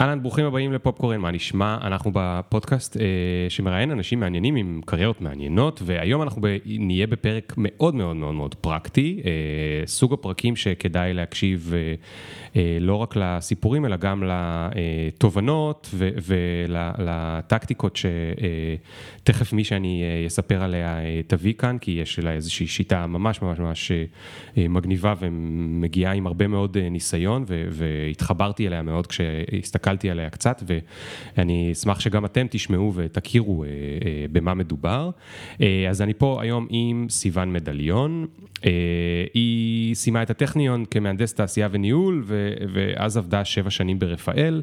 אהלן, ברוכים הבאים לפופקורן, מה נשמע? אנחנו בפודקאסט אה, שמראיין אנשים מעניינים עם קריירות מעניינות, והיום אנחנו ב, נהיה בפרק מאוד מאוד מאוד מאוד פרקטי, אה, סוג הפרקים שכדאי להקשיב אה, אה, לא רק לסיפורים, אלא גם לתובנות ולטקטיקות שתכף מי שאני אה, אספר עליה אה, תביא כאן, כי יש לה איזושהי שיטה ממש ממש ממש אה, מגניבה ומגיעה עם הרבה מאוד אה, ניסיון, והתחברתי אליה מאוד כשהסתכלתי. הסתכלתי עליה קצת, ואני אשמח שגם אתם תשמעו ותכירו אה, אה, במה מדובר. אה, אז אני פה היום עם סיון מדליון. היא סיימה את הטכניון כמהנדס תעשייה וניהול, ואז עבדה שבע שנים ברפאל,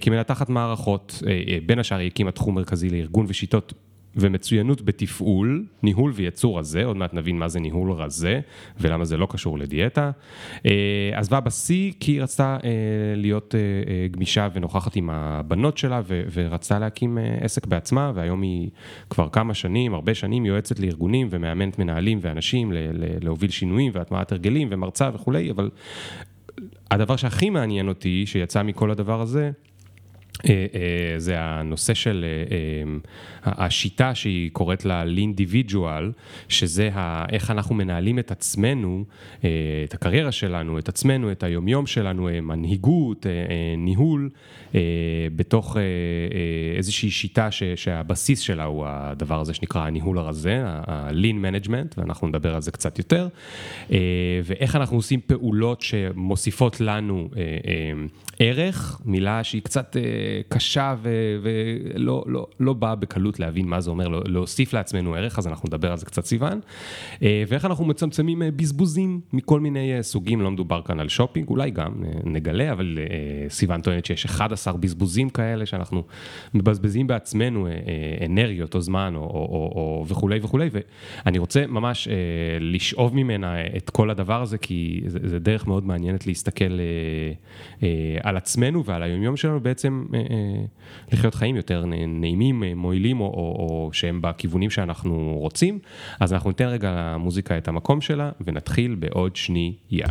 כמנתחת מערכות. בין השאר היא הקימה תחום מרכזי לארגון ושיטות ומצוינות בתפעול, ניהול ויצור רזה, עוד מעט נבין מה זה ניהול רזה ולמה זה לא קשור לדיאטה. אה, עזבה בשיא כי היא רצתה אה, להיות אה, גמישה ונוכחת עם הבנות שלה ורצתה להקים עסק בעצמה, והיום היא כבר כמה שנים, הרבה שנים, יועצת לארגונים ומאמנת מנהלים ואנשים להוביל שינויים והטמעת הרגלים ומרצה וכולי, אבל הדבר שהכי מעניין אותי, שיצא מכל הדבר הזה, אה, אה, זה הנושא של אה, השיטה שהיא קוראת לה לאינדיבידואל, שזה איך אנחנו מנהלים את עצמנו, את הקריירה שלנו, את עצמנו, את היומיום שלנו, מנהיגות, ניהול, בתוך איזושהי שיטה שהבסיס שלה הוא הדבר הזה שנקרא הניהול הרזה, ה-lean management, ואנחנו נדבר על זה קצת יותר, ואיך אנחנו עושים פעולות שמוסיפות לנו ערך, מילה שהיא קצת קשה ולא לא, לא באה בקלות להבין מה זה אומר להוסיף לעצמנו ערך, אז אנחנו נדבר על זה קצת סיוון. אה, ואיך אנחנו מצמצמים אה, בזבוזים מכל מיני אה, סוגים, לא מדובר כאן על שופינג, אולי גם נגלה, אבל סיוון טוענת שיש 11 בזבוזים כאלה שאנחנו מבזבזים בעצמנו אנרגיות או זמן או, או, או, או וכולי וכולי, ואני רוצה ממש לשאוב ממנה את כל הדבר הזה, כי זה, זה דרך מאוד מעניינת להסתכל על עצמנו ועל היומיום שלנו בעצם אה, אה, לחיות חיים יותר נעימים, אה, מועילים, או, או, או שהם בכיוונים שאנחנו רוצים. אז אנחנו ניתן רגע למוזיקה את המקום שלה, ונתחיל בעוד שנייה.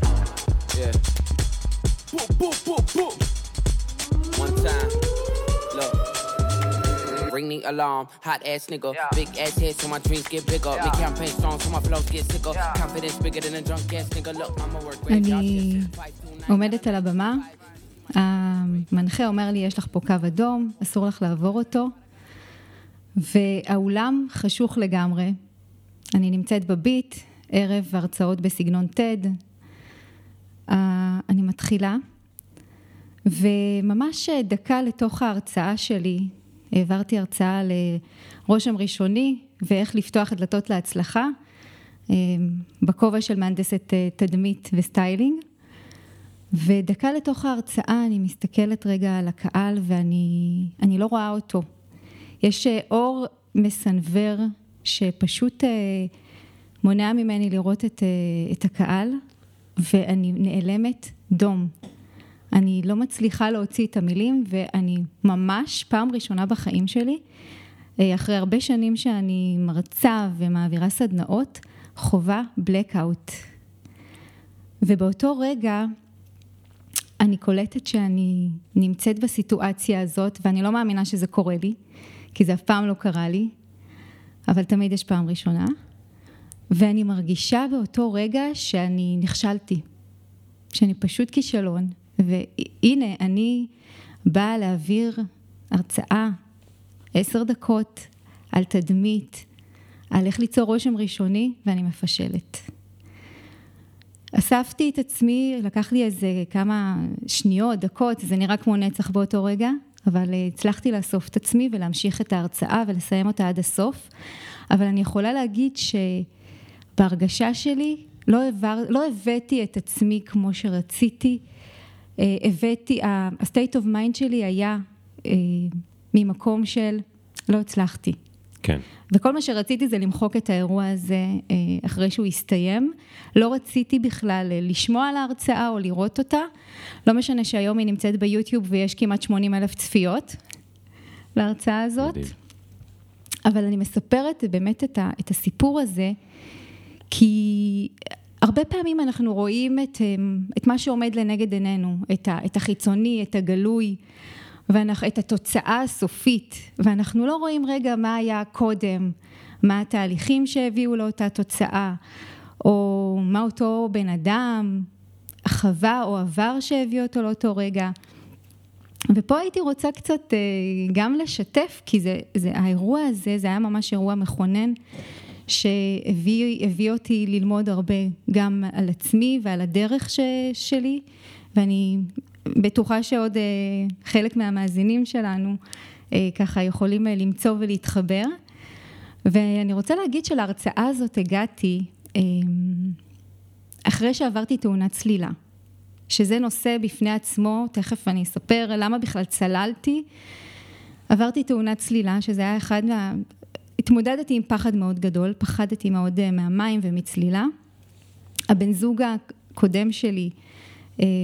Yeah. Ring the alarm, hot ass nigga. Yeah. Big ass head so my dreams get bigger. Yeah. Big campaign strong so my flows get sicker. Yeah. Confidence bigger than a drunk ass nigga. Look, I'ma work great. אני עומדת על הבמה המנחה אומר לי, יש לך פה קו אדום, אסור לך לעבור אותו, והאולם חשוך לגמרי. אני נמצאת בביט, ערב הרצאות בסגנון TED. אני מתחילה, וממש דקה לתוך ההרצאה שלי, העברתי הרצאה לרושם ראשוני ואיך לפתוח דלתות להצלחה, בכובע של מהנדסת תדמית וסטיילינג. ודקה לתוך ההרצאה אני מסתכלת רגע על הקהל ואני לא רואה אותו. יש אה, אור מסנוור שפשוט אה, מונע ממני לראות את, אה, את הקהל ואני נעלמת דום. אני לא מצליחה להוציא את המילים ואני ממש פעם ראשונה בחיים שלי, אחרי הרבה שנים שאני מרצה ומעבירה סדנאות, חובה blackout. ובאותו רגע אני קולטת שאני נמצאת בסיטואציה הזאת, ואני לא מאמינה שזה קורה לי, כי זה אף פעם לא קרה לי, אבל תמיד יש פעם ראשונה, ואני מרגישה באותו רגע שאני נכשלתי, שאני פשוט כישלון, והנה, אני באה להעביר הרצאה, עשר דקות, על תדמית, על איך ליצור רושם ראשוני, ואני מפשלת. אספתי את עצמי, לקח לי איזה כמה שניות, דקות, זה נראה כמו נצח באותו רגע, אבל אה, הצלחתי לאסוף את עצמי ולהמשיך את ההרצאה ולסיים אותה עד הסוף. אבל אני יכולה להגיד שבהרגשה שלי לא, עבר, לא הבאתי את עצמי כמו שרציתי, אה, הבאתי, ה-state of mind שלי היה אה, ממקום של לא הצלחתי. כן. וכל מה שרציתי זה למחוק את האירוע הזה אה, אחרי שהוא הסתיים. לא רציתי בכלל אה, לשמוע על ההרצאה או לראות אותה. לא משנה שהיום היא נמצאת ביוטיוב ויש כמעט 80 אלף צפיות להרצאה הזאת. מדהים. אבל אני מספרת באמת את, ה, את הסיפור הזה, כי הרבה פעמים אנחנו רואים את, אה, את מה שעומד לנגד עינינו, את, ה, את החיצוני, את הגלוי. ואת התוצאה הסופית, ואנחנו לא רואים רגע מה היה קודם, מה התהליכים שהביאו לאותה תוצאה, או מה אותו בן אדם חווה או עבר שהביא אותו לאותו רגע. ופה הייתי רוצה קצת אה, גם לשתף, כי זה, זה, האירוע הזה, זה היה ממש אירוע מכונן, שהביא אותי ללמוד הרבה גם על עצמי ועל הדרך ש, שלי, ואני בטוחה שעוד אה, חלק מהמאזינים שלנו אה, ככה יכולים למצוא ולהתחבר. ואני רוצה להגיד שלהרצאה הזאת הגעתי אחרי שעברתי תאונת צלילה. שזה נושא בפני עצמו, תכף אני אספר למה בכלל צללתי. עברתי תאונת צלילה, שזה היה אחד מה... התמודדתי עם פחד מאוד גדול, פחדתי מאוד אה, מהמים ומצלילה. הבן זוג הקודם שלי אה,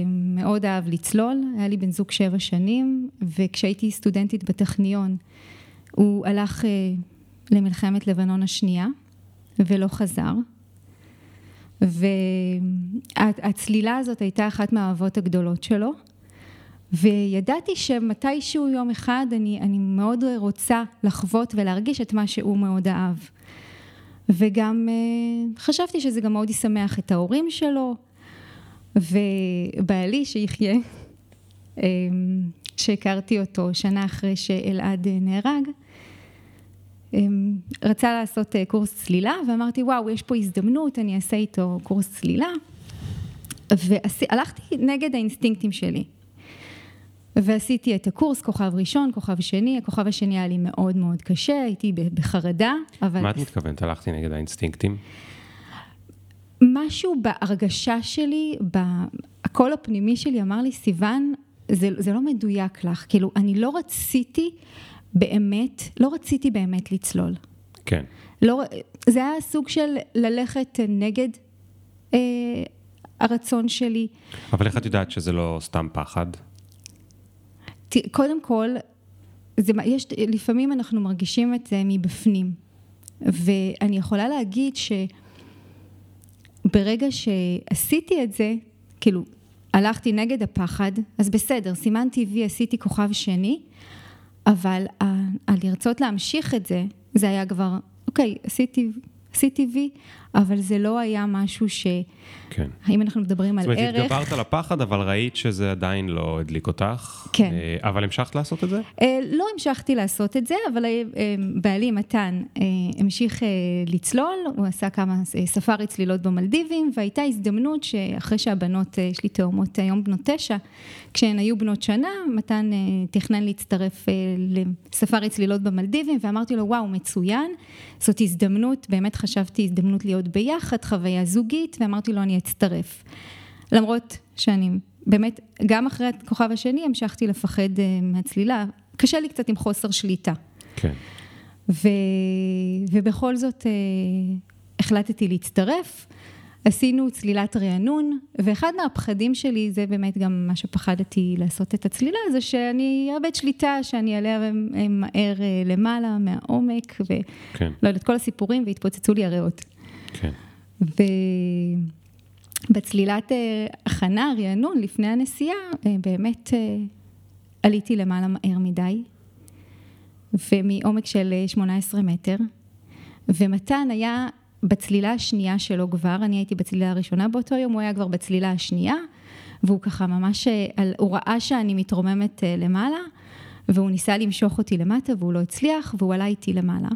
מאוד אהב לצלול, היה לי בן זוג שבע שנים, וכשהייתי סטודנטית בטכניון, הוא הלך אה, למלחמת לבנון השנייה ולא חזר. והצלילה הזאת הייתה אחת מהאהבות הגדולות שלו. וידעתי שמתישהו יום אחד אני, אני מאוד רוצה לחוות ולהרגיש את מה שהוא מאוד אהב. וגם uh, חשבתי שזה גם מאוד ישמח את ההורים שלו, ובעלי שיחיה, um, שהכרתי אותו שנה אחרי שאלעד נהרג, אמ, רצה לעשות אה, קורס צלילה, ואמרתי, וואו, יש פה הזדמנות, אני אעשה איתו קורס צלילה. והלכתי נגד האינסטינקטים שלי. ועשיתי את הקורס, כוכב ראשון, כוכב שני, הכוכב השני היה לי מאוד מאוד קשה, הייתי בחרדה, אבל... מה את מתכוונת, הלכתי נגד האינסטינקטים? משהו בהרגשה שלי, הקול הפנימי שלי אמר לי, סיוון, זה, זה לא מדויק לך, כאילו, אני לא רציתי באמת, לא רציתי באמת לצלול. כן. לא, זה היה סוג של ללכת נגד אה, הרצון שלי. אבל איך את יודעת שזה לא סתם פחד? ת, קודם כל, זה, יש, לפעמים אנחנו מרגישים את זה מבפנים. ואני יכולה להגיד שברגע שעשיתי את זה, כאילו, הלכתי נגד הפחד, אז בסדר, סימנתי וי, עשיתי כוכב שני, אבל הלרצות להמשיך את זה, זה היה כבר, אוקיי, עשיתי, עשיתי וי, אבל זה לא היה משהו ש... כן. האם אנחנו מדברים על ערך... זאת אומרת, התגברת על הפחד, אבל ראית שזה עדיין לא הדליק אותך. כן. אה, אבל המשכת לעשות את זה? אה, לא המשכתי לעשות את זה, אבל אה, בעלי מתן המשיך לצלול, הוא עשה כמה ספארי צלילות במלדיבים, והייתה הזדמנות שאחרי שהבנות, יש לי תאומות היום בנות תשע, כשהן היו בנות שנה, מתן תכנן להצטרף לספארי צלילות במלדיבים, ואמרתי לו, וואו, מצוין, זאת הזדמנות, באמת חשבתי הזדמנות להיות ביחד, חוויה זוגית, ואמרתי לו, אני אצטרף. למרות שאני באמת, גם אחרי הכוכב השני המשכתי לפחד אה, מהצלילה, קשה לי קצת עם חוסר שליטה. כן. ו... ובכל זאת אה, החלטתי להצטרף. עשינו צלילת רענון, ואחד מהפחדים שלי, זה באמת גם מה שפחדתי לעשות את הצלילה, זה שאני אאבד שליטה, שאני אעלה מהר אה, למעלה, מהעומק, ולא כן. יודעת, כל הסיפורים, והתפוצצו לי הריאות. כן. ובצלילת אה, הכנה, רענון, לפני הנסיעה, אה, באמת עליתי למעלה מהר מדי, ומעומק של 18 מטר, ומתן היה בצלילה השנייה שלו כבר, אני הייתי בצלילה הראשונה באותו יום, הוא היה כבר בצלילה השנייה, והוא ככה ממש, הוא ראה שאני מתרוממת אה, למעלה, והוא ניסה למשוך אותי למטה והוא לא הצליח, והוא עלה איתי למעלה.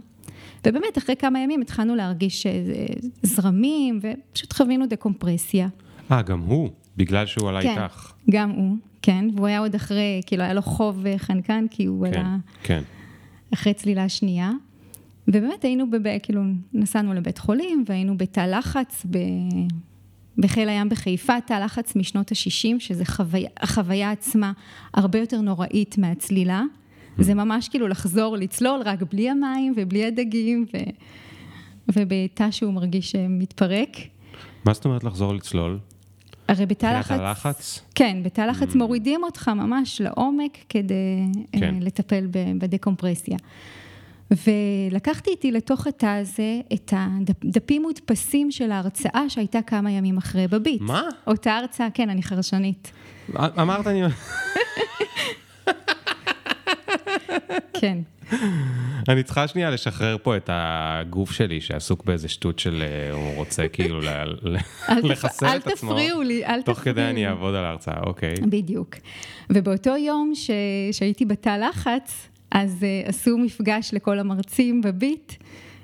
ובאמת, אחרי כמה ימים התחלנו להרגיש אה, זרמים, ופשוט חווינו דקומפרסיה. אה, גם הוא, בגלל שהוא עלה כן, איתך. גם הוא, כן, והוא היה עוד אחרי, כאילו היה לו חוב אה, חנקן, כי הוא כן, עלה... כן. אחרי צלילה שנייה. ובאמת היינו, בב... כאילו, נסענו לבית חולים והיינו בתא לחץ ב... בחיל הים בחיפה, תא לחץ משנות ה-60, שזה חוויה, החוויה עצמה הרבה יותר נוראית מהצלילה. זה ממש כאילו לחזור לצלול רק בלי המים ובלי הדגים, ו... ובתא שהוא מרגיש מתפרק. מה זאת אומרת לחזור לצלול? הרי בתא לחץ... בתא לחץ? כן, בתא לחץ mm. מורידים אותך ממש לעומק כדי כן. לטפל בדקומפרסיה. ולקחתי איתי לתוך התא הזה את הדפים מודפסים של ההרצאה שהייתה כמה ימים אחרי בביט. מה? אותה הרצאה, כן, אני חרשנית. אמרת אני... כן. אני צריכה שנייה לשחרר פה את הגוף שלי שעסוק באיזה שטות של אה, הוא רוצה כאילו לחסל את עצמו. אל תפריעו לי, אל תפריעו. תוך כדי אני אעבוד על ההרצאה, אוקיי. בדיוק. ובאותו יום שהייתי בתא לחץ, אז uh, עשו מפגש לכל המרצים בביט.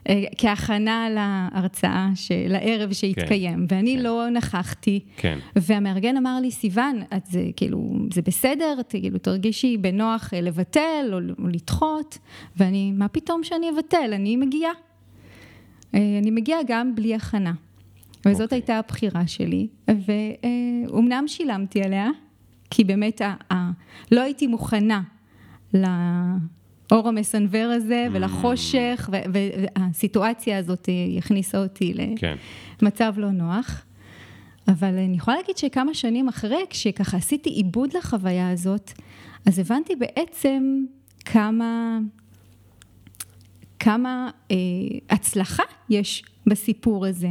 אה, כהכנה להרצאה, לערב שהתקיים, כן, ואני כן. לא נכחתי, כן. והמארגן אמר לי, סיוון, את זה כאילו, זה בסדר, את כאילו תרגישי בנוח אה, לבטל או, או לדחות, ואני, מה פתאום שאני אבטל, אני מגיעה. אני מגיעה גם בלי הכנה. וזאת okay. אוקיי. הייתה הבחירה שלי, ואומנם שילמתי עליה, כי באמת ה, ה, לא הייתי מוכנה לאור המסנוור הזה mm. ולחושך, והסיטואציה הזאת הכניסה אותי כן. למצב לא נוח. אבל אני יכולה להגיד שכמה שנים אחרי, כשככה עשיתי עיבוד לחוויה הזאת, אז הבנתי בעצם כמה, כמה אה, הצלחה יש בסיפור הזה,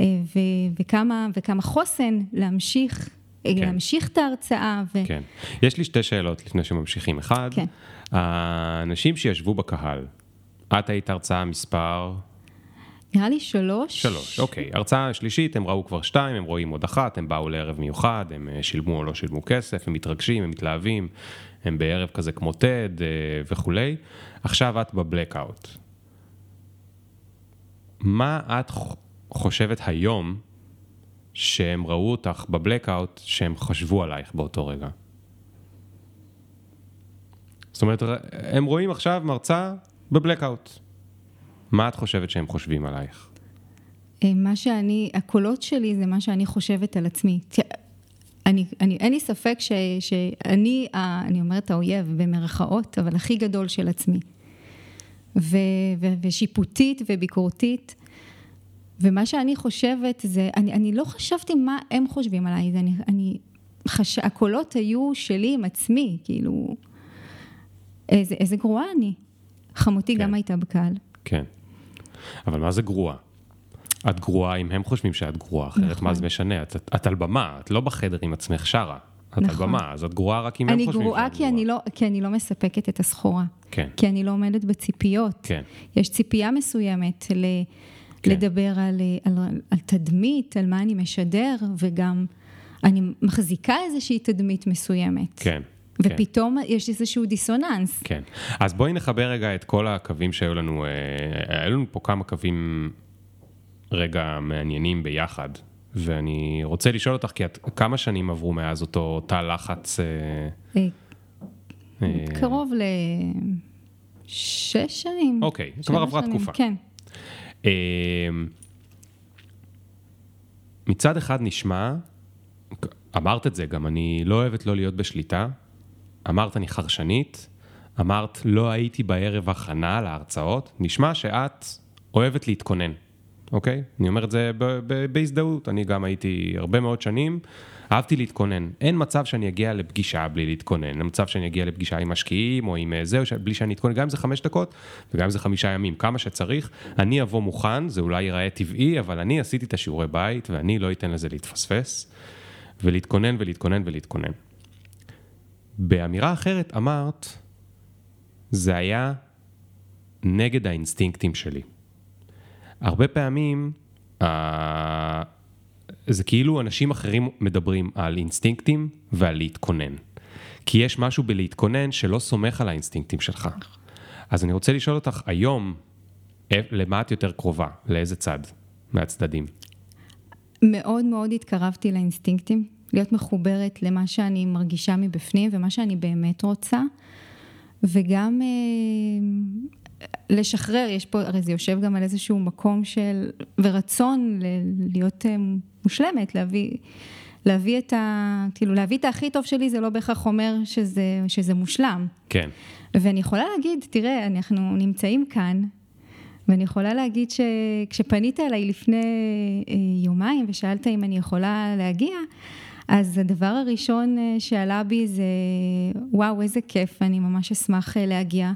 אה, ו, וכמה, וכמה חוסן להמשיך כן. להמשיך את ההרצאה. ו... כן. יש לי שתי שאלות לפני שממשיכים. אחד, כן. האנשים שישבו בקהל, את היית הרצאה מספר... נראה לי שלוש. שלוש, אוקיי. הרצאה שלישית, הם ראו כבר שתיים, הם רואים עוד אחת, הם באו לערב מיוחד, הם אה, שילמו או לא שילמו כסף, הם מתרגשים, הם מתלהבים, הם בערב כזה כמו TED אה, וכולי. עכשיו את בבלקאוט. מה את חושבת היום שהם ראו אותך בבלקאוט, שהם חשבו עלייך באותו רגע. זאת אומרת, הם רואים עכשיו מרצה בבלקאוט. מה את חושבת שהם חושבים עלייך? אה, מה שאני, הקולות שלי זה מה שאני חושבת על עצמי. אני, אני, אין לי ספק ש, שאני, אני אומרת האויב במרכאות, אבל הכי גדול של עצמי. ו, ו, ושיפוטית וביקורתית. ומה שאני חושבת זה, אני, אני לא חשבתי מה הם חושבים עליי, אני, אני חש... הקולות היו שלי עם עצמי, כאילו, איזה, איזה גרועה אני. חמותי כן. גם הייתה בקהל. כן. אבל מה זה גרועה? את גרועה אם הם חושבים שאת גרועה, אחרת נכון. מה זה משנה? את, את על במה, את לא בחדר עם עצמך שרה. את נכון. על במה, אז את גרועה רק אם הם חושבים שאת גרועה. אני גרועה כי, לא, כי אני לא מספקת את הסחורה. כן. כי אני לא עומדת בציפיות. כן. יש ציפייה מסוימת ל... כן. לדבר על, על, על תדמית, על מה אני משדר, וגם אני מחזיקה איזושהי תדמית מסוימת. כן. ופתאום כן. יש איזשהו דיסוננס. כן. אז בואי נחבר רגע את כל הקווים שהיו לנו, אה, היו לנו פה כמה קווים רגע מעניינים ביחד, ואני רוצה לשאול אותך, כי את, כמה שנים עברו מאז אותו תא לחץ? אה, אה, אה, קרוב לשש שנים. אוקיי, כבר עברה תקופה. כן. אמ, מצד אחד נשמע, אמרת את זה גם, אני לא אוהבת לא להיות בשליטה, אמרת אני חרשנית, אמרת לא הייתי בערב הכנה להרצאות, נשמע שאת אוהבת להתכונן, אוקיי? אני אומר את זה בהזדהות, אני גם הייתי הרבה מאוד שנים אהבתי להתכונן. אין מצב שאני אגיע לפגישה בלי להתכונן. אין מצב שאני אגיע לפגישה עם משקיעים או עם אה, זה, בלי שאני אתכונן, גם אם זה חמש דקות וגם אם זה חמישה ימים, כמה שצריך. אני אבוא מוכן, זה אולי ייראה טבעי, אבל אני עשיתי את השיעורי בית ואני לא אתן לזה להתפספס. ולהתכונן ולהתכונן ולהתכונן. באמירה אחרת אמרת, זה היה נגד האינסטינקטים שלי. הרבה פעמים, זה כאילו אנשים אחרים מדברים על אינסטינקטים ועל להתכונן. כי יש משהו בלהתכונן שלא סומך על האינסטינקטים שלך. אז אני רוצה לשאול אותך, היום, אה, למה את יותר קרובה? לאיזה צד מהצדדים? מאוד מאוד התקרבתי לאינסטינקטים, להיות מחוברת למה שאני מרגישה מבפנים ומה שאני באמת רוצה, וגם אה, לשחרר, יש פה, הרי זה יושב גם על איזשהו מקום של, ורצון להיות אה, מושלמת, להביא, להביא את ה... כאילו, להביא את הכי טוב שלי זה לא בהכרח אומר שזה, שזה מושלם. כן. ואני יכולה להגיד, תראה, אנחנו נמצאים כאן, ואני יכולה להגיד שכשפנית אליי לפני אה, יומיים ושאלת אם אני יכולה להגיע, אז הדבר הראשון אה, שעלה בי זה, וואו, איזה כיף, אני ממש אשמח אה, להגיע.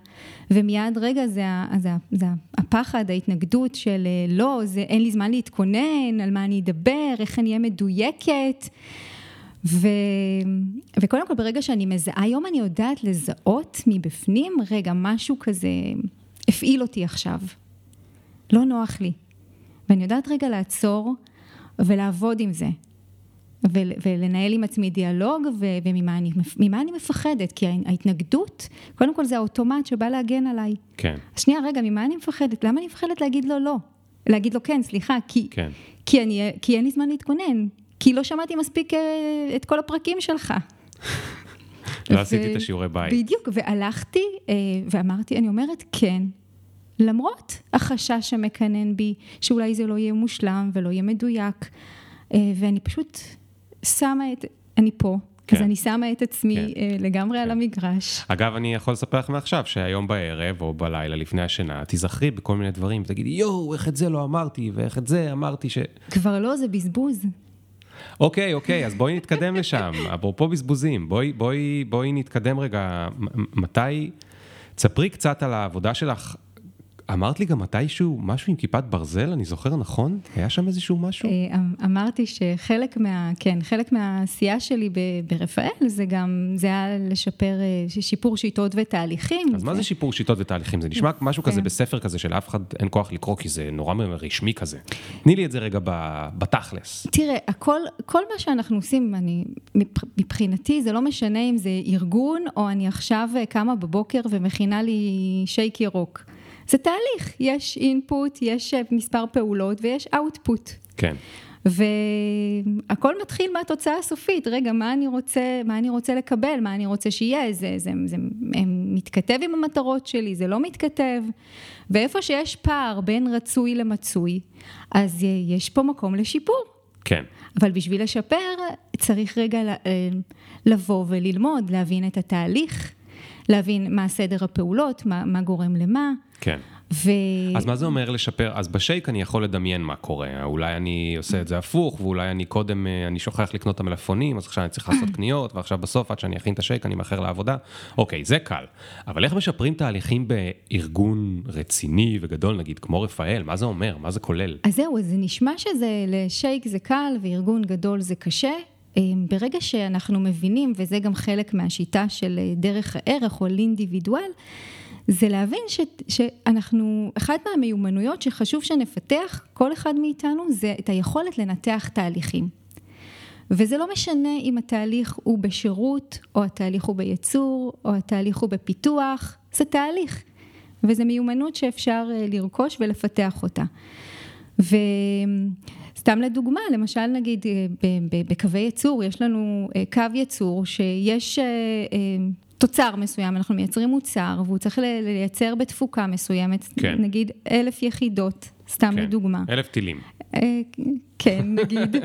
ומיד, רגע, זה, זה, זה הפחד, ההתנגדות של אה, לא, זה, אין לי זמן להתכונן, על מה אני אדבר, איך אני אהיה מדויקת. ו... וקודם כל, ברגע שאני מזהה, היום אני יודעת לזהות מבפנים, רגע, משהו כזה הפעיל אותי עכשיו. לא נוח לי. ואני יודעת רגע לעצור ולעבוד עם זה. ול, ולנהל עם עצמי דיאלוג, ו, וממה אני, אני מפחדת? כי ההתנגדות, קודם כל זה האוטומט שבא להגן עליי. כן. שנייה, רגע, ממה אני מפחדת? למה אני מפחדת להגיד לו לא? להגיד לו כן, סליחה, כי, כן. כי, אני, כי אין לי זמן להתכונן, כי לא שמעתי מספיק אה, את כל הפרקים שלך. לא עשיתי את השיעורי בית. בדיוק, והלכתי אה, ואמרתי, אני אומרת כן, למרות החשש המקנן בי, שאולי זה לא יהיה מושלם ולא יהיה מדויק, אה, ואני פשוט שמה את, אני פה, כן. אז אני שמה את עצמי כן. לגמרי כן. על המגרש. אגב, אני יכול לספר לך מעכשיו, שהיום בערב או בלילה לפני השינה, תיזכרי בכל מיני דברים, ותגידי, יואו, איך את זה לא אמרתי, ואיך את זה אמרתי ש... כבר לא, זה בזבוז. אוקיי, אוקיי, אז בואי נתקדם לשם. אפרופו בזבוזים, בואי, בואי, בואי נתקדם רגע. מתי, תספרי קצת על העבודה שלך אמרת לי גם מתישהו משהו עם כיפת ברזל, אני זוכר נכון? היה שם איזשהו משהו? אה, אמ, אמרתי שחלק מה... כן, חלק מהעשייה שלי ברפאל זה גם, זה היה לשפר, אה, שיפור שיטות ותהליכים. אז מה זה שיפור שיטות ותהליכים? זה נשמע משהו כזה כן. בספר כזה שלאף אחד אין כוח לקרוא, כי זה נורא רשמי כזה. תני לי את זה רגע בתכלס. תראה, הכל, כל מה שאנחנו עושים, אני, מבחינתי, זה לא משנה אם זה ארגון, או אני עכשיו אה, קמה בבוקר ומכינה לי שייק ירוק. זה תהליך, יש אינפוט, יש אה, מספר פעולות ויש אאוטפוט. כן. והכל מתחיל מהתוצאה הסופית, רגע, מה אני רוצה, מה אני רוצה לקבל, מה אני רוצה שיהיה, זה, זה, זה, זה מתכתב עם המטרות שלי, זה לא מתכתב. ואיפה שיש פער בין רצוי למצוי, אז יש פה מקום לשיפור. כן. אבל בשביל לשפר, צריך רגע אה, לבוא וללמוד, להבין את התהליך, להבין מה סדר הפעולות, מה, מה גורם למה. כן. ו... אז מה זה אומר לשפר? אז בשייק אני יכול לדמיין מה קורה, אולי אני עושה את זה הפוך, ואולי אני קודם, אה, אני שוכח לקנות את המלפונים, אז עכשיו אני צריך לעשות קניות, ועכשיו בסוף, עד שאני אכין את השייק, אני מאחר לעבודה. אוקיי, זה קל. אבל איך משפרים תהליכים בארגון רציני וגדול, נגיד, כמו רפאל? מה זה אומר? מה זה כולל? אז זהו, זה נשמע שזה, לשייק זה קל, וארגון גדול זה קשה. אה, ברגע שאנחנו מבינים, וזה גם חלק מהשיטה של אה, דרך הערך או לאינדיבידואל, זה להבין ש, שאנחנו, אחת מהמיומנויות שחשוב שנפתח, כל אחד מאיתנו, זה את היכולת לנתח תהליכים. וזה לא משנה אם התהליך הוא בשירות, או התהליך הוא בייצור, או התהליך הוא בפיתוח, זה תהליך. וזו מיומנות שאפשר אה, לרכוש ולפתח אותה. וסתם לדוגמה, למשל נגיד אה, בקווי ייצור, יש לנו אה, קו ייצור שיש תוצר מסוים, אנחנו מייצרים מוצר, והוא צריך לייצר בתפוקה מסוימת, כן. נגיד אלף יחידות, סתם כן. לדוגמה. אלף טילים. אה, כן, נגיד.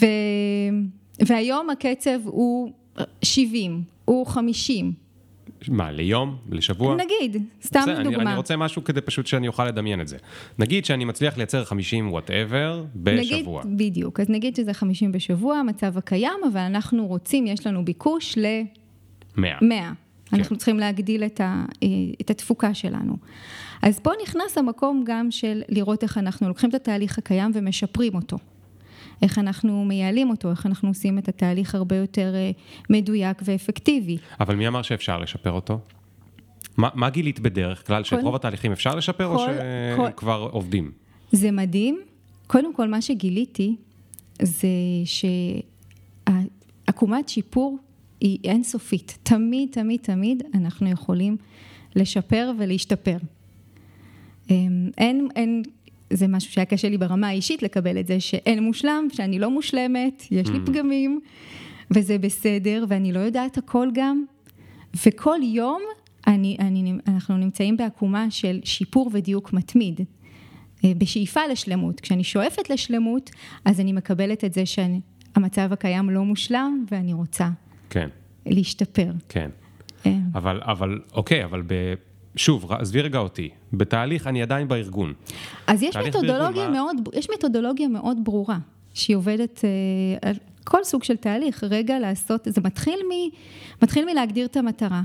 ו... והיום הקצב הוא 70, הוא 50. מה, ליום? לשבוע? נגיד, סתם בסדר, לדוגמה. אני, אני רוצה משהו כדי פשוט שאני אוכל לדמיין את זה. נגיד שאני מצליח לייצר 50 וואטאבר בשבוע. נגיד, בדיוק, אז נגיד שזה 50 בשבוע, המצב הקיים, אבל אנחנו רוצים, יש לנו ביקוש ל... 100. 100. כן. אנחנו צריכים להגדיל את, ה, אה, את התפוקה שלנו. אז פה נכנס המקום גם של לראות איך אנחנו לוקחים את התהליך הקיים ומשפרים אותו. איך אנחנו מייעלים אותו, איך אנחנו עושים את התהליך הרבה יותר אה, מדויק ואפקטיבי. אבל מי אמר שאפשר לשפר אותו? מה, מה גילית בדרך כלל? שאת רוב התהליכים אפשר לשפר כל, או שהם כל... כבר עובדים? זה מדהים. קודם כל, מה שגיליתי זה שעקומת שיפור היא אינסופית. תמיד, תמיד, תמיד אנחנו יכולים לשפר ולהשתפר. אמ, אין, אין, זה משהו שהיה קשה לי ברמה האישית לקבל את זה, שאין מושלם, שאני לא מושלמת, יש לי mm. פגמים, וזה בסדר, ואני לא יודעת הכל גם. וכל יום אני, אני, אנחנו נמצאים בעקומה של שיפור ודיוק מתמיד, אה, בשאיפה לשלמות. כשאני שואפת לשלמות, אז אני מקבלת את זה שהמצב הקיים לא מושלם, ואני רוצה כן. להשתפר. כן. כן. אבל, אבל, אוקיי, אבל ב... שוב, עזבי רגע אותי, בתהליך אני עדיין בארגון. אז יש מתודולוגיה, מאוד, מה... יש מתודולוגיה מאוד ברורה, שהיא עובדת אה, על כל סוג של תהליך, רגע לעשות, זה מתחיל, מ, מתחיל מלהגדיר את המטרה.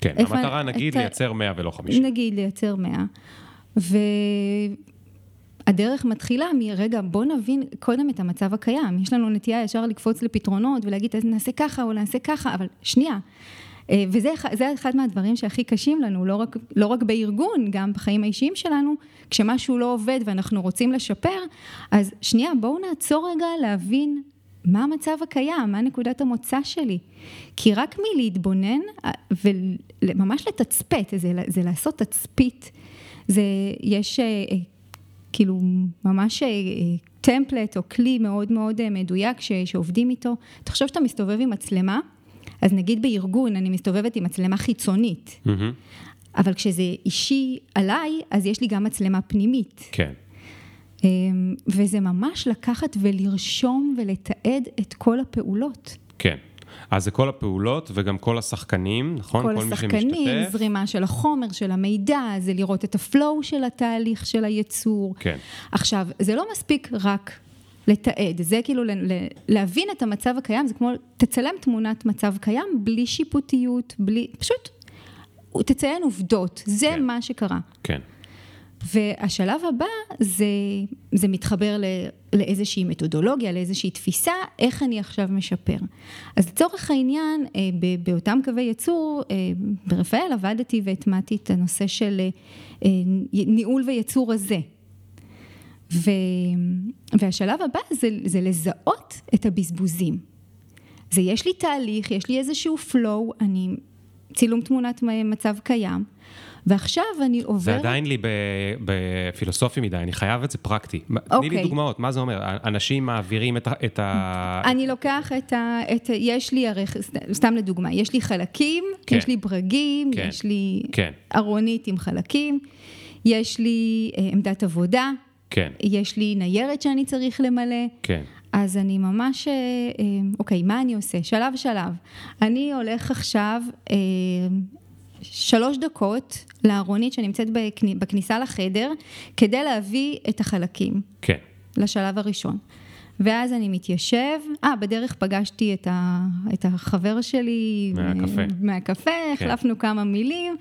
כן, המטרה נגיד את, לייצר 100 ולא 50. נגיד לייצר 100, הדרך מתחילה מרגע, בוא נבין קודם את המצב הקיים. יש לנו נטייה ישר לקפוץ לפתרונות ולהגיד, נעשה ככה או נעשה ככה, אבל שנייה. אה, וזה אחד מהדברים שהכי קשים לנו, לא רק, לא רק בארגון, גם בחיים האישיים שלנו, כשמשהו לא עובד ואנחנו רוצים לשפר, אז שנייה, בואו נעצור רגע להבין מה המצב הקיים, מה נקודת המוצא שלי. כי רק מלהתבונן אה, וממש לתצפת, זה, זה לעשות תצפית, זה, יש אה, כאילו ממש טמפלט או כלי מאוד מאוד מדויק ש, שעובדים איתו. תחשוב שאתה מסתובב עם מצלמה, אז נגיד בארגון אני מסתובבת עם מצלמה חיצונית, mm-hmm. אבל כשזה אישי עליי, אז יש לי גם מצלמה פנימית. כן. אמ, וזה ממש לקחת ולרשום ולתעד את כל הפעולות. כן. אז זה כל הפעולות וגם כל השחקנים, נכון? כל, כל השחקנים, זרימה של החומר, של המידע, זה לראות את הפלואו של התהליך של הייצור. כן. עכשיו, זה לא מספיק רק לתעד, זה כאילו להבין את המצב הקיים, זה כמו, תצלם תמונת מצב קיים בלי שיפוטיות, בלי, פשוט תציין עובדות, זה כן. מה שקרה. כן. והשלב הבא זה, זה מתחבר לא, לאיזושהי מתודולוגיה, לאיזושהי תפיסה, איך אני עכשיו משפר. אז לצורך העניין, אה, באותם קווי ייצור, אה, ברפאל עבדתי והטמעתי את הנושא של אה, ניהול וייצור הזה. ו... והשלב הבא זה, זה לזהות את הבזבוזים. זה יש לי תהליך, יש לי איזשהו flow, אני צילום תמונת מצב קיים, ועכשיו אני עוברת... זה עדיין לי בפילוסופי מדי, אני חייב את זה פרקטי. Okay. תני לי אוקיי. דוגמאות, מה זה אומר? אנשים מעבירים את. את ה... אני לוקח את ה... את... יש לי, הרי, סתם לדוגמה, יש לי חלקים, כן. יש לי ברגים, כן. יש לי כן. ארונית עם חלקים, יש לי אה, עמדת עבודה. כן. יש לי ניירת שאני צריך למלא. כן. אז אני ממש, אה, אה, אוקיי, מה אני עושה? שלב שלב. אני הולך עכשיו אה, שלוש דקות לארונית שנמצאת בכניסה לחדר, כדי להביא את החלקים. כן. לשלב הראשון. ואז אני מתיישב, אה, בדרך פגשתי את, ה, את החבר שלי. מהקפה. מהקפה, כן. החלפנו כמה מילים,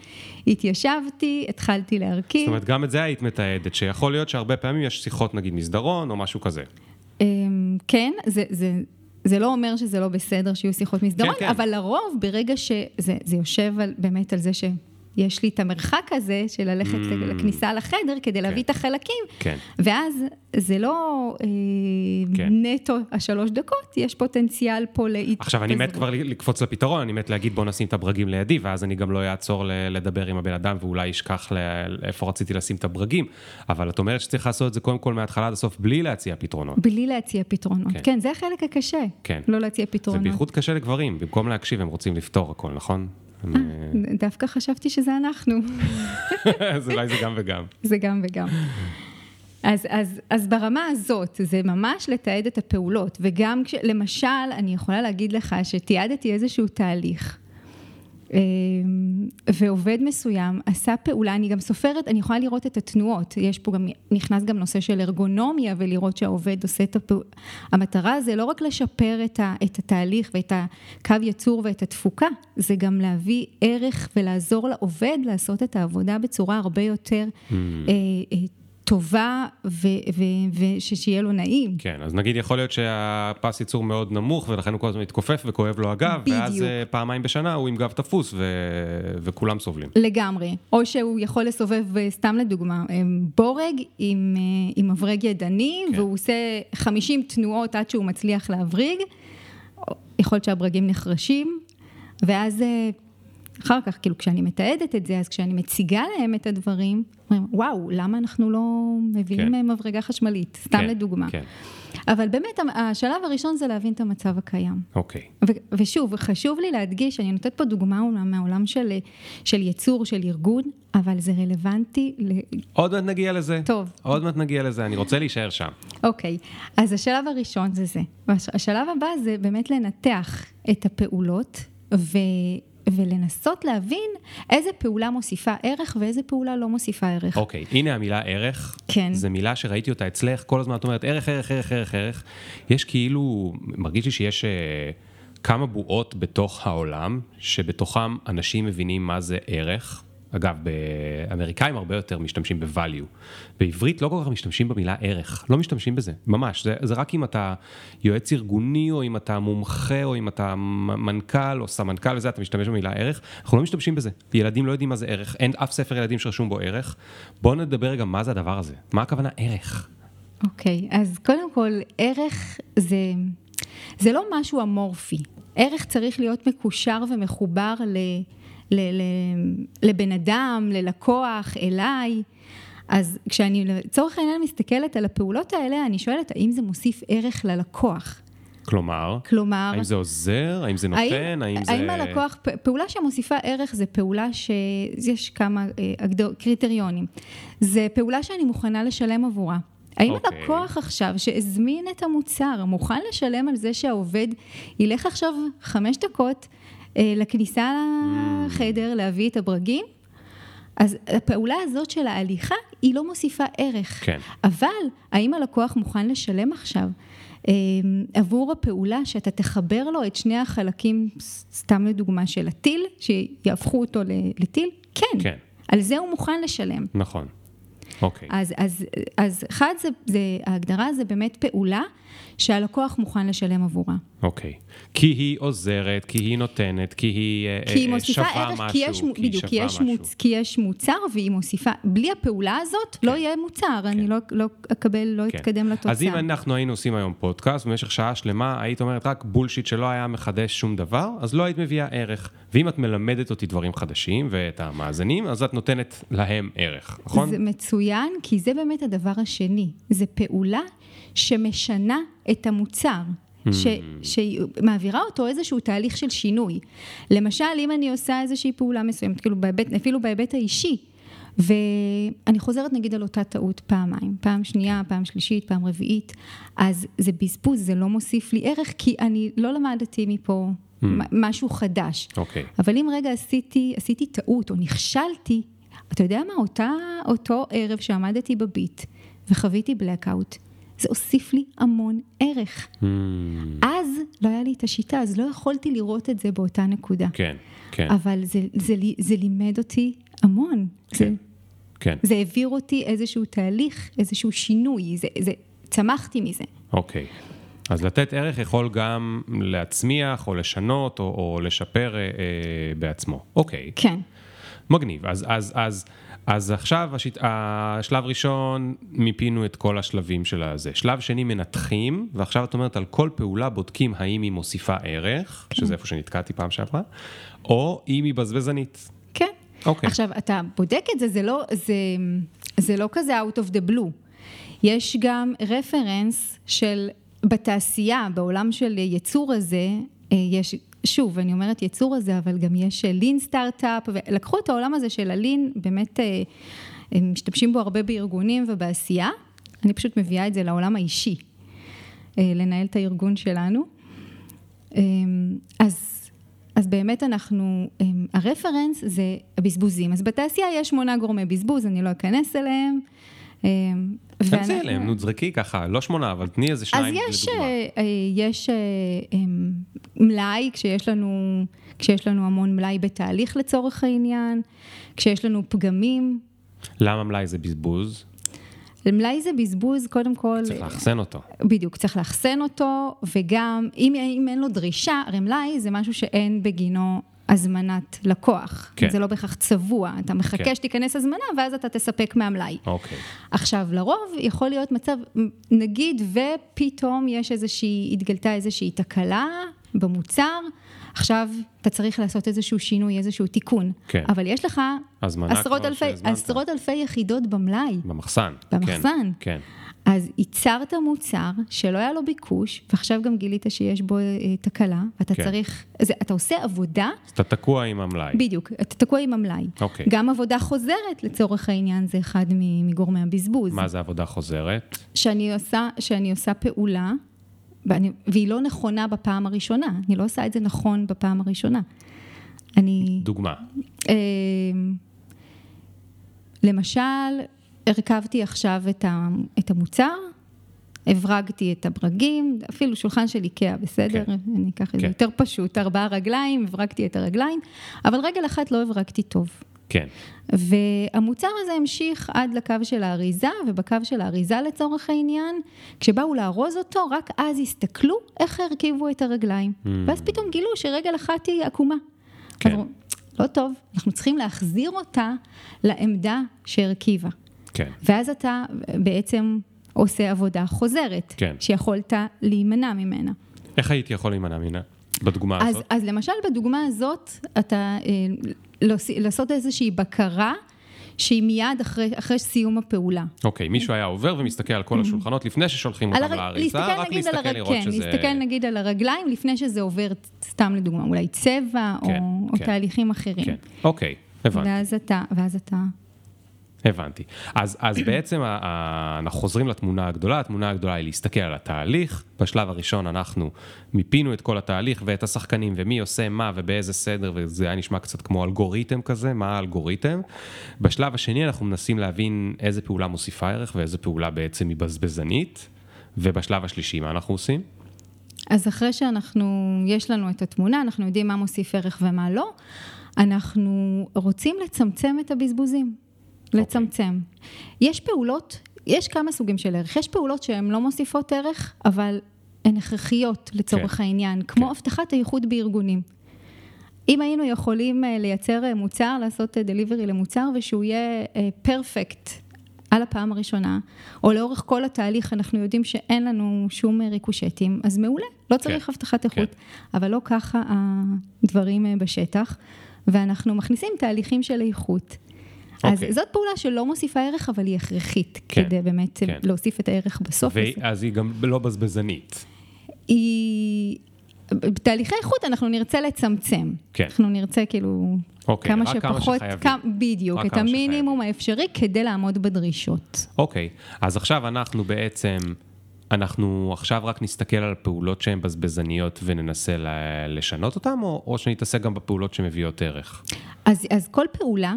התיישבתי, התחלתי להרכיב. זאת אומרת, גם את זה היית מתעדת, שיכול להיות שהרבה פעמים יש שיחות, נגיד, מסדרון או משהו כזה. אמ, כן, זה, זה, זה לא אומר שזה לא בסדר שיהיו שיחות מסדרון, כן, כן. אבל לרוב, ברגע שזה יושב על, באמת על זה ש... יש לי את המרחק הזה של ללכת mm. לכניסה לחדר כדי להביא כן. את החלקים, כן. ואז זה לא אה, כן. נטו השלוש דקות, יש פוטנציאל פה להתפזרות. עכשיו, אני מת כבר לקפוץ לפתרון, אני מת להגיד בוא נשים את הברגים לידי, ואז אני גם לא אעצור לדבר עם הבן אדם ואולי אשכח לאיפה רציתי לשים את הברגים, אבל את אומרת שצריך לעשות את זה קודם כל מההתחלה עד הסוף בלי להציע פתרונות. בלי להציע פתרונות, כן, כן זה החלק הקשה, כן. לא להציע פתרונות. זה בייחוד קשה לגברים, במקום להקשיב הם רוצים לפתור הכל, נכון? אה, דווקא חשבתי שזה אנחנו. אז אולי זה גם וגם. זה גם וגם. אז, אז, אז ברמה הזאת, זה ממש לתעד את הפעולות, וגם כש... למשל, אני יכולה להגיד לך שתיעדתי איזשהו תהליך. אמ, ועובד מסוים עשה פעולה, אני גם סופרת, אני יכולה לראות את התנועות, יש פה גם, נכנס גם נושא של ארגונומיה ולראות שהעובד עושה את הפעולה. המטרה זה לא רק לשפר את, ה, את התהליך ואת הקו ייצור ואת התפוקה, זה גם להביא ערך ולעזור לעובד לעשות את העבודה בצורה הרבה יותר mm. אה, אה, טובה ושיהיה לו נעים. כן, אז נגיד יכול להיות שהפס ייצור מאוד נמוך ולכן הוא כל הזמן מתכופף וכואב לו הגב, בדיוק. ואז אה, פעמיים בשנה הוא עם גב תפוס ו... וכולם סובלים. לגמרי, או שהוא יכול לסובב, סתם לדוגמה, אה, בורג עם, אה, עם מברג ידני, כן. והוא עושה 50 תנועות עד שהוא מצליח להבריג, יכול להיות שהברגים נחרשים, ואז אחר כך, כאילו, כשאני מתעדת את זה, אז כשאני מציגה להם את הדברים, אומרים, וואו, למה אנחנו לא מביאים כן. מברגה חשמלית? סתם כן, לדוגמה. כן. אבל באמת, השלב הראשון זה להבין את המצב הקיים. אוקיי. ו- ושוב, חשוב לי להדגיש, אני נותנת פה דוגמה מהעולם של, של ייצור, של ארגון, אבל זה רלוונטי ל... עוד מעט נגיע לזה. טוב. עוד מעט נגיע לזה, אני רוצה להישאר שם. אוקיי, אז השלב הראשון זה זה. השלב הבא זה באמת לנתח את הפעולות. ו- ולנסות להבין איזה פעולה מוסיפה ערך ואיזה פעולה לא מוסיפה ערך. אוקיי, okay, הנה המילה ערך. כן. זו מילה שראיתי אותה אצלך, כל הזמן את אומרת ערך, ערך, ערך, ערך, ערך. יש כאילו, מרגיש לי שיש uh, כמה בועות בתוך העולם, שבתוכם אנשים מבינים מה זה ערך. אגב, באמריקאים הרבה יותר משתמשים ב-value. בעברית לא כל כך משתמשים במילה ערך, לא משתמשים בזה, ממש. זה, זה רק אם אתה יועץ ארגוני, או אם אתה מומחה, או אם אתה מנכ"ל, או סמנכ"ל וזה, אתה משתמש במילה ערך. אנחנו לא משתמשים בזה. ילדים לא יודעים מה זה ערך, אין אף ספר ילדים שרשום בו ערך. בואו נדבר רגע מה זה הדבר הזה, מה הכוונה ערך. אוקיי, okay, אז קודם כל, ערך זה, זה לא משהו אמורפי. ערך צריך להיות מקושר ומחובר ל... ל, ל, לבן אדם, ללקוח, אליי. אז כשאני לצורך העניין מסתכלת על הפעולות האלה, אני שואלת, האם זה מוסיף ערך ללקוח? כלומר? כלומר... האם זה עוזר? האם זה נותן? האם, האם זה... האם הלקוח, פעולה שמוסיפה ערך זה פעולה שיש כמה אה, קריטריונים. זה פעולה שאני מוכנה לשלם עבורה. האם okay. אוקיי. הלקוח עכשיו שהזמין את המוצר מוכן לשלם על זה שהעובד ילך עכשיו חמש דקות לכניסה לחדר להביא את הברגים? אז הפעולה הזאת של ההליכה היא לא מוסיפה ערך. כן. אבל האם הלקוח מוכן לשלם עכשיו אה, עבור הפעולה שאתה תחבר לו את שני החלקים, סתם לדוגמה של הטיל, שיהפכו אותו לטיל? כן. כן. על זה הוא מוכן לשלם. נכון. אוקיי. אז, אז, אז אחד, זה, זה, ההגדרה זה באמת פעולה שהלקוח מוכן לשלם עבורה. אוקיי. כי היא עוזרת, כי היא נותנת, כי היא, אה, כי היא מוסיפה שווה ערך, משהו, כי יש, כי בדיוק, כי יש, מוצ, כי יש מוצר והיא מוסיפה, בלי הפעולה הזאת כן. לא יהיה מוצר, כן. אני לא, לא אקבל, לא כן. אתקדם לתוצאה. אז אם אנחנו היינו עושים היום פודקאסט, במשך שעה שלמה היית אומרת רק בולשיט שלא היה מחדש שום דבר, אז לא היית מביאה ערך. ואם את מלמדת אותי דברים חדשים ואת המאזנים, אז את נותנת להם ערך, נכון? זה מצוין, כי זה באמת הדבר השני. זה פעולה שמשנה את המוצר. ש, שמעבירה אותו איזשהו תהליך של שינוי. למשל, אם אני עושה איזושהי פעולה מסוימת, כאילו בהיבט, אפילו בהיבט האישי, ואני חוזרת נגיד על אותה טעות פעמיים, פעם שנייה, פעם שלישית, פעם רביעית, אז זה בזבוז, זה לא מוסיף לי ערך, כי אני לא למדתי מפה mm. משהו חדש. אוקיי. Okay. אבל אם רגע עשיתי, עשיתי טעות או נכשלתי, אתה יודע מה, אותה, אותו ערב שעמדתי בביט וחוויתי blackout, זה הוסיף לי המון ערך. Mm. אז לא היה לי את השיטה, אז לא יכולתי לראות את זה באותה נקודה. כן, כן. אבל זה, זה, זה, זה לימד אותי המון. כן, זה, כן. זה העביר אותי איזשהו תהליך, איזשהו שינוי, זה, זה, צמחתי מזה. אוקיי. אז לתת ערך יכול גם להצמיח או לשנות או, או לשפר אה, אה בעצמו. אוקיי. כן. מגניב. אז, אז, אז אז עכשיו השיט... השלב ראשון, מיפינו את כל השלבים של הזה. שלב שני, מנתחים, ועכשיו את אומרת על כל פעולה בודקים האם היא מוסיפה ערך, כן. שזה איפה שנתקעתי פעם שעברה, או אם היא בזבזנית. כן. אוקיי. עכשיו, אתה בודק את זה, זה לא, זה, זה לא כזה out of the blue. יש גם רפרנס של בתעשייה, בעולם של יצור הזה, אה, יש שוב, אני אומרת יצור הזה, אבל גם יש לין אה, סטארט-אפ, ולקחו את העולם הזה של הלין, באמת, אה, הם משתמשים בו הרבה בארגונים ובעשייה, אני פשוט מביאה את זה לעולם האישי, אה, לנהל את הארגון שלנו. אז, אז באמת אנחנו, הרפרנס זה הבזבוזים. אז בתעשייה יש שמונה גורמי בזבוז, אני לא אכנס אליהם. תכנסי אליהם, נו, תזרקי ככה, לא שמונה, אבל תני איזה שניים לדוגמה. אז יש, אה, יש אה, אמ, מלאי, כשיש לנו, כשיש לנו המון מלאי בתהליך לצורך העניין, כשיש לנו פגמים. למה מלאי זה בזבוז? מלאי זה בזבוז, קודם כל... צריך לאחסן אותו. בדיוק, צריך לאחסן אותו, וגם אם, אם אין לו דרישה, הרי מלאי זה משהו שאין בגינו הזמנת לקוח. כן. זה לא בהכרח צבוע, אתה מחכה כן. שתיכנס הזמנה ואז אתה תספק מהמלאי. אוקיי. עכשיו, לרוב יכול להיות מצב, נגיד ופתאום יש איזושהי, התגלתה איזושהי תקלה במוצר, עכשיו אתה צריך לעשות איזשהו שינוי, איזשהו תיקון. כן. אבל יש לך עשרות אלפי, עשרות אלפי יחידות במלאי. במחסן. במחסן. כן. כן. אז ייצרת מוצר שלא היה לו ביקוש, ועכשיו גם גילית שיש בו אה, תקלה, ואתה כן. צריך, זה, אתה עושה עבודה. אז אתה תקוע עם המלאי. בדיוק, אתה תקוע עם המלאי. אוקיי. גם עבודה חוזרת, לצורך העניין, זה אחד מגורמי הבזבוז. מה זה עבודה חוזרת? שאני עושה, שאני עושה פעולה, ואני, והיא לא נכונה בפעם הראשונה, אני לא עושה את זה נכון בפעם הראשונה. אני... דוגמה. אה, למשל, הרכבתי עכשיו את המוצר, הברגתי את הברגים, אפילו שולחן של איקאה, בסדר? כן. אני אקח את כן. זה יותר פשוט, ארבעה רגליים, הברגתי את הרגליים, אבל רגל אחת לא הברגתי טוב. כן. והמוצר הזה המשיך עד לקו של האריזה, ובקו של האריזה לצורך העניין, כשבאו לארוז אותו, רק אז הסתכלו איך הרכיבו את הרגליים. Mm. ואז פתאום גילו שרגל אחת היא עקומה. כן. אז לא טוב, אנחנו צריכים להחזיר אותה לעמדה שהרכיבה. כן. ואז אתה בעצם עושה עבודה חוזרת, כן. שיכולת להימנע ממנה. איך הייתי יכול להימנע ממנה? בדוגמה אז, הזאת? אז למשל בדוגמה הזאת, אתה אה, לעשות איזושהי בקרה שהיא מיד אחרי, אחרי סיום הפעולה. אוקיי, מישהו היה עובר ומסתכל על כל השולחנות לפני ששולחים אותם הר- לאריזה, להסתכל רק להסתכל הרג... לראות כן, שזה... להסתכל נגיד על הרגליים לפני שזה עובר, סתם לדוגמה, אולי צבע או, כן, או כן. תהליכים אחרים. כן, אוקיי, הבנתי. ואז אתה, ואז אתה, הבנתי. אז, אז בעצם אנחנו חוזרים לתמונה הגדולה, התמונה הגדולה היא להסתכל על התהליך. בשלב הראשון אנחנו מיפינו את כל התהליך ואת השחקנים ומי עושה מה ובאיזה סדר, וזה היה נשמע קצת כמו אלגוריתם כזה, מה האלגוריתם. בשלב השני אנחנו מנסים להבין איזה פעולה מוסיפה ערך ואיזה פעולה בעצם היא בזבזנית. ובשלב השלישי מה אנחנו עושים? אז אחרי שאנחנו, יש לנו את התמונה, אנחנו יודעים מה מוסיף ערך ומה לא, אנחנו רוצים לצמצם את הבזבוזים. אוקיי. לצמצם. יש פעולות, יש כמה סוגים של ערך. יש פעולות שהן לא מוסיפות ערך, אבל הן הכרחיות לצורך כן. העניין, כמו כן. הבטחת האיכות בארגונים. אם היינו יכולים אה, לייצר אה, מוצר, לעשות דליברי למוצר, ושהוא יהיה פרפקט על הפעם הראשונה, או לאורך כל התהליך אנחנו יודעים שאין לנו שום אה, ריקושטים, אז מעולה, לא צריך כן, הבטחת איכות. כן. אבל לא ככה הדברים אה, בשטח, ואנחנו מכניסים תהליכים של איכות. אז אוקיי. זאת פעולה שלא מוסיפה ערך, אבל היא הכרחית, כן, כדי באמת כן. להוסיף את הערך בסוף. ואז היא גם לא בזבזנית. היא... בתהליכי איכות אנחנו נרצה לצמצם. כן. אנחנו נרצה כאילו אוקיי, כמה רק כמה שפחות, שחייבים. כמה, בדיוק, את המינימום האפשרי כדי לעמוד בדרישות. אוקיי, אז עכשיו אנחנו בעצם, אנחנו עכשיו רק נסתכל על הפעולות שהן בזבזניות וננסה לשנות אותן, או, או שנתעסק גם בפעולות שמביאות ערך? אז, אז כל פעולה,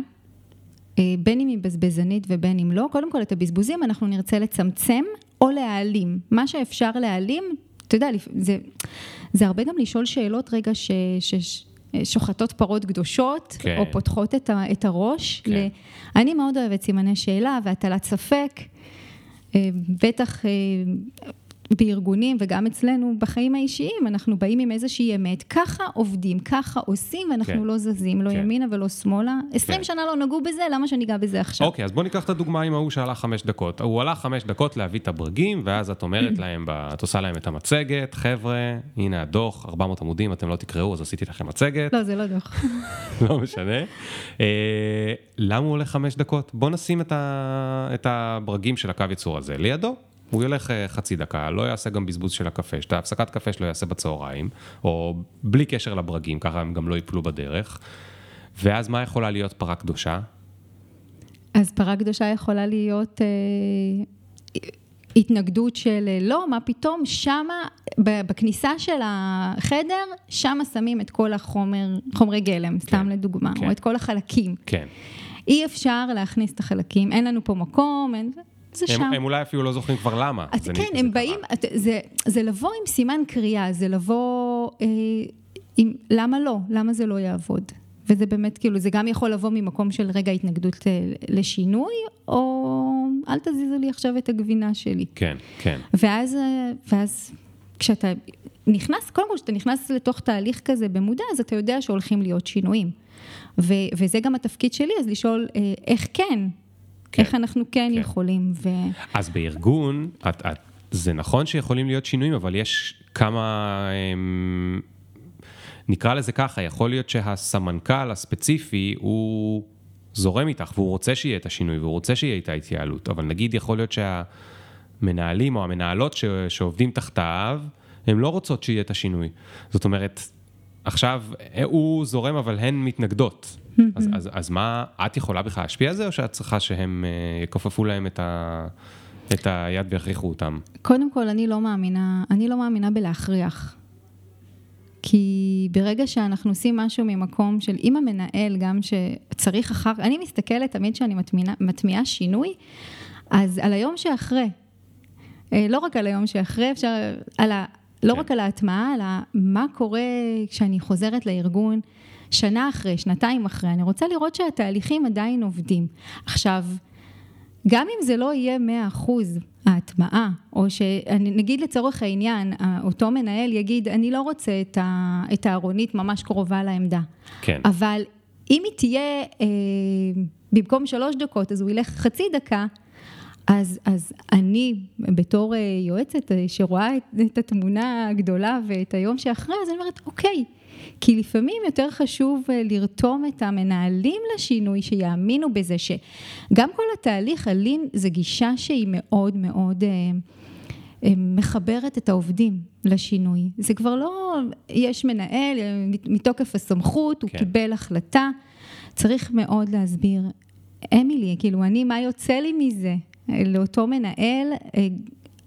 בין אם היא בזבזנית ובין אם לא, קודם כל את הבזבוזים אנחנו נרצה לצמצם או להעלים. מה שאפשר להעלים, אתה יודע, זה, זה הרבה גם לשאול שאלות רגע ש... ש שוחטות פרות קדושות, כן. או פותחות את, ה, את הראש. כן. ל... אני מאוד אוהבת סימני שאלה והטלת ספק. אה, בטח אה, בארגונים וגם אצלנו בחיים האישיים, אנחנו באים עם איזושהי אמת, ככה עובדים, ככה עושים, ואנחנו כן. לא זזים, לא כן. ימינה ולא שמאלה. 20 כן. שנה לא נגעו בזה, למה שניגע בזה עכשיו? אוקיי, אז בוא ניקח את הדוגמה עם ההוא שהלך חמש דקות. הוא הלך חמש דקות להביא את הברגים, ואז את אומרת להם, את עושה להם את המצגת, חבר'ה, הנה הדוח, 400 עמודים, אתם לא תקראו, אז עשיתי לכם מצגת. לא, זה לא דוח. לא משנה. אה, למה הוא הולך חמש דקות? בוא נשים את הברגים של הקו ייצור הזה לידו. הוא ילך אה, חצי דקה, לא יעשה גם בזבוז של הקפה, את ההפסקת קפה שלו יעשה בצהריים, או בלי קשר לברגים, ככה הם גם לא ייפלו בדרך. ואז מה יכולה להיות פרה קדושה? אז פרה קדושה יכולה להיות אה, התנגדות של אה, לא, מה פתאום, שמה, בכניסה של החדר, שמה שמים את כל החומר, חומרי גלם, סתם לדוגמה, כן. או את כל החלקים. כן. אי אפשר להכניס את החלקים, אין לנו פה מקום, אין, זה הם, שם. הם אולי אפילו לא זוכרים כבר למה. אז כן, הם זה באים. את- זה, זה לבוא עם סימן קריאה, זה לבוא אה, עם למה לא, למה זה לא יעבוד. וזה באמת, כאילו, זה גם יכול לבוא ממקום של רגע התנגדות ל- לשינוי, או אל תזיזו לי עכשיו את הגבינה שלי. כן, כן. ואז, אה, ואז כשאתה נכנס, קודם כל, כשאתה נכנס לתוך תהליך כזה במודע, אז אתה יודע שהולכים להיות שינויים. ו, וזה גם התפקיד שלי, אז לשאול אה, איך כן, כן. איך אנחנו כן, כן. יכולים. ו... אז בארגון, את, את, זה נכון שיכולים להיות שינויים, אבל יש כמה, אמ, נקרא לזה ככה, יכול להיות שהסמנכ"ל הספציפי הוא זורם איתך והוא רוצה שיהיה את השינוי והוא רוצה שיהיה איתה התייעלות, אבל נגיד יכול להיות שהמנהלים או המנהלות ש, שעובדים תחתיו, הן לא רוצות שיהיה את השינוי. זאת אומרת, עכשיו הוא זורם אבל הן מתנגדות. אז, אז, אז מה, את יכולה בכלל להשפיע על זה, או שאת צריכה שהם אה, יכופפו להם את, ה, את היד ויכריחו אותם? קודם כל, אני לא מאמינה, אני לא מאמינה בלהכריח. כי ברגע שאנחנו עושים משהו ממקום של אם המנהל גם שצריך אחר, אני מסתכלת תמיד כשאני מטמיעה שינוי, אז על היום שאחרי. אה, לא רק על היום שאחרי, אפשר, על ה, לא כן. רק על ההטמעה, אלא מה קורה כשאני חוזרת לארגון, שנה אחרי, שנתיים אחרי, אני רוצה לראות שהתהליכים עדיין עובדים. עכשיו, גם אם זה לא יהיה 100% ההטמעה, או שנגיד לצורך העניין, אותו מנהל יגיד, אני לא רוצה את הארונית ממש קרובה לעמדה. כן. אבל אם היא תהיה, אה, במקום שלוש דקות, אז הוא ילך חצי דקה, אז, אז אני, בתור אה, יועצת אה, שרואה את, את התמונה הגדולה ואת היום שאחרי, אז אני אומרת, אוקיי, כי לפעמים יותר חשוב אה, לרתום את המנהלים לשינוי, שיאמינו בזה שגם כל התהליך הלין זה גישה שהיא מאוד מאוד... מחברת את העובדים לשינוי. זה כבר לא, יש מנהל, מתוקף הסמכות, הוא כן. קיבל החלטה. צריך מאוד להסביר, אמילי, כאילו, אני, מה יוצא לי מזה? לאותו מנהל, אה,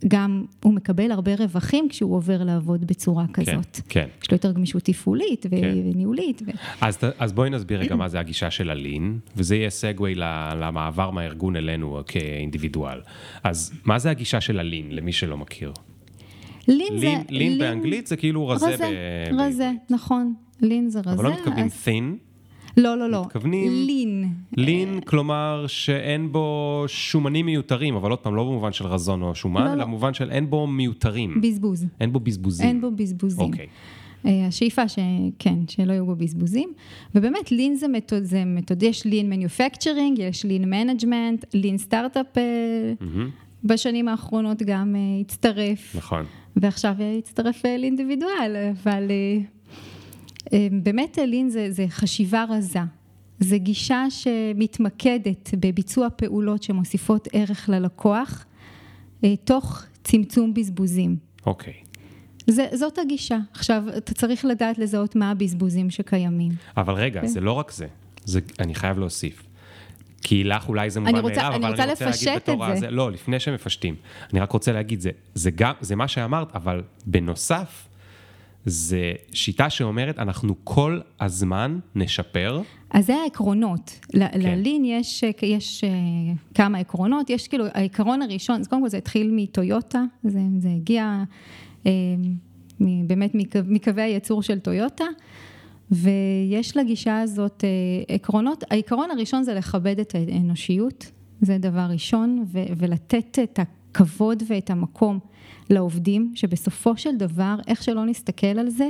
גם הוא מקבל הרבה רווחים כשהוא עובר לעבוד בצורה כן, כזאת. כן, כן. יש לו יותר גמישות תפעולית כן. וניהולית. ו... אז, אז בואי נסביר רגע מה זה הגישה של הלין, וזה יהיה סגווי למעבר מהארגון אלינו כאינדיבידואל. אז מה זה הגישה של הלין, למי שלא מכיר? Lean, lean זה... lean lean באנגלית זה כאילו רזה. רזה, ב... רזה, נכון. Lean זה רזה. אבל לא מתכוונים אז... thin. לא, לא, לא. מתכוונים... lean. Lean, כלומר שאין בו שומנים מיותרים, אבל עוד פעם, לא במובן של רזון או שומן, לא, אלא לא. במובן של אין בו מיותרים. בזבוז. אין בו בזבוזים. אין בו בזבוזים. אוקיי. אה, השאיפה שכן, שלא יהיו בו בזבוזים, ובאמת lean זה method, זה method, יש lean manufacturing, יש lean management, lean startup בשנים האחרונות גם הצטרף. נכון. ועכשיו הצטרף לאינדיבידואל, אבל אה, באמת לין זה, זה חשיבה רזה. זה גישה שמתמקדת בביצוע פעולות שמוסיפות ערך ללקוח, אה, תוך צמצום בזבוזים. אוקיי. Okay. זה, זאת הגישה. עכשיו, אתה צריך לדעת לזהות מה הבזבוזים שקיימים. אבל רגע, okay. כן. זה לא רק זה. זה, אני חייב להוסיף. כי לך אולי זה מובן מאליו, אבל אני רוצה לפשט את זה. הזה, לא, לפני שמפשטים. אני רק רוצה להגיד, זה, זה גם, זה מה שאמרת, אבל בנוסף, זה שיטה שאומרת, אנחנו כל הזמן נשפר. אז זה העקרונות. כן. ללין יש, יש אה, כמה עקרונות, יש כאילו, העיקרון הראשון, אז קודם כל זה התחיל מטויוטה, זה, זה הגיע אה, באמת מקווי הייצור של טויוטה, ויש לגישה הזאת אה, עקרונות. העיקרון הראשון זה לכבד את האנושיות, זה דבר ראשון, ו, ולתת את הכבוד ואת המקום. לעובדים, שבסופו של דבר, איך שלא נסתכל על זה,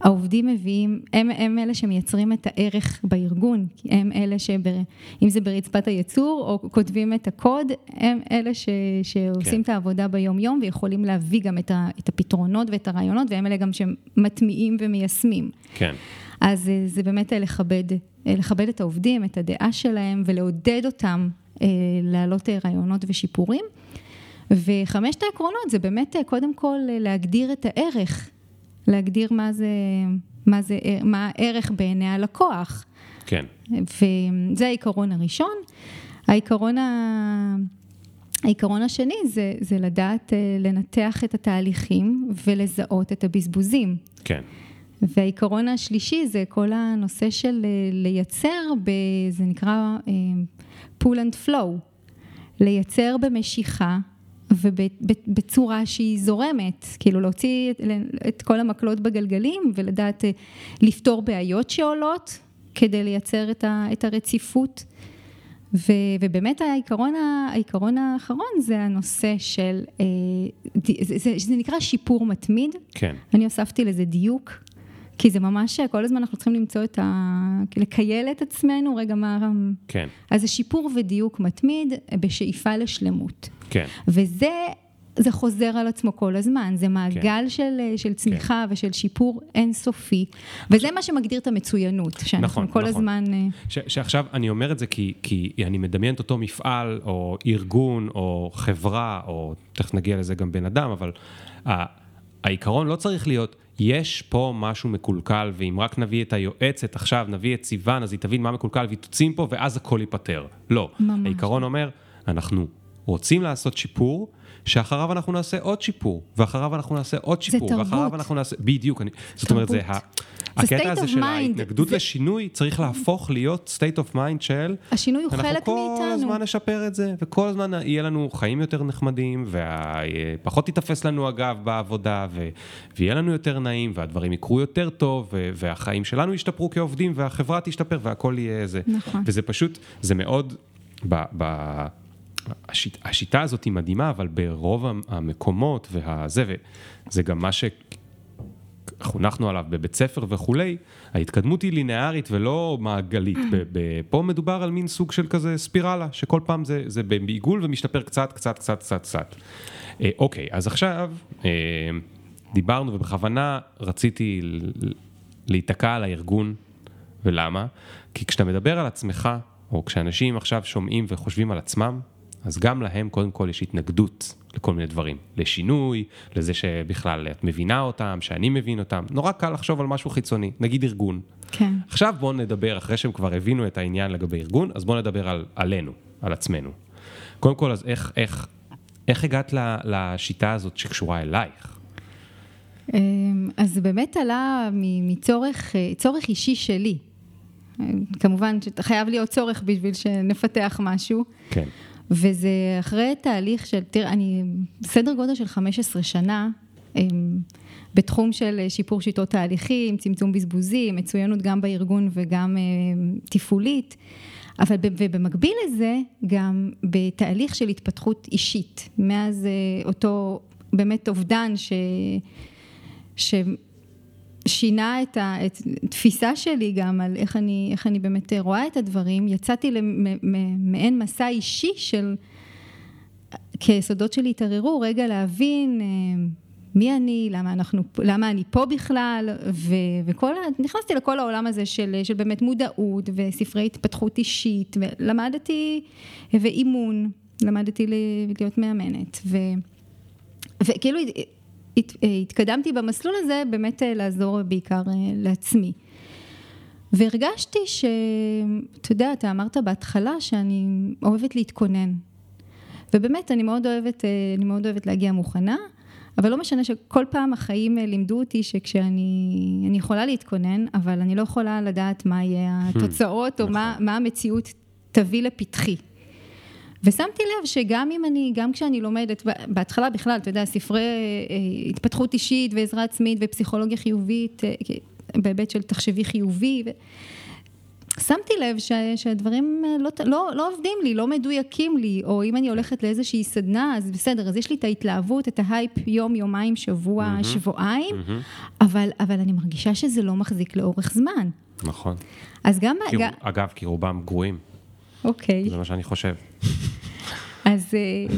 העובדים מביאים, הם, הם אלה שמייצרים את הערך בארגון, הם אלה שאם זה ברצפת הייצור או כותבים את הקוד, הם אלה ש, שעושים כן. את העבודה ביום-יום ויכולים להביא גם את, ה, את הפתרונות ואת הרעיונות, והם אלה גם שמטמיעים ומיישמים. כן. אז אה, זה באמת לכבד, אה, לכבד את העובדים, את הדעה שלהם ולעודד אותם אה, להעלות רעיונות ושיפורים. וחמשת העקרונות זה באמת אה, קודם כל אה, להגדיר את הערך, להגדיר מה זה, מה זה, אה, מה הערך בעיני הלקוח. כן. וזה העיקרון הראשון. העיקרון, ה... העיקרון השני זה, זה לדעת לנתח את התהליכים ולזהות את הבזבוזים. כן. והעיקרון השלישי זה כל הנושא של לייצר, ב, זה נקרא pull and flow, לייצר במשיכה ובצורה שהיא זורמת, כאילו להוציא את כל המקלות בגלגלים ולדעת אה, לפתור בעיות שעולות כדי לייצר את הרציפות. ו, ובאמת העיקרון, העיקרון האחרון זה הנושא של, אה, זה, זה, זה נקרא שיפור מתמיד. כן. אני הוספתי לזה דיוק, כי זה ממש, כל הזמן אנחנו צריכים למצוא את ה... לקייל את עצמנו, רגע, מה... כן. אז זה שיפור ודיוק מתמיד בשאיפה לשלמות. כן. וזה... זה חוזר על עצמו כל הזמן, זה מעגל כן. של, של צמיחה כן. ושל שיפור אינסופי, וזה מה שמגדיר את המצוינות, שאנחנו נכון, כל נכון. הזמן... אה, ש, שעכשיו, אני אומר את זה כי, כי אני מדמיין את אותו מפעל, או ארגון, או חברה, או תכף נגיע לזה גם בן אדם, אבל העיקרון לא צריך להיות... יש פה משהו מקולקל, ואם רק נביא את היועצת עכשיו, נביא את סיוון, אז היא תבין מה מקולקל והיא תוציא פה, ואז הכל ייפתר. לא. ממש. העיקרון אומר, אנחנו רוצים לעשות שיפור, שאחריו אנחנו נעשה עוד שיפור, ואחריו אנחנו נעשה עוד שיפור, תרבות. ואחריו אנחנו נעשה, בדיוק, אני, זאת אומרת, זה, ה- זה הקטע הזה של mind. ההתנגדות זה- לשינוי צריך להפוך להיות state of mind של, השינוי הוא אנחנו חלק כל מאיתנו. הזמן נשפר את זה, וכל הזמן יהיה לנו חיים יותר נחמדים, ופחות תיתפס לנו הגב בעבודה, ו- ויהיה לנו יותר נעים, והדברים יקרו יותר טוב, ו- והחיים שלנו ישתפרו כעובדים, והחברה תשתפר, והכל יהיה זה. נכון. וזה פשוט, זה מאוד, ב- ב- השיט, השיטה הזאת היא מדהימה, אבל ברוב המקומות והזה, וזה גם מה שחונכנו עליו בבית ספר וכולי, ההתקדמות היא לינארית ולא מעגלית. ב- פה מדובר על מין סוג של כזה ספירלה, שכל פעם זה, זה בעיגול ומשתפר קצת, קצת, קצת, קצת, קצת. אה, אוקיי, אז עכשיו אה, דיברנו ובכוונה רציתי להיתקע על הארגון, ולמה? כי כשאתה מדבר על עצמך, או כשאנשים עכשיו שומעים וחושבים על עצמם, אז גם להם קודם כל יש התנגדות לכל מיני דברים. לשינוי, לזה שבכלל את מבינה אותם, שאני מבין אותם. נורא קל לחשוב על משהו חיצוני, נגיד ארגון. כן. עכשיו בואו נדבר, אחרי שהם כבר הבינו את העניין לגבי ארגון, אז בואו נדבר על, עלינו, על עצמנו. קודם כל, אז איך, איך, איך הגעת ל- לשיטה הזאת שקשורה אלייך? אמ, אז זה באמת עלה מצורך אה, צורך אישי שלי. אה, כמובן שחייב להיות צורך בשביל שנפתח משהו. כן. וזה אחרי תהליך של, תראה, אני בסדר גודל של 15 שנה, אמ, בתחום של שיפור שיטות תהליכים, צמצום בזבוזים, מצוינות גם בארגון וגם אמ, תפעולית, אבל ובמקביל לזה, גם בתהליך של התפתחות אישית, מאז אה, אותו באמת אובדן ש... שינה את התפיסה שלי גם על איך אני, איך אני באמת רואה את הדברים, יצאתי למעין מסע אישי של, כיסודות שלי התערערו, רגע להבין אה, מי אני, למה, אנחנו, למה אני פה בכלל, ו, וכל, נכנסתי לכל העולם הזה של, של באמת מודעות וספרי התפתחות אישית, ולמדתי, ואימון, למדתי להיות מאמנת, ו, וכאילו התקדמתי במסלול הזה באמת אה, לעזור בעיקר אה, לעצמי. והרגשתי ש... אתה יודע, אתה אמרת בהתחלה שאני אוהבת להתכונן. ובאמת, אני מאוד אוהבת, אה, אני מאוד אוהבת להגיע מוכנה, אבל לא משנה שכל פעם החיים אה, לימדו אותי שכשאני אני יכולה להתכונן, אבל אני לא יכולה לדעת מה יהיה התוצאות, או מה, מה המציאות תביא לפתחי. ושמתי לב שגם אם אני, גם כשאני לומדת, בהתחלה בכלל, אתה יודע, ספרי אה, התפתחות אישית ועזרה עצמית ופסיכולוגיה חיובית, אה, בהיבט של תחשבי חיובי, ו... שמתי לב ש, שהדברים אה, לא, לא, לא עובדים לי, לא מדויקים לי, או אם אני הולכת לאיזושהי סדנה, אז בסדר, אז יש לי את ההתלהבות, את ההייפ יום, יומיים, שבוע, mm-hmm. שבועיים, mm-hmm. אבל, אבל אני מרגישה שזה לא מחזיק לאורך זמן. נכון. אז גם... כי, גם... אגב, כי רובם גרועים. אוקיי. זה מה שאני חושב. אז... אה,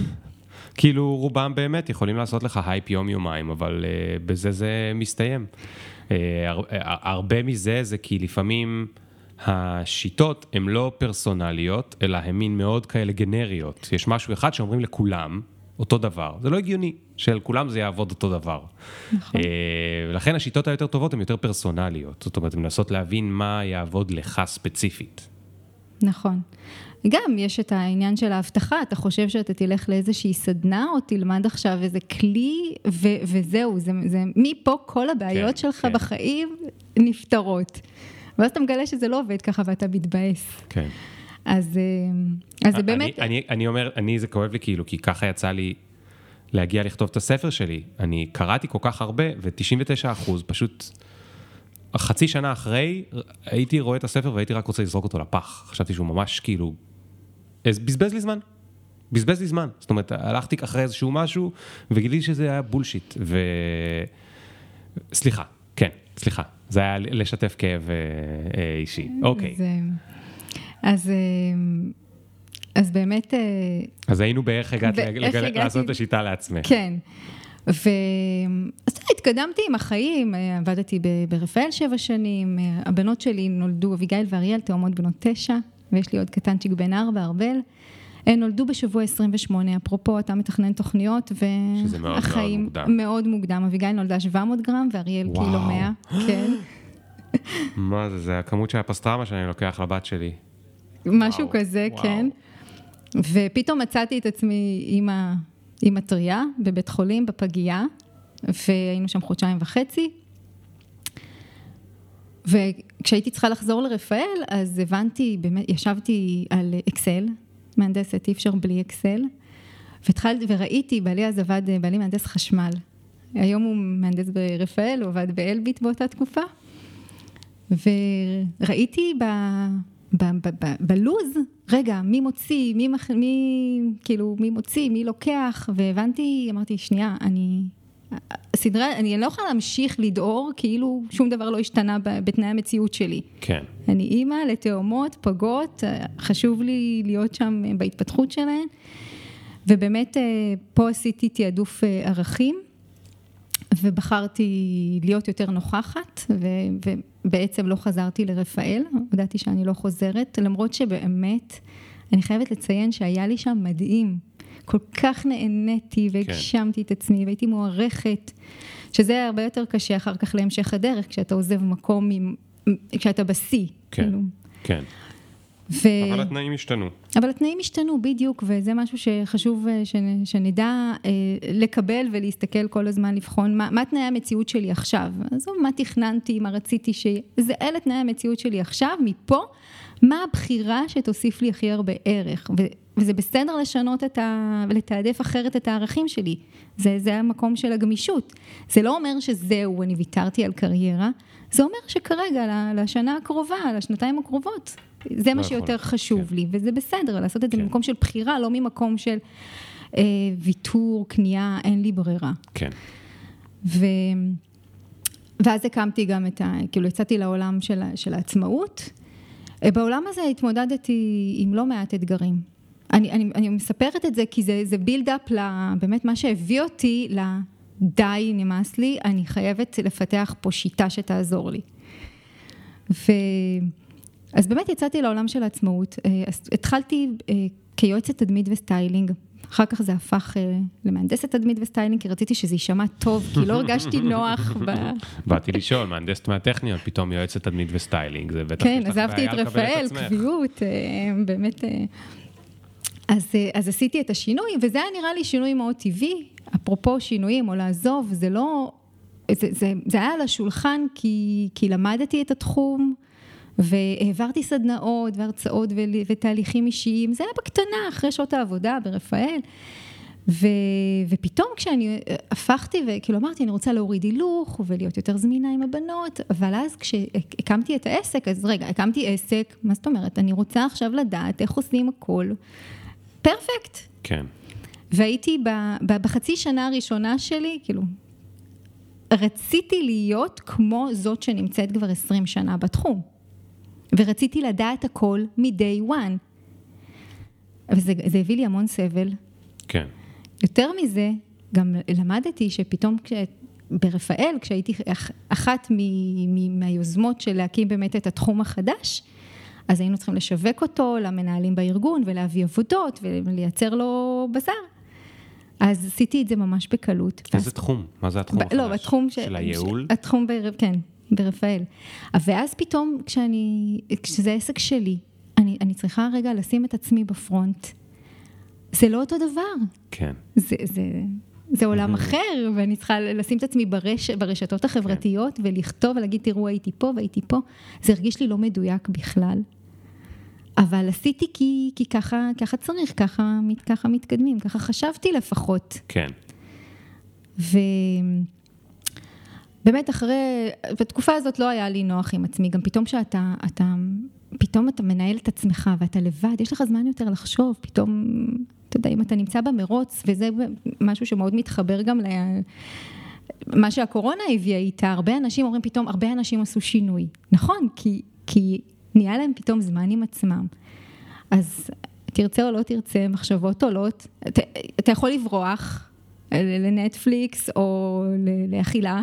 כאילו רובם באמת יכולים לעשות לך הייפ יום-יומיים, אבל uh, בזה זה מסתיים. Uh, הר, הרבה מזה זה כי לפעמים השיטות הן לא פרסונליות, אלא הן מין מאוד כאלה גנריות. יש משהו אחד שאומרים לכולם אותו דבר, זה לא הגיוני שלכולם זה יעבוד אותו דבר. נכון. לכן השיטות היותר טובות הן יותר פרסונליות, זאת אומרת, הן מנסות להבין מה יעבוד לך ספציפית. נכון. גם יש את העניין של ההבטחה, אתה חושב שאתה תלך לאיזושהי סדנה או תלמד עכשיו איזה כלי ו- וזהו, זה, זה, מפה כל הבעיות כן, שלך כן. בחיים נפתרות. ואז אתה מגלה שזה לא עובד ככה ואתה מתבאס. כן. אז, אה, אז זה באמת... אני, אני, אני אומר, אני, זה כואב לי כאילו, כי ככה יצא לי להגיע לכתוב את הספר שלי. אני קראתי כל כך הרבה, ו-99 אחוז, פשוט חצי שנה אחרי, הייתי רואה את הספר והייתי רק רוצה לזרוק אותו לפח. חשבתי שהוא ממש כאילו, בזבז לי זמן. בזבז לי זמן. זאת אומרת, הלכתי אחרי איזשהו משהו, וגיליתי שזה היה בולשיט. ו... סליחה, כן, סליחה. זה היה לשתף כאב אה, אה, אישי. אוקיי. אז, אה, אז, אה, אז באמת... אה, אז היינו באיך הגעת ואיך לג- לג- הגעתי- לעשות את השיטה לעצמך. כן. ו... אז אתה יודע, התקדמתי עם החיים, עבדתי ברפאל שבע שנים, הבנות שלי נולדו, אביגיל ואריאל, תאומות בנות תשע, ויש לי עוד קטנצ'יק בן ארבע, ארבל. הן נולדו בשבוע 28, אפרופו, אתה מתכנן תוכניות, מאוד והחיים... מאוד מוקדם. מאוד מוקדם. אביגיל נולדה 700 גרם, ואריאל וואו. קילו 100, כן. מה זה, זה הכמות של הפסטרמה שאני לוקח לבת שלי. משהו וואו, כזה, וואו. כן. ופתאום מצאתי את עצמי אימא עם מטריה בבית חולים, בפגייה, והיינו שם חודשיים וחצי. וכשהייתי צריכה לחזור לרפאל, אז הבנתי, באמת, ישבתי על אקסל, מהנדסת, אי אפשר בלי אקסל, והתחלתי, וראיתי, בעלי אז עבד, בעלי מהנדס חשמל. היום הוא מהנדס ברפאל, הוא עבד באלביט באותה תקופה. וראיתי ב, בלוז, רגע, מי מוציא, מי, מי, כאילו, מי מוציא, מי לוקח, והבנתי, אמרתי, שנייה, אני, סדרה, אני לא יכולה להמשיך לדהור כאילו שום דבר לא השתנה בתנאי המציאות שלי. כן. אני אימא לתאומות, פגות, חשוב לי להיות שם בהתפתחות שלהן, ובאמת אה, פה עשיתי תעדוף אה, ערכים, ובחרתי להיות יותר נוכחת, ובעצם לא חזרתי לרפאל, הודעתי שאני לא חוזרת, למרות שבאמת, אני חייבת לציין שהיה לי שם מדהים. כל כך נהניתי והגשמתי כן. את עצמי והייתי מוערכת, שזה הרבה יותר קשה אחר כך להמשך הדרך, כשאתה עוזב מקום, עם, כשאתה בשיא. כן, כאילו. כן. ו... אבל התנאים השתנו. אבל התנאים השתנו, בדיוק, וזה משהו שחשוב אה, שנדע אה, לקבל ולהסתכל כל הזמן, לבחון מה, מה תנאי המציאות שלי עכשיו. עזוב, מה תכננתי, מה רציתי ש... זה אלה תנאי המציאות שלי עכשיו, מפה, מה הבחירה שתוסיף לי הכי הרבה ערך. ו... וזה בסדר לשנות את ה... ולתעדף אחרת את הערכים שלי. זה, זה המקום של הגמישות. זה לא אומר שזהו, אני ויתרתי על קריירה, זה אומר שכרגע, לשנה הקרובה, לשנתיים הקרובות, זה מה לא שיותר חשוב כן. לי, וזה בסדר, לעשות את זה כן. ממקום של בחירה, לא ממקום של אה, ויתור, כניעה, אין לי ברירה. כן. ו... ואז הקמתי גם את ה... כאילו, יצאתי לעולם של, של העצמאות. בעולם הזה התמודדתי עם לא מעט אתגרים. אני, אני, אני מספרת את זה כי זה, זה build-up לבאמת מה שהביא אותי לדי נמאס לי, אני חייבת לפתח פה שיטה שתעזור לי. ו... אז באמת יצאתי לעולם של העצמאות, אה, התחלתי אה, כיועצת תדמית וסטיילינג, אחר כך זה הפך אה, למהנדסת תדמית וסטיילינג, כי רציתי שזה יישמע טוב, כי לא הרגשתי נוח ב... באתי לשאול, מהנדסת מהטכניון, פתאום יועצת תדמית וסטיילינג, זה בטח כן, עזבתי את רפאל, קביעות, באמת... אז, אז עשיתי את השינוי, וזה היה נראה לי שינוי מאוד טבעי, אפרופו שינויים או לעזוב, זה לא, זה, זה, זה היה על השולחן כי, כי למדתי את התחום, והעברתי סדנאות והרצאות ותהליכים אישיים, זה היה בקטנה, אחרי שעות העבודה ברפאל. ו, ופתאום כשאני הפכתי וכאילו אמרתי אני רוצה להוריד הילוך ולהיות יותר זמינה עם הבנות, אבל אז כשהקמתי את העסק, אז רגע, הקמתי עסק, מה זאת אומרת, אני רוצה עכשיו לדעת איך עושים הכל פרפקט. כן. והייתי ב, ב, בחצי שנה הראשונה שלי, כאילו, רציתי להיות כמו זאת שנמצאת כבר 20 שנה בתחום. ורציתי לדעת הכל מ-day one. וזה הביא לי המון סבל. כן. יותר מזה, גם למדתי שפתאום כש... ברפאל, כשהייתי אחת מ- מהיוזמות של להקים באמת את התחום החדש, אז היינו צריכים לשווק אותו למנהלים בארגון ולהביא עבודות ולייצר לו בשר. אז עשיתי את זה ממש בקלות. איזה ואז... תחום? מה זה התחום ב- החדש? לא, התחום ש... של הייעול? התחום, ב... כן, ברפאל. ואז פתאום כשאני, כשזה עסק שלי, אני, אני צריכה רגע לשים את עצמי בפרונט. זה לא אותו דבר. כן. זה, זה, זה עולם אחר, ואני צריכה לשים את עצמי ברש, ברשתות החברתיות כן. ולכתוב ולהגיד, תראו, הייתי פה והייתי פה. זה הרגיש לי לא מדויק בכלל. אבל עשיתי כי, כי ככה, ככה צריך, ככה, ככה מתקדמים, ככה חשבתי לפחות. כן. ו... באמת אחרי, בתקופה הזאת לא היה לי נוח עם עצמי, גם פתאום שאתה, אתה, פתאום אתה מנהל את עצמך ואתה לבד, יש לך זמן יותר לחשוב, פתאום, אתה יודע, אם אתה נמצא במרוץ, וזה משהו שמאוד מתחבר גם ל... מה שהקורונה הביאה איתה, הרבה אנשים אומרים פתאום, הרבה אנשים עשו שינוי. נכון, כי, כי נהיה להם פתאום זמן עם עצמם. אז תרצה או לא תרצה, מחשבות עולות, אתה, אתה יכול לברוח לנטפליקס או לאכילה,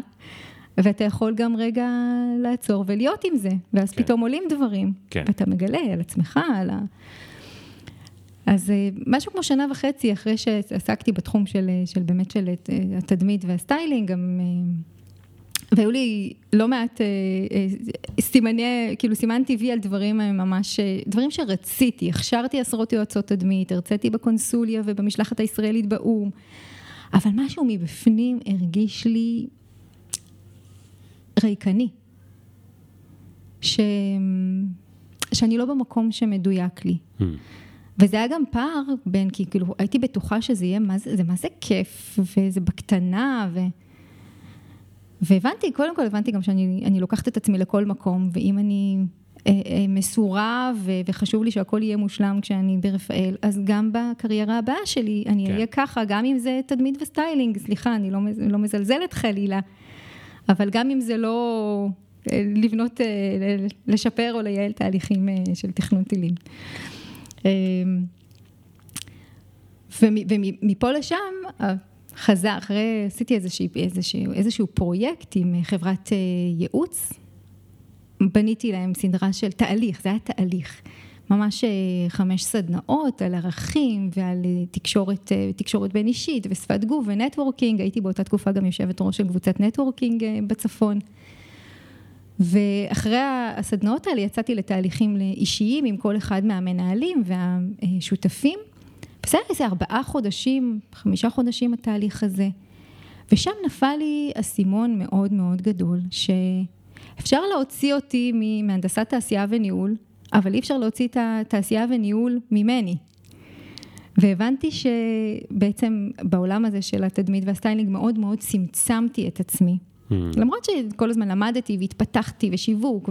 ואתה יכול גם רגע לעצור ולהיות עם זה, ואז כן. פתאום עולים דברים, כן. ואתה מגלה על עצמך, על ה... אז אה, משהו כמו שנה וחצי אחרי שעסקתי בתחום של, של באמת של אה, התדמית והסטיילינג, גם והיו לי לא מעט אה, אה, סימני, כאילו סימן טבעי על דברים אה, ממש, אה, דברים שרציתי, הכשרתי עשרות יועצות תדמית, הרציתי בקונסוליה ובמשלחת הישראלית באו"ם, אבל משהו מבפנים הרגיש לי ריקני. ש... שאני לא במקום שמדויק לי. Hmm. וזה היה גם פער בין, כי כאילו הייתי בטוחה שזה יהיה, מה זה, זה מה זה כיף, וזה בקטנה, ו... והבנתי, קודם כל הבנתי גם שאני לוקחת את עצמי לכל מקום, ואם אני אה, אה, מסורה ו, וחשוב לי שהכל יהיה מושלם כשאני ברפאל, אז גם בקריירה הבאה שלי אני כן. אהיה ככה, גם אם זה תדמית וסטיילינג, סליחה, אני לא, לא מזלזלת חלילה, אבל גם אם זה לא אה, לבנות, אה, לשפר או לייעל תהליכים אה, של תכנון טילים. אה, ומפה לשם, חזר, אחרי, עשיתי איזושהי, איזשהו, איזשהו פרויקט עם חברת ייעוץ, בניתי להם סדרה של תהליך, זה היה תהליך. ממש אה, חמש סדנאות על ערכים ועל אה, תקשורת, תקשורת בין אישית ושפת גוף ו networking, הייתי באותה תקופה גם יושבת ראש של קבוצת networking בצפון. ואחרי הסדנאות האלה יצאתי לתהליכים אישיים עם כל אחד מהמנהלים והשותפים. בסדר, איזה ארבעה חודשים, חמישה חודשים התהליך הזה. ושם נפל לי אסימון מאוד מאוד גדול, שאפשר להוציא אותי מהנדסת תעשייה וניהול, אבל אי אפשר להוציא את התעשייה וניהול ממני. והבנתי שבעצם בעולם הזה של התדמית והסטיילינג מאוד מאוד צמצמתי את עצמי. Mm. למרות שכל הזמן למדתי והתפתחתי ושיווק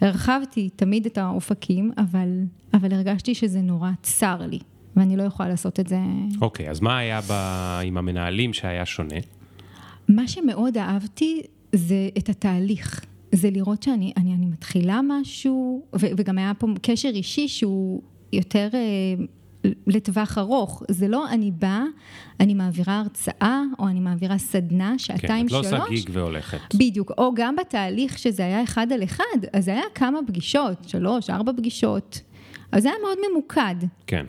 והרחבתי תמיד את האופקים, אבל, אבל הרגשתי שזה נורא צר לי. ואני לא יכולה לעשות את זה. אוקיי, okay, אז מה היה ב... עם המנהלים שהיה שונה? מה שמאוד אהבתי זה את התהליך. זה לראות שאני אני, אני מתחילה משהו, ו, וגם היה פה קשר אישי שהוא יותר אה, לטווח ארוך. זה לא אני באה, אני מעבירה הרצאה, או אני מעבירה סדנה, שעתיים, שלוש. כן, את לא עושה גיג והולכת. בדיוק, או גם בתהליך שזה היה אחד על אחד, אז זה היה כמה פגישות, שלוש, ארבע פגישות. אז זה היה מאוד ממוקד. כן.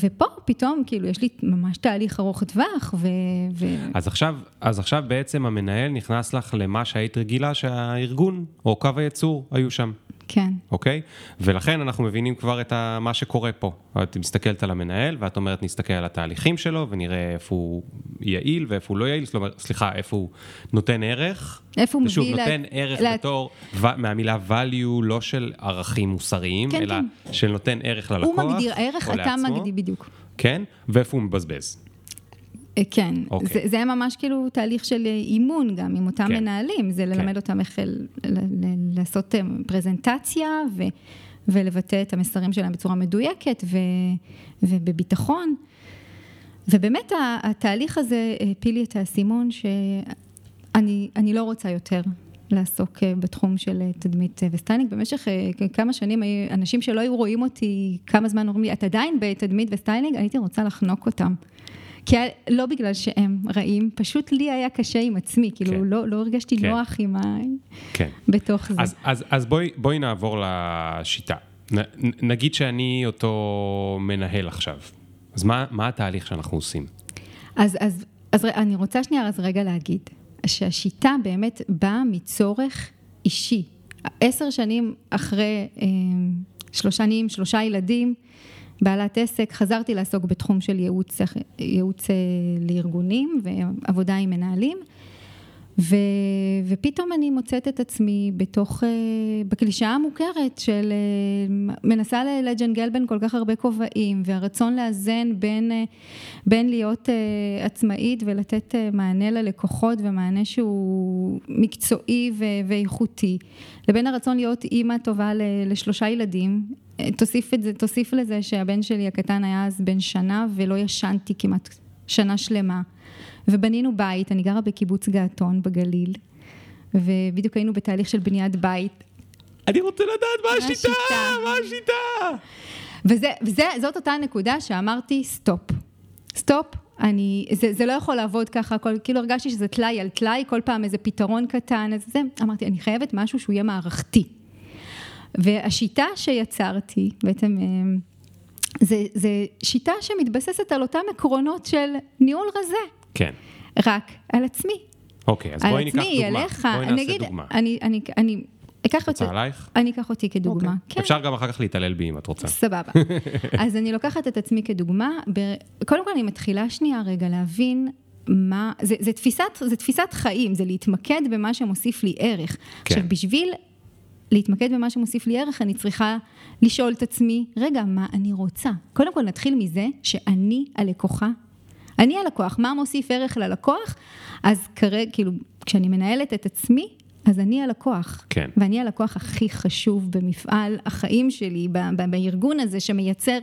ופה פתאום, כאילו, יש לי ממש תהליך ארוך טווח, ו... ו... אז עכשיו, אז עכשיו בעצם המנהל נכנס לך למה שהיית רגילה שהארגון או קו הייצור היו שם. כן. אוקיי? ולכן אנחנו מבינים כבר את ה, מה שקורה פה. את מסתכלת על המנהל ואת אומרת, נסתכל על התהליכים שלו ונראה איפה הוא יעיל ואיפה הוא לא יעיל, זאת אומרת, סליחה, איפה הוא נותן ערך. איפה הוא מביא... ושוב, נותן ערך לה... בתור, ו... מהמילה value, לא של ערכים מוסריים, כן, אלא כן. של נותן ערך ללקוח. הוא מגדיר ערך, אתה לעצמו, מגדיר בדיוק. כן, ואיפה הוא מבזבז. אה, כן, okay. אוקיי. זה, זה היה ממש כאילו תהליך של אה, אימון גם עם אותם כן. מנהלים, זה ללמד כן. אותם איך לעשות אה, פרזנטציה ו, ולבטא את המסרים שלהם בצורה מדויקת ו, ובביטחון. ובאמת התהליך הזה הפיל לי את האסימון שאני לא רוצה יותר לעסוק בתחום של תדמית וסטיילינג. במשך כמה שנים אנשים שלא היו רואים אותי כמה זמן אומרים לי, את עדיין בתדמית וסטיילינג? הייתי רוצה לחנוק אותם. כי לא בגלל שהם רעים, פשוט לי היה קשה עם עצמי, כאילו כן. לא, לא הרגשתי כן. נוח עם ה... כן. בתוך זה. אז, אז, אז בואי, בואי נעבור לשיטה. נ, נגיד שאני אותו מנהל עכשיו, אז מה, מה התהליך שאנחנו עושים? אז, אז, אז אני רוצה שנייה אז רגע להגיד, שהשיטה באמת באה מצורך אישי. עשר שנים אחרי אה, שלושה שנים, שלושה ילדים, בעלת עסק, חזרתי לעסוק בתחום של ייעוץ, ייעוץ אה, לארגונים ועבודה עם מנהלים. ו, ופתאום אני מוצאת את עצמי בתוך, אה, בקלישאה המוכרת של אה, מנסה לג'נגל בין כל כך הרבה כובעים והרצון לאזן בין, בין להיות עצמאית ולתת מענה ללקוחות ומענה שהוא מקצועי ואיכותי לבין הרצון להיות אימא טובה לשלושה ילדים תוסיף, את זה, תוסיף לזה שהבן שלי הקטן היה אז בן שנה ולא ישנתי כמעט שנה שלמה. ובנינו בית, אני גרה בקיבוץ געתון בגליל, ובדיוק היינו בתהליך של בניית בית. אני רוצה לדעת מה השיטה, מה השיטה. וזה, וזה, זאת אותה נקודה שאמרתי, stop. Stop, אני, זה, זה לא יכול לעבוד ככה, כל, כאילו הרגשתי שזה טלאי על טלאי, כל פעם איזה פתרון קטן, אז זה, אמרתי, אני חייבת משהו שהוא יהיה מערכתי. והשיטה שיצרתי, בעצם, אה, זה, זה שיטה שמתבססת על אותם עקרונות של ניהול רזה. כן. רק על עצמי. אוקיי, אז בואי ניקח על עצמי, דוגמה. אליך, בואי נגיד, דוגמה. אני, אני, אני אקח אותי, עלייך? אני אקח אותי כדוגמה, אוקיי. כן. אפשר גם אחר כך להתעלל בי אם את רוצה. סבבה. אז אני לוקחת את עצמי כדוגמה, ב- קודם כל אני מתחילה שנייה רגע להבין מה, זה, זה, תפיסת, זה תפיסת חיים, זה להתמקד במה שמוסיף לי ערך. כן. עכשיו, בשביל להתמקד במה שמוסיף לי ערך, אני צריכה לשאול את עצמי, רגע, מה אני רוצה? קודם כל נתחיל מזה שאני הלקוחה. אני הלקוח, מה מוסיף ערך ללקוח? אז כרגע, כאילו, כשאני מנהלת את עצמי, אז אני הלקוח. כן. ואני הלקוח הכי חשוב במפעל החיים שלי, ב- ב- בארגון הזה שמייצר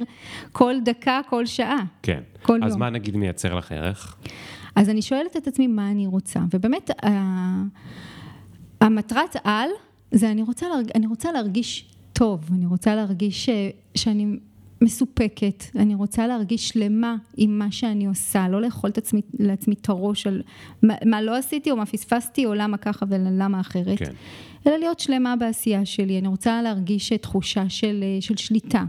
כל דקה, כל שעה. כן. כל אז יום. מה נגיד מייצר לך ערך? אז אני שואלת את עצמי מה אני רוצה, ובאמת ה- המטרת על זה אני רוצה, להרג, אני רוצה להרגיש טוב, אני רוצה להרגיש ש, שאני מסופקת, אני רוצה להרגיש שלמה עם מה שאני עושה, לא לאכול עצמי, לעצמי את הראש על מה, מה לא עשיתי או מה פספסתי או למה ככה ולמה אחרת, כן. אלא להיות שלמה בעשייה שלי, אני רוצה להרגיש תחושה של, של שליטה,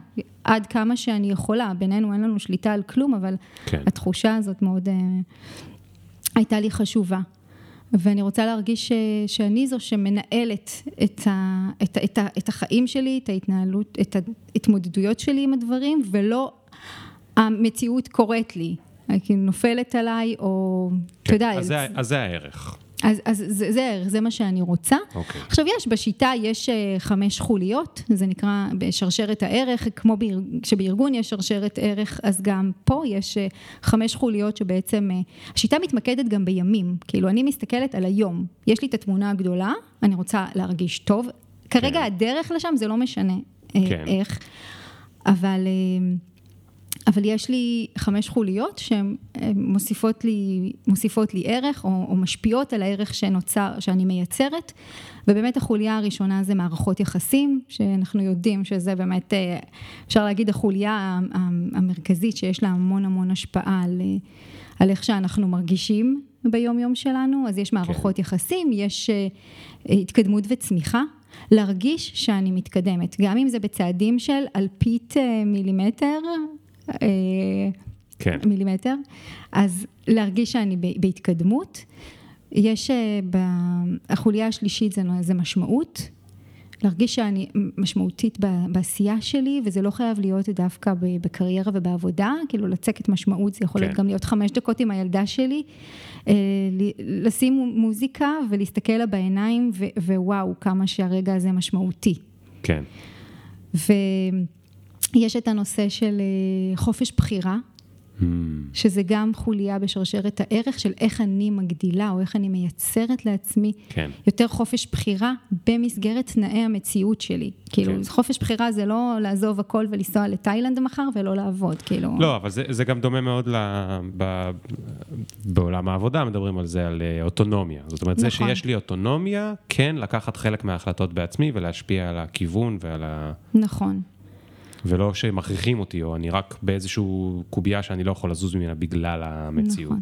עד כמה שאני יכולה, בינינו אין לנו שליטה על כלום, אבל כן. התחושה הזאת מאוד אה, הייתה לי חשובה. ואני רוצה להרגיש ש, שאני זו שמנהלת את, ה, את, את, ה, את החיים שלי, את ההתנהלות, את ההתמודדויות שלי עם הדברים, ולא המציאות קורית לי, כאילו נופלת עליי, או, אתה יודע, כן. אז זה- אז זה הערך. אז, אז זה, זה זה מה שאני רוצה. אוקיי. עכשיו יש, בשיטה יש אה, חמש חוליות, זה נקרא בשרשרת הערך, כמו באר, כשבארגון יש שרשרת ערך, אז גם פה יש אה, חמש חוליות שבעצם, אה, השיטה מתמקדת גם בימים, כאילו אני מסתכלת על היום, יש לי את התמונה הגדולה, אני רוצה להרגיש טוב, כרגע כן. הדרך לשם זה לא משנה אה, כן. איך, אבל... אבל יש לי חמש חוליות שהן מוסיפות לי, מוסיפות לי ערך או, או משפיעות על הערך שנוצר, שאני מייצרת. ובאמת החוליה הראשונה זה מערכות יחסים שאנחנו יודעים שזה באמת אה, אפשר להגיד החוליה המרכזית שיש לה המון המון השפעה על, אה, על איך שאנחנו מרגישים ביום יום שלנו. אז יש מערכות כן. יחסים, יש אה, התקדמות וצמיחה. להרגיש שאני מתקדמת, גם אם זה בצעדים של אלפית מילימטר, כן. מילימטר, אז להרגיש שאני בהתקדמות. יש, אה, החוליה השלישית זה, זה משמעות, להרגיש שאני משמעותית בעשייה שלי, וזה לא חייב להיות דווקא בקריירה ובעבודה, כאילו לצקת משמעות, זה יכול להיות כן. גם להיות חמש דקות עם הילדה שלי, אה, לשים מוזיקה ולהסתכל לה בעיניים, ו- ווואו, כמה שהרגע הזה משמעותי. כן. ויש את הנושא של אה, חופש בחירה, Hmm, שזה גם חוליה בשרשרת הערך של איך אני מגדילה או איך אני מייצרת לעצמי כן. יותר חופש בחירה במסגרת תנאי המציאות שלי. כאילו, כן. חופש בחירה זה לא לעזוב הכל ולנסוע לתאילנד מחר ולא לעבוד, כאילו. לא, אבל זה, זה גם דומה מאוד ל... ב... בעולם העבודה, מדברים על זה, על אה, אוטונומיה. זאת אומרת, זה נכון. שיש לי אוטונומיה, כן לקחת חלק מההחלטות בעצמי ולהשפיע על הכיוון ועל ה... נכון. ולא שמכריחים אותי, או אני רק באיזשהו קובייה שאני לא יכול לזוז ממנה בגלל המציאות. נכון.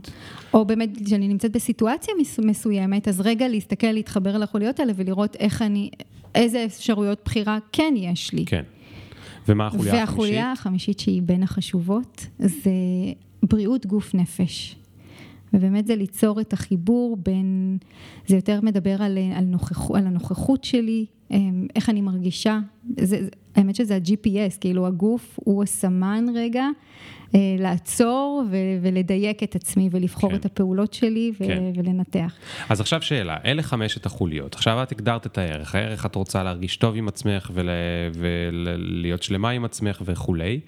או באמת, כשאני נמצאת בסיטואציה מס- מסוימת, אז רגע להסתכל, להתחבר לחוליות האלה ולראות איך אני, איזה אפשרויות בחירה כן יש לי. כן. ומה החוליה החמישית? והחוליה החמישית שהיא בין החשובות, זה בריאות גוף נפש. ובאמת זה ליצור את החיבור בין, זה יותר מדבר על, על, נוכח, על הנוכחות שלי, אמ, איך אני מרגישה, זה- האמת שזה ה-GPS, כאילו הגוף הוא הסמן רגע, אה, לעצור ו, ולדייק את עצמי ולבחור כן. את הפעולות שלי ו, כן. ולנתח. אז עכשיו שאלה, אלה חמשת החוליות. עכשיו את הגדרת את הערך. הערך את רוצה להרגיש טוב עם עצמך ול... ולהיות שלמה עם עצמך וכולי,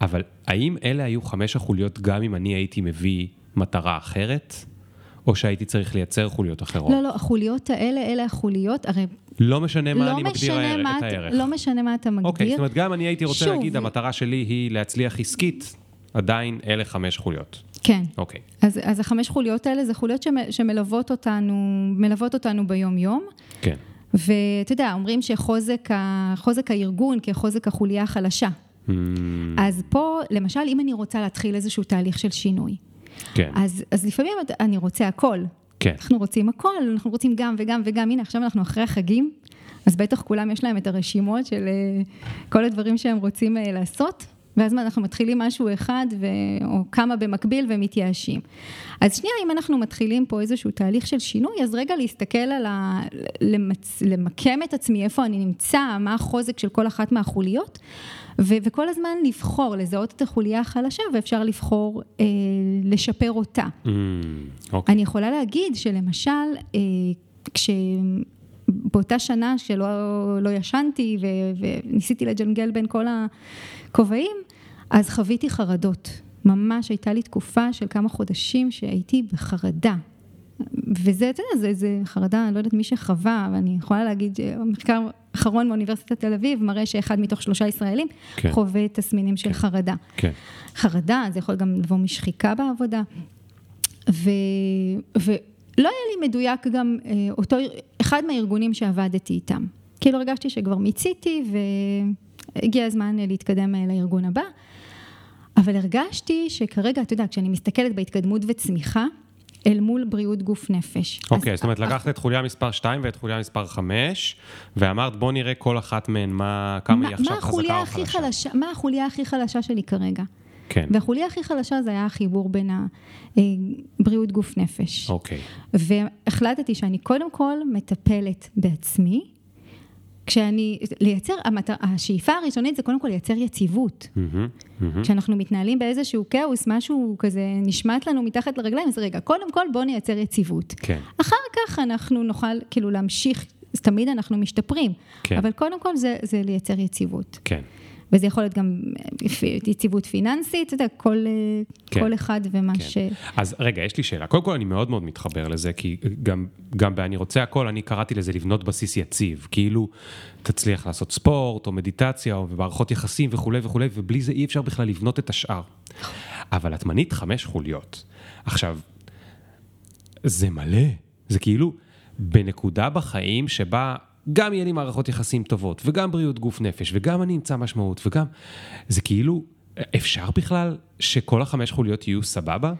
אבל האם אלה היו חמש החוליות גם אם אני הייתי מביא מטרה אחרת, או שהייתי צריך לייצר חוליות אחרות? לא, לא, החוליות האלה, אלה החוליות, הרי לא משנה מה לא אני מגדיר משנה הערך, מה את אתה- הערך. לא משנה מה אתה מגדיר. אוקיי, זאת אומרת, גם אני הייתי רוצה שוב, להגיד, המטרה שלי היא להצליח עסקית, עדיין אלה חמש חוליות. כן. אוקיי, אז, אז החמש חוליות האלה זה חוליות שמ- שמלוות אותנו, מלוות אותנו ביום-יום. כן. ואתה יודע, אומרים שחוזק ה- הארגון כחוזק החוליה החלשה. Hmm, אז פה, למשל, אם אני רוצה להתחיל איזשהו תהליך של שינוי, כן, אז, אז לפעמים אני רוצה הכל. כן, אנחנו רוצים הכל, אנחנו רוצים גם וגם וגם. הנה, עכשיו אנחנו אחרי החגים, אז בטח כולם יש להם את הרשימות של אה, כל הדברים שהם רוצים אה, לעשות. ואז אנחנו מתחילים משהו אחד, ו... או כמה במקביל ומתייאשים. אז שנייה, אם אנחנו מתחילים פה איזשהו תהליך של שינוי, אז רגע להסתכל על ה... למצ... למקם את עצמי, איפה אני נמצא, מה החוזק של כל אחת מהחוליות, ו... וכל הזמן לבחור, לזהות את החוליה החלשה, ואפשר לבחור אה, לשפר אותה. Mm, okay. אוקיי. אני יכולה להגיד שלמשל, אה, כש... באותה שנה שלא לא ישנתי ו, וניסיתי לג'נגל בין כל הכובעים, אז חוויתי חרדות. ממש הייתה לי תקופה של כמה חודשים שהייתי בחרדה. וזה, אתה יודע, זה, זה חרדה, אני לא יודעת מי שחווה, אבל אני יכולה להגיד, מחקר אחרון מאוניברסיטת תל אביב מראה שאחד מתוך שלושה ישראלים כן. חווה תסמינים של כן. חרדה. כן. חרדה, זה יכול גם לבוא משחיקה בעבודה. ו, ו, לא היה לי מדויק גם אה, אותו, אחד מהארגונים שעבדתי איתם. כאילו הרגשתי שכבר מיציתי והגיע הזמן להתקדם אה, לארגון הבא, אבל הרגשתי שכרגע, אתה יודע, כשאני מסתכלת בהתקדמות וצמיחה, אל מול בריאות גוף נפש. אוקיי, okay, זאת אומרת, לקחת את חוליה מספר 2 ואת חוליה מספר 5, ואמרת, בוא נראה כל אחת מהן, מה, כמה מה, היא עכשיו חזקה או חלשה. חלשה. מה החוליה הכי חלשה שלי כרגע? כן. והחוליה הכי חלשה זה היה החיבור בין הבריאות גוף נפש. אוקיי. והחלטתי שאני קודם כל מטפלת בעצמי, כשאני, לייצר, המטר, השאיפה הראשונית זה קודם כל לייצר יציבות. Mm-hmm, mm-hmm. כשאנחנו מתנהלים באיזשהו כאוס, משהו כזה נשמט לנו מתחת לרגליים, אז רגע, קודם כל בואו נייצר יציבות. כן. אחר כך אנחנו נוכל כאילו להמשיך, אז תמיד אנחנו משתפרים, כן. אבל קודם כל זה, זה לייצר יציבות. כן. וזה יכול להיות גם יציבות פיננסית, אתה יודע, כל, כן. כל אחד ומה כן. ש... אז רגע, יש לי שאלה. קודם כל, אני מאוד מאוד מתחבר לזה, כי גם, גם ב"אני רוצה הכל", אני קראתי לזה לבנות בסיס יציב. כאילו, תצליח לעשות ספורט, או מדיטציה, או מערכות יחסים וכולי וכולי, ובלי זה אי אפשר בכלל לבנות את השאר. אבל את מנית חמש חוליות. עכשיו, זה מלא. זה כאילו, בנקודה בחיים שבה גם יהיה לי מערכות יחסים טובות, וגם בריאות גוף נפש, וגם אני אמצא משמעות, וגם... זה כאילו, אפשר בכלל שכל החמש חוליות יהיו סבבה?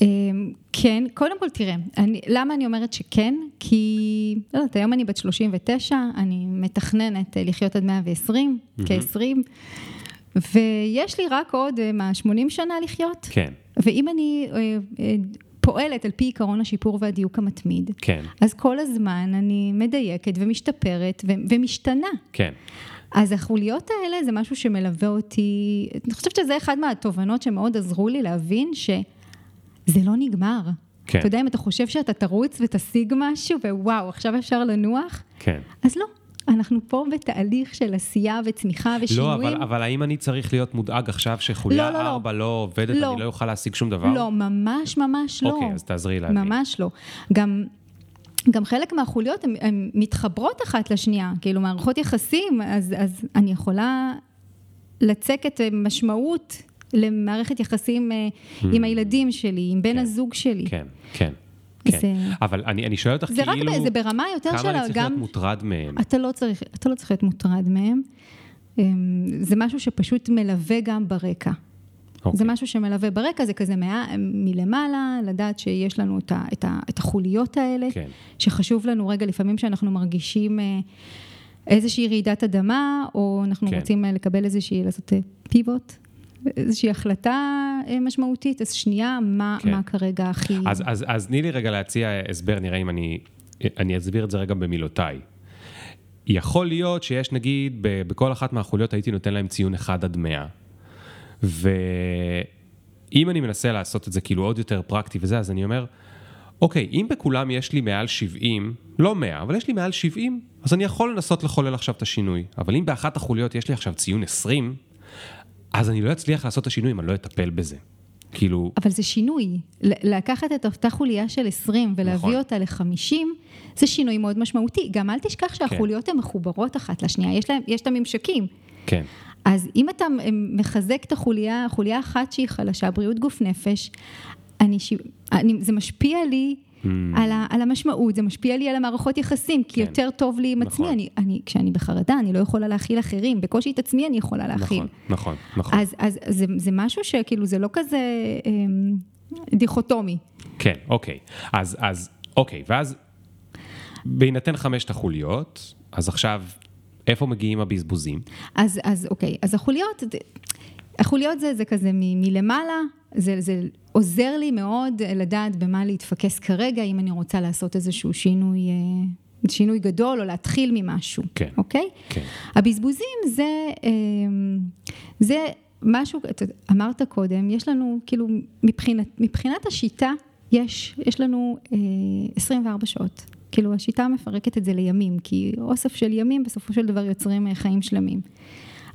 אמ, כן, קודם כל תראה, אני, למה אני אומרת שכן? כי, לא יודעת, היום אני בת 39, אני מתכננת אה, לחיות עד 120, mm-hmm. כ-20, ויש לי רק עוד, אה, מה, 80 שנה לחיות? כן. ואם אני אה, פועלת על פי עקרון השיפור והדיוק המתמיד. כן. אז כל הזמן אני מדייקת ומשתפרת ו- ומשתנה. כן. אז החוליות האלה זה משהו שמלווה אותי, אני חושבת שזה אחד מהתובנות שמאוד עזרו לי להבין שזה לא נגמר. כן. אתה יודע, אם אתה חושב שאתה תרוץ ותשיג משהו, ווואו, עכשיו אפשר לנוח, כן. אז לא. אנחנו פה בתהליך של עשייה וצמיחה ושינויים. לא, אבל, אבל האם אני צריך להיות מודאג עכשיו שחוליה לא, לא, 4 לא. לא עובדת, לא. אני לא אוכל להשיג שום דבר? לא, ממש ממש לא. אוקיי, אז תעזרי להבין. ממש לא. גם... גם חלק מהחוליות הן מתחברות אחת לשנייה, כאילו מערכות יחסים, אז, אז אני יכולה לצקת משמעות למערכת יחסים אה, hmm. עם הילדים שלי, עם בן כן, הזוג שלי. כן, כן. כן, זה... אבל אני, אני שואל אותך זה כאילו... רק, זה ברמה יותר של... כמה אני צריך גם... להיות מוטרד מהם? אתה לא צריך, אתה לא צריך להיות מוטרד מהם. אמ, זה משהו שפשוט מלווה גם ברקע. Okay. אוקיי. זה משהו שמלווה ברקע, זה כזה מה, מלמעלה, לדעת שיש לנו את, ה, את, ה, את החוליות האלה, כן. שחשוב לנו רגע, לפעמים שאנחנו מרגישים אה, איזושהי רעידת אדמה, או אנחנו כן. רוצים אה, לקבל איזושהי, לעשות פיבוט, אה, איזושהי החלטה אה, משמעותית, אז שנייה, מה, כן. מה כרגע הכי... אז, אז, אז תני לי רגע להציע הסבר, נראה אם אני, אני אסביר את זה רגע במילותיי. יכול להיות שיש נגיד, בכל אחת מהחוליות הייתי נותן להם ציון 1 עד 100. ואם אני מנסה לעשות את זה כאילו עוד יותר פרקטי וזה, אז אני אומר, אוקיי, אם בכולם יש לי מעל 70, לא 100, אבל יש לי מעל 70, אז אני יכול לנסות לחולל עכשיו את השינוי. אבל אם באחת החוליות יש לי עכשיו ציון 20, אז אני לא אצליח לעשות את השינוי אם אני לא אטפל בזה. כאילו... אבל זה שינוי. לקחת את אותה חוליה של 20 ולהביא נכון. אותה ל-50, זה שינוי מאוד משמעותי. גם אל תשכח שהחוליות כן. הן מחוברות אחת לשנייה, יש, להם, יש את הממשקים. כן. אז אם אתה מחזק את החוליה, חוליה אחת שהיא חלשה, בריאות גוף נפש, אני, אני, זה משפיע לי mm. על, ה, על המשמעות, זה משפיע לי על המערכות יחסים, כי כן. יותר טוב לי עם נכון. עצמי, אני, אני, כשאני בחרדה, אני לא יכולה להכיל אחרים, בקושי את עצמי אני יכולה להכיל. נכון, נכון, נכון. אז, אז זה, זה משהו שכאילו, זה לא כזה אה, דיכוטומי. כן, אוקיי. אז, אז, אוקיי, ואז בהינתן חמשת החוליות, אז עכשיו, איפה מגיעים הבזבוזים? אז, אז אוקיי, אז החוליות... החוליות זה, זה כזה מ, מלמעלה, זה, זה עוזר לי מאוד לדעת במה להתפקס כרגע, אם אני רוצה לעשות איזשהו שינוי, אה, שינוי גדול או להתחיל ממשהו, כן. אוקיי? כן. הבזבוזים זה, אה, זה משהו, אמרת קודם, יש לנו, כאילו, מבחינת, מבחינת השיטה, יש, יש לנו 24 שעות. כאילו, השיטה מפרקת את זה לימים, כי אוסף של ימים בסופו של דבר יוצרים חיים שלמים.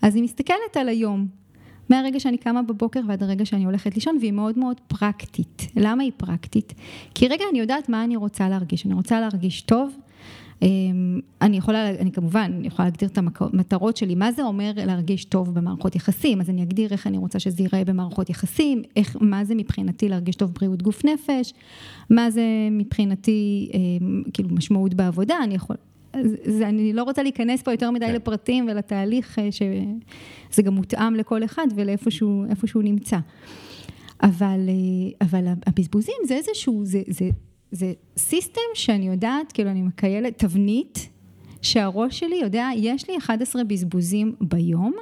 אז היא מסתכלת על היום, מהרגע שאני קמה בבוקר ועד הרגע שאני הולכת לישון, והיא מאוד מאוד פרקטית. למה היא פרקטית? כי רגע אני יודעת מה אני רוצה להרגיש. אני רוצה להרגיש טוב. אמ, אני יכולה, אני כמובן, אני יכולה להגדיר את המטרות שלי, מה זה אומר להרגיש טוב במערכות יחסים, אז אני אגדיר איך אני רוצה שזה ייראה במערכות יחסים, איך, מה זה מבחינתי להרגיש טוב בריאות גוף נפש, מה זה מבחינתי אמ, כאילו משמעות בעבודה, אני יכול, זה, אני לא רוצה להיכנס פה יותר מדי כן. לפרטים ולתהליך אה, שזה גם מותאם לכל אחד ולאיפה שהוא, שהוא נמצא. אבל, אה, אבל הבזבוזים זה איזשהו, זה, זה, זה סיסטם שאני יודעת, כאילו אני מקיילת, תבנית, שהראש שלי יודע, יש לי 11 בזבוזים ביום,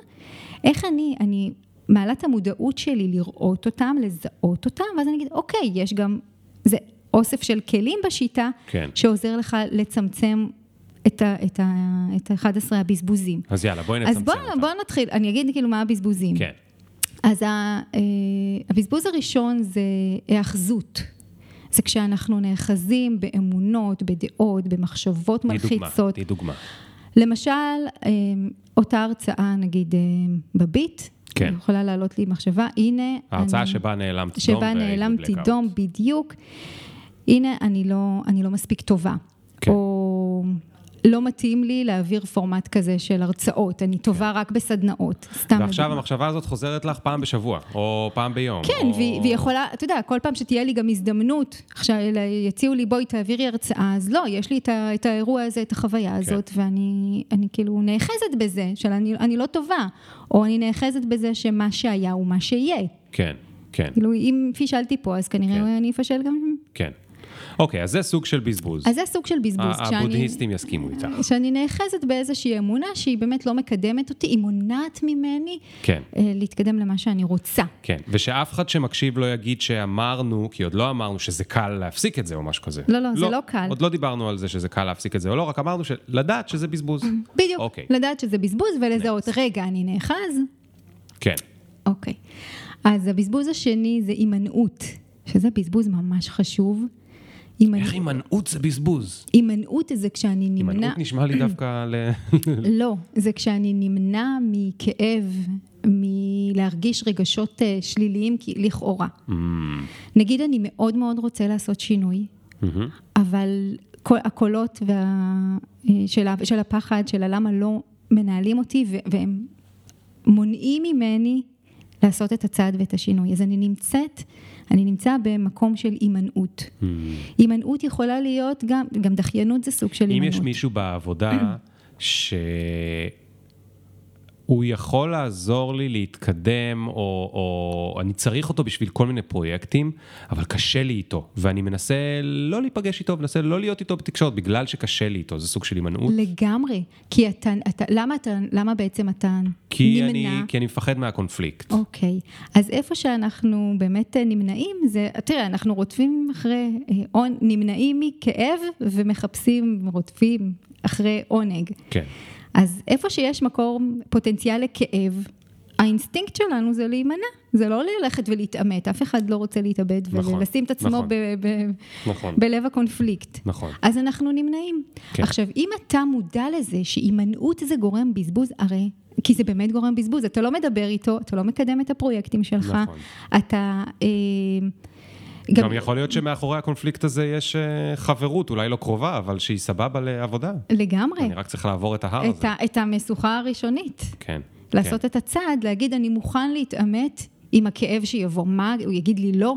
איך אני, אני מעלה את המודעות שלי לראות אותם, לזהות אותם, ואז אני אגיד, אוקיי, יש גם, זה אוסף של כלים בשיטה, כן. שעוזר לך לצמצם את, ה, את, ה, את ה-11 הבזבוזים. אז יאללה, בואי נצמצם אותם. אז בואו בוא נתחיל, אני אגיד כאילו מה הבזבוזים. כן. אז ה, אה, הבזבוז הראשון זה היאחזות. זה כשאנחנו נאחזים באמונות, בדעות, במחשבות מלחיצות. תהי דוגמה. למשל, אה, אותה הרצאה, נגיד, אה, בביט, כן. יכולה לעלות לי מחשבה, הנה... ההרצאה אני, שבה נעלמת דום. שבה נעלמתי דום, בדיוק. הנה, אני לא, אני לא מספיק טובה. כן. או לא מתאים לי להעביר פורמט כזה של הרצאות, אני טובה כן. רק בסדנאות, סתם. ועכשיו לדבר. המחשבה הזאת חוזרת לך פעם בשבוע, או פעם ביום. כן, או... והיא, יכולה, אתה יודע, כל פעם שתהיה לי גם הזדמנות, עכשיו יציעו לי, בואי תעבירי הרצאה, אז לא, יש לי את, ה, את האירוע הזה, את החוויה כן. הזאת, ואני אני כאילו נאחזת בזה, של אני, אני לא טובה, או אני נאחזת בזה שמה שהיה הוא מה שיהיה. כן, כן. כאילו, אם פישלתי פה, אז כנראה כן. אני אפשל גם... כן. אוקיי, אז זה סוג של בזבוז. אז זה סוג של בזבוז. הבודהיסטים יסכימו איתך. שאני נאחזת באיזושהי אמונה שהיא באמת לא מקדמת אותי, היא מונעת ממני כן. אה, להתקדם למה שאני רוצה. כן, ושאף אחד שמקשיב לא יגיד שאמרנו, כי עוד לא אמרנו שזה קל להפסיק את זה או משהו כזה. לא, לא, לא זה לא קל. עוד לא דיברנו על זה שזה קל להפסיק את זה או לא, רק אמרנו לדעת שזה בזבוז. בדיוק, אוקיי. לדעת שזה בזבוז ולזהות, רגע, אני נאחז? כן. אוקיי. אז הבזבוז השני זה הימנעות, שזה בזבוז ממש חשוב. איך הימנעות זה בזבוז? הימנעות זה כשאני נמנע... הימנעות נשמע לי דווקא ל... לא, זה כשאני נמנע מכאב, מלהרגיש רגשות אה, שליליים לכאורה. Mm. נגיד אני מאוד מאוד רוצה לעשות שינוי, mm-hmm. אבל כל הקולות וה... אה, של, של הפחד, של הלמה לא מנהלים אותי, והם מונעים ממני לעשות את הצעד ואת השינוי. אז אני נמצאת, אני נמצא במקום של הימנעות. Hmm. הימנעות יכולה להיות גם, גם דחיינות זה סוג של הימנעות. אם יש מישהו בעבודה ש... הוא יכול לעזור לי להתקדם, או, או אני צריך אותו בשביל כל מיני פרויקטים, אבל קשה לי איתו, ואני מנסה לא להיפגש איתו, מנסה לא להיות איתו בתקשורת, בגלל שקשה לי איתו, זה סוג של הימנעות. לגמרי, כי אתה, אתה למה, אתה, למה בעצם אתה כי נמנע? אני, כי אני מפחד מהקונפליקט. אוקיי, אז איפה שאנחנו באמת נמנעים, זה, תראה, אנחנו רודפים אחרי, אה, נמנעים מכאב ומחפשים, רודפים אחרי עונג. כן. אז איפה שיש מקור פוטנציאל לכאב, האינסטינקט שלנו זה להימנע, זה לא ללכת ולהתעמת, אף אחד לא רוצה להתאבד נכון, ולשים את עצמו נכון, ב- ב- נכון. בלב הקונפליקט. נכון. אז אנחנו נמנעים. כן. עכשיו, אם אתה מודע לזה שהימנעות זה גורם בזבוז, הרי, כי זה באמת גורם בזבוז, אתה לא מדבר איתו, אתה לא מקדם את הפרויקטים שלך, נכון. אתה... אה, גם, גם יכול להיות שמאחורי הקונפליקט הזה יש אה, חברות, אולי לא קרובה, אבל שהיא סבבה לעבודה. לגמרי. אני רק צריך לעבור את ההר את הזה. ה, את המשוכה הראשונית. כן. לעשות כן. את הצעד, להגיד, אני מוכן להתעמת עם הכאב שיבוא. מה, הוא יגיד לי לא?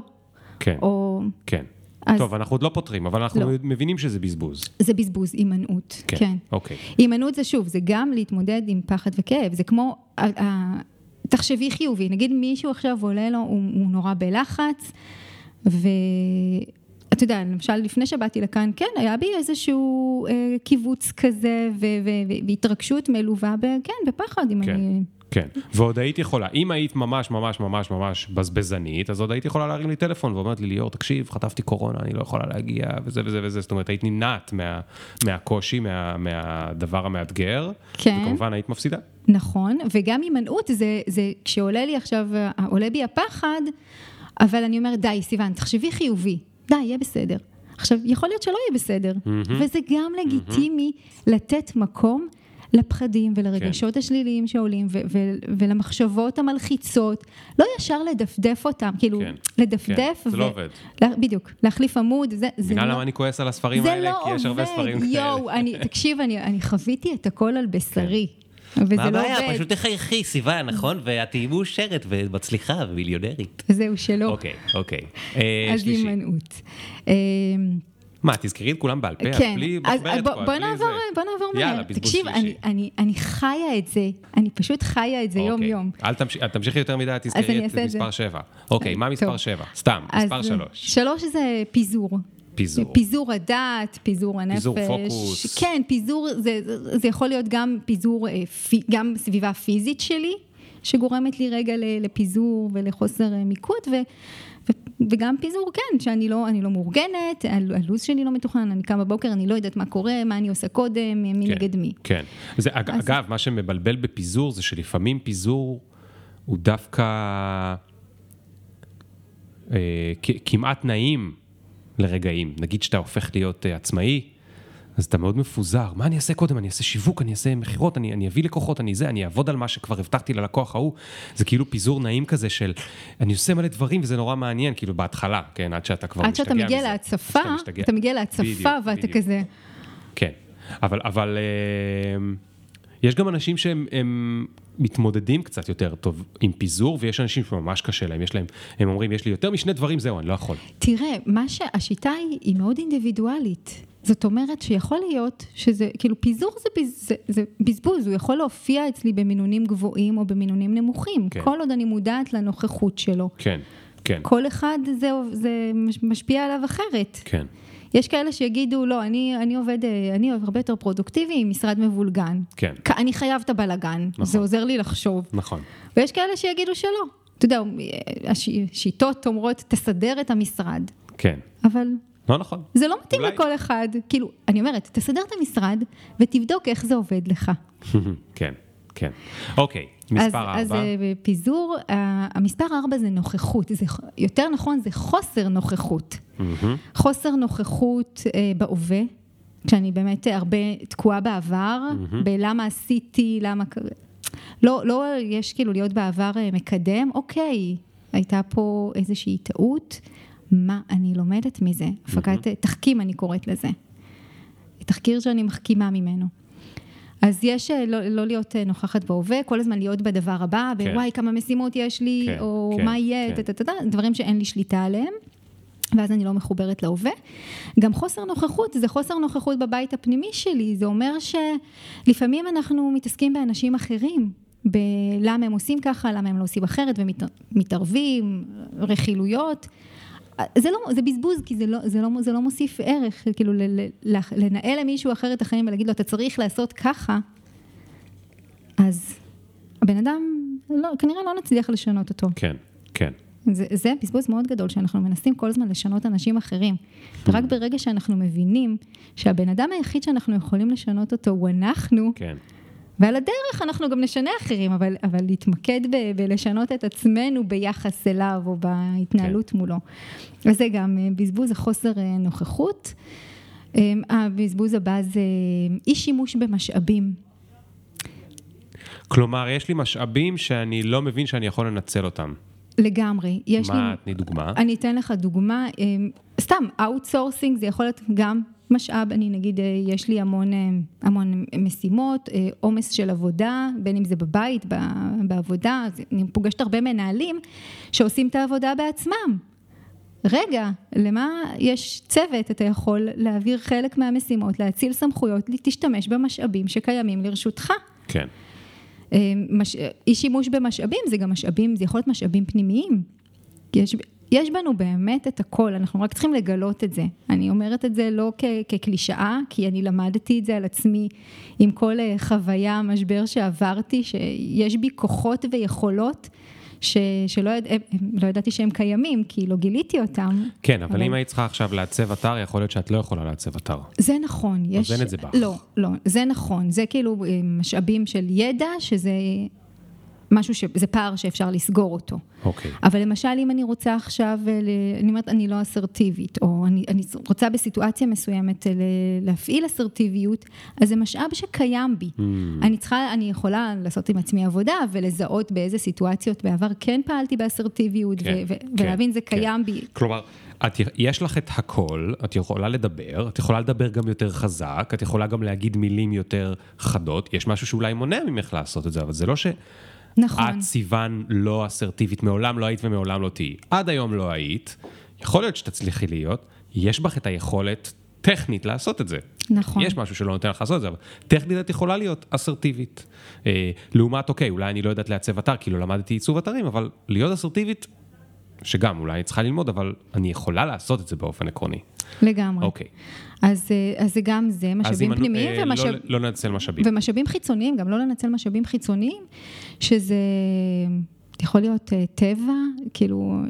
כן. או... כן. אז... טוב, אנחנו עוד לא פותרים, אבל אנחנו לא. מבינים שזה בזבוז. זה בזבוז, הימנעות. כן. כן. אוקיי. הימנעות זה שוב, זה גם להתמודד עם פחד וכאב. זה כמו... תחשבי חיובי, נגיד מישהו עכשיו עולה לו, הוא, הוא נורא בלחץ. ואתה יודע, למשל, לפני שבאתי לכאן, כן, היה בי איזשהו אה, קיבוץ כזה, ו- ו- והתרגשות מלווה, ב- כן, בפחד, אם כן. אני כן, ועוד היית יכולה, אם היית ממש ממש ממש ממש בזבזנית, אז עוד היית יכולה להרים לי טלפון ואומרת לי, ליאור, תקשיב, חטפתי קורונה, אני לא יכולה להגיע, וזה וזה וזה, זאת אומרת, היית נמנעת מה, מהקושי, מה, מהדבר המאתגר, כן. וכמובן היית מפסידה. נכון, וגם הימנעות זה, זה כשעולה לי עכשיו, עולה בי הפחד, אבל אני אומרת, די, סיוון, תחשבי חיובי, די, יהיה בסדר. עכשיו, יכול להיות שלא יהיה בסדר, mm-hmm. וזה גם לגיטימי mm-hmm. לתת מקום לפחדים ולרגשות כן. השליליים שעולים ו- ו- ולמחשבות המלחיצות, לא ישר לדפדף אותם, כאילו, כן, לדפדף. כן, זה ו- לא עובד. לה, בדיוק, להחליף עמוד, זה, זה לא... למה אני כועס על הספרים האלה? לא כי יש הרבה ספרים כאלה. יואו, אני, תקשיב, אני, אני חוויתי את הכל על בשרי. כן. וזה לא עובד. מה הבעיה? פשוט תחייכי, סיוון, נכון? ואת תהיי מאושרת ומצליחה ומיליונרית. זהו, שלא. אוקיי, אוקיי. אה, אז הימנעות. אה, מה, תזכרי את כולם בעל פה? כן, בלי אז בוא, בוא נעבור, בוא נעבור מהר. יאללה, בזבוז תקשיב, אני, אני, אני חיה את זה, אני פשוט חיה את זה אוקיי. יום-יום. אל תמשיכי תמשיך יותר מדי, תזכרי את מספר 7. אוקיי, מה מספר 7? סתם, מספר 3. 3 זה פיזור. פיזור. פיזור הדת, פיזור הנפש. פיזור פוקוס. כן, פיזור, זה, זה יכול להיות גם פיזור, אה, גם סביבה פיזית שלי, שגורמת לי רגע לפיזור ולחוסר אה, מיקוד, ו, ו, וגם פיזור, כן, שאני לא, לא מאורגנת, הלו"ז שלי לא מתוכנן, אני קמה בבוקר, אני לא יודעת מה קורה, מה אני עושה קודם, מי כן, נגד מי. כן. זה, אז... אגב, מה שמבלבל בפיזור זה שלפעמים פיזור הוא דווקא אה, כמעט נעים. לרגעים. נגיד שאתה הופך להיות uh, עצמאי, אז אתה מאוד מפוזר. מה אני אעשה קודם? אני אעשה שיווק, אני אעשה מכירות, אני, אני אביא לקוחות, אני זה, אני אעבוד על מה שכבר הבטחתי ללקוח ההוא. זה כאילו פיזור נעים כזה של, אני עושה מלא דברים וזה נורא מעניין, כאילו בהתחלה, כן, עד שאתה כבר משתגע מזה. עד שאתה מגיע להצפה, אתה מגיע להצפה ואתה כזה... כן, אבל, אבל uh, יש גם אנשים שהם מתמודדים קצת יותר טוב עם פיזור, ויש אנשים שממש קשה להם, יש להם, הם אומרים, יש לי יותר משני דברים, זהו, אני לא יכול. תראה, מה שהשיטה היא, היא מאוד אינדיבידואלית. זאת אומרת שיכול להיות שזה, כאילו פיזור זה, זה, זה בזבוז, הוא יכול להופיע אצלי במינונים גבוהים או במינונים נמוכים, כן. כל עוד אני מודעת לנוכחות שלו. כן, כן. כל אחד זה, זה משפיע עליו אחרת. כן. יש כאלה שיגידו, לא, אני, אני עובד, אה, אני הרבה יותר פרודוקטיבי עם משרד מבולגן. כן. אני חייב את הבלגן, נכון. זה עוזר לי לחשוב. נכון. ויש כאלה שיגידו שלא. אתה יודע, השיטות אומרות, תסדר את המשרד. כן. אבל... לא נכון. זה לא מתאים אולי... לכל אחד. כאילו, אני אומרת, תסדר את המשרד ותבדוק איך זה עובד לך. כן, כן. אוקיי. מספר ארבע. אז, אז אה, פיזור, המספר ארבע זה נוכחות, זה, יותר נכון זה חוסר נוכחות. Mm-hmm. חוסר נוכחות אה, בהווה, כשאני באמת הרבה תקועה בעבר, mm-hmm. בלמה עשיתי, למה... לא, לא יש כאילו להיות בעבר אה, מקדם, אוקיי, הייתה פה איזושהי טעות, מה אני לומדת מזה? הפקת mm-hmm. תחכים אני קוראת לזה. תחקיר שאני מחכימה ממנו. אז יש אה, לא, לא להיות אה, נוכחת בהווה, כל הזמן להיות בדבר הבא, כן. בוואי, כמה משימות יש לי, כן, או כן, מה יהיה, כן. ת, דברים שאין לי שליטה עליהם. ואז אני לא מחוברת להווה. גם חוסר נוכחות, זה חוסר נוכחות בבית הפנימי שלי, זה אומר שלפעמים אנחנו מתעסקים באנשים אחרים, בלמה הם עושים ככה, למה הם לא עושים אחרת, ומתערבים, רכילויות. זה לא, זה בזבוז, כי זה לא, זה לא, זה לא מוסיף ערך, כאילו לנהל למישהו אחר את החיים ולהגיד לו, אתה צריך לעשות ככה, אז הבן אדם, לא, כנראה לא נצליח לשנות אותו. כן, כן. זה, זה בזבוז מאוד גדול, שאנחנו מנסים כל הזמן לשנות אנשים אחרים. ורק ברגע שאנחנו מבינים שהבן אדם היחיד שאנחנו יכולים לשנות אותו הוא אנחנו, כן. ועל הדרך אנחנו גם נשנה אחרים, אבל, אבל להתמקד ב, בלשנות את עצמנו ביחס אליו או בהתנהלות כן. מולו. וזה גם אה, בזבוז, החוסר אה, נוכחות. אה, הבזבוז הבא זה אי שימוש במשאבים. כלומר, יש לי משאבים שאני לא מבין שאני יכול לנצל אותם. לגמרי. יש מה, תני דוגמה. אני אתן לך דוגמה. סתם, outsourcing זה יכול להיות גם משאב, אני נגיד, אה, יש לי המון, אה, המון משימות, אה, עומס של עבודה, בין אם זה בבית, בעבודה, אני פוגשת הרבה מנהלים שעושים את העבודה בעצמם. רגע, למה יש צוות, אתה יכול להעביר חלק מהמשימות, להציל סמכויות, תשתמש במשאבים שקיימים לרשותך. כן. מש... אי שימוש במשאבים זה גם משאבים, זה יכול להיות משאבים פנימיים. יש יש בנו באמת את הכל, אנחנו רק צריכים לגלות את זה. אני אומרת את זה לא כ- כקלישאה, כי אני למדתי את זה על עצמי עם כל אה, חוויה, משבר שעברתי, שיש בי כוחות ויכולות. ש, שלא יד, לא ידעתי שהם קיימים, כי לא גיליתי אותם. כן, אבל, אבל אם היית צריכה עכשיו לעצב אתר, יכול להיות שאת לא יכולה לעצב אתר. זה נכון. יש... אז אין את זה בך. לא, לא, זה נכון. זה כאילו אה, משאבים של ידע, שזה משהו ש... זה פער שאפשר לסגור אותו. אוקיי. אבל למשל, אם אני רוצה עכשיו, אה, אני אומרת, אני לא אסרטיבית, או אני, אני רוצה בסיטואציה מסוימת אה, להפעיל אסרטיביות, אז זה משאב שקיים בי. Mm. אני צריכה, אני יכולה לעשות עם עצמי עבודה ולזהות באיזה סיטואציות בעבר כן פעלתי באסרטיביות, כן, ו- כן, ולהבין זה כן. קיים בי. כלומר... את, יש לך את הכל, את יכולה לדבר, את יכולה לדבר גם יותר חזק, את יכולה גם להגיד מילים יותר חדות, יש משהו שאולי מונע ממך לעשות את זה, אבל זה לא ש... נכון. את סיוון לא אסרטיבית, מעולם לא היית ומעולם לא תהיי. עד היום לא היית, יכול להיות שתצליחי להיות, יש בך את היכולת טכנית לעשות את זה. נכון. יש משהו שלא נותן לך לעשות את זה, אבל טכנית את יכולה להיות אסרטיבית. אה, לעומת, אוקיי, אולי אני לא יודעת לעצב אתר, כי לא למדתי עיצוב אתרים, אבל להיות אסרטיבית, שגם אולי אני צריכה ללמוד, אבל אני יכולה לעשות את זה באופן עקרוני. לגמרי. אוקיי. אז, אה, אז זה גם זה, משאבים פנימיים אה, ומשאב... לא, לא לנצל משאבים. ומשאבים חיצוניים, גם לא לנצל משאבים חיצוניים, שזה יכול להיות אה, טבע, כאילו,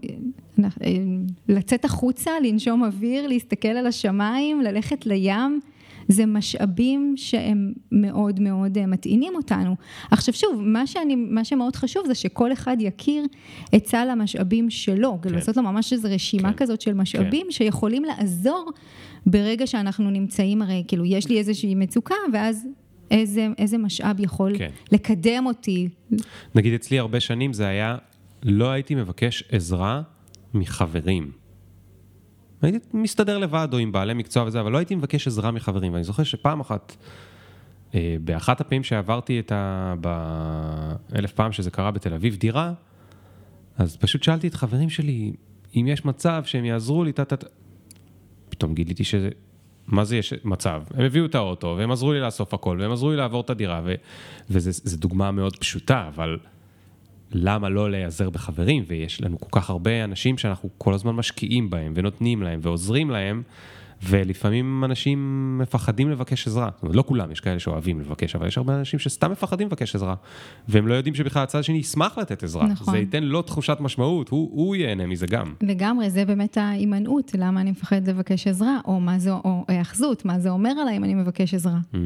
לצאת החוצה, לנשום אוויר, להסתכל על השמיים, ללכת לים. זה משאבים שהם מאוד מאוד מטעינים אותנו. עכשיו שוב, מה, שאני, מה שמאוד חשוב זה שכל אחד יכיר את סל המשאבים שלו, כן. לעשות לו ממש איזו רשימה כן. כזאת של משאבים כן. שיכולים לעזור ברגע שאנחנו נמצאים, הרי כאילו יש לי איזושהי מצוקה, ואז איזה, איזה משאב יכול כן. לקדם אותי. נגיד אצלי הרבה שנים זה היה, לא הייתי מבקש עזרה מחברים. הייתי מסתדר לבד או עם בעלי מקצוע וזה, אבל לא הייתי מבקש עזרה מחברים. ואני זוכר שפעם אחת, אה, באחת הפעמים שעברתי את ה... באלף פעם שזה קרה בתל אביב, דירה, אז פשוט שאלתי את חברים שלי, אם יש מצב שהם יעזרו לי, טה פתאום גיליתי שזה... מה זה יש מצב? הם הביאו את האוטו, והם עזרו לי לאסוף הכל, והם עזרו לי לעבור את הדירה, ו... וזו דוגמה מאוד פשוטה, אבל למה לא להיעזר בחברים? ויש לנו כל כך הרבה אנשים שאנחנו כל הזמן משקיעים בהם, ונותנים להם, ועוזרים להם, ולפעמים אנשים מפחדים לבקש עזרה. זאת אומרת, לא כולם, יש כאלה שאוהבים לבקש, אבל יש הרבה אנשים שסתם מפחדים לבקש עזרה, והם לא יודעים שבכלל הצד השני ישמח לתת עזרה. נכון. זה ייתן לו תחושת משמעות, הוא, הוא ייהנה מזה גם. לגמרי, זה באמת ההימנעות, למה אני מפחד לבקש עזרה, או מה זה, או היאחזות, מה זה אומר עליי אם אני מבקש עזרה. Mm,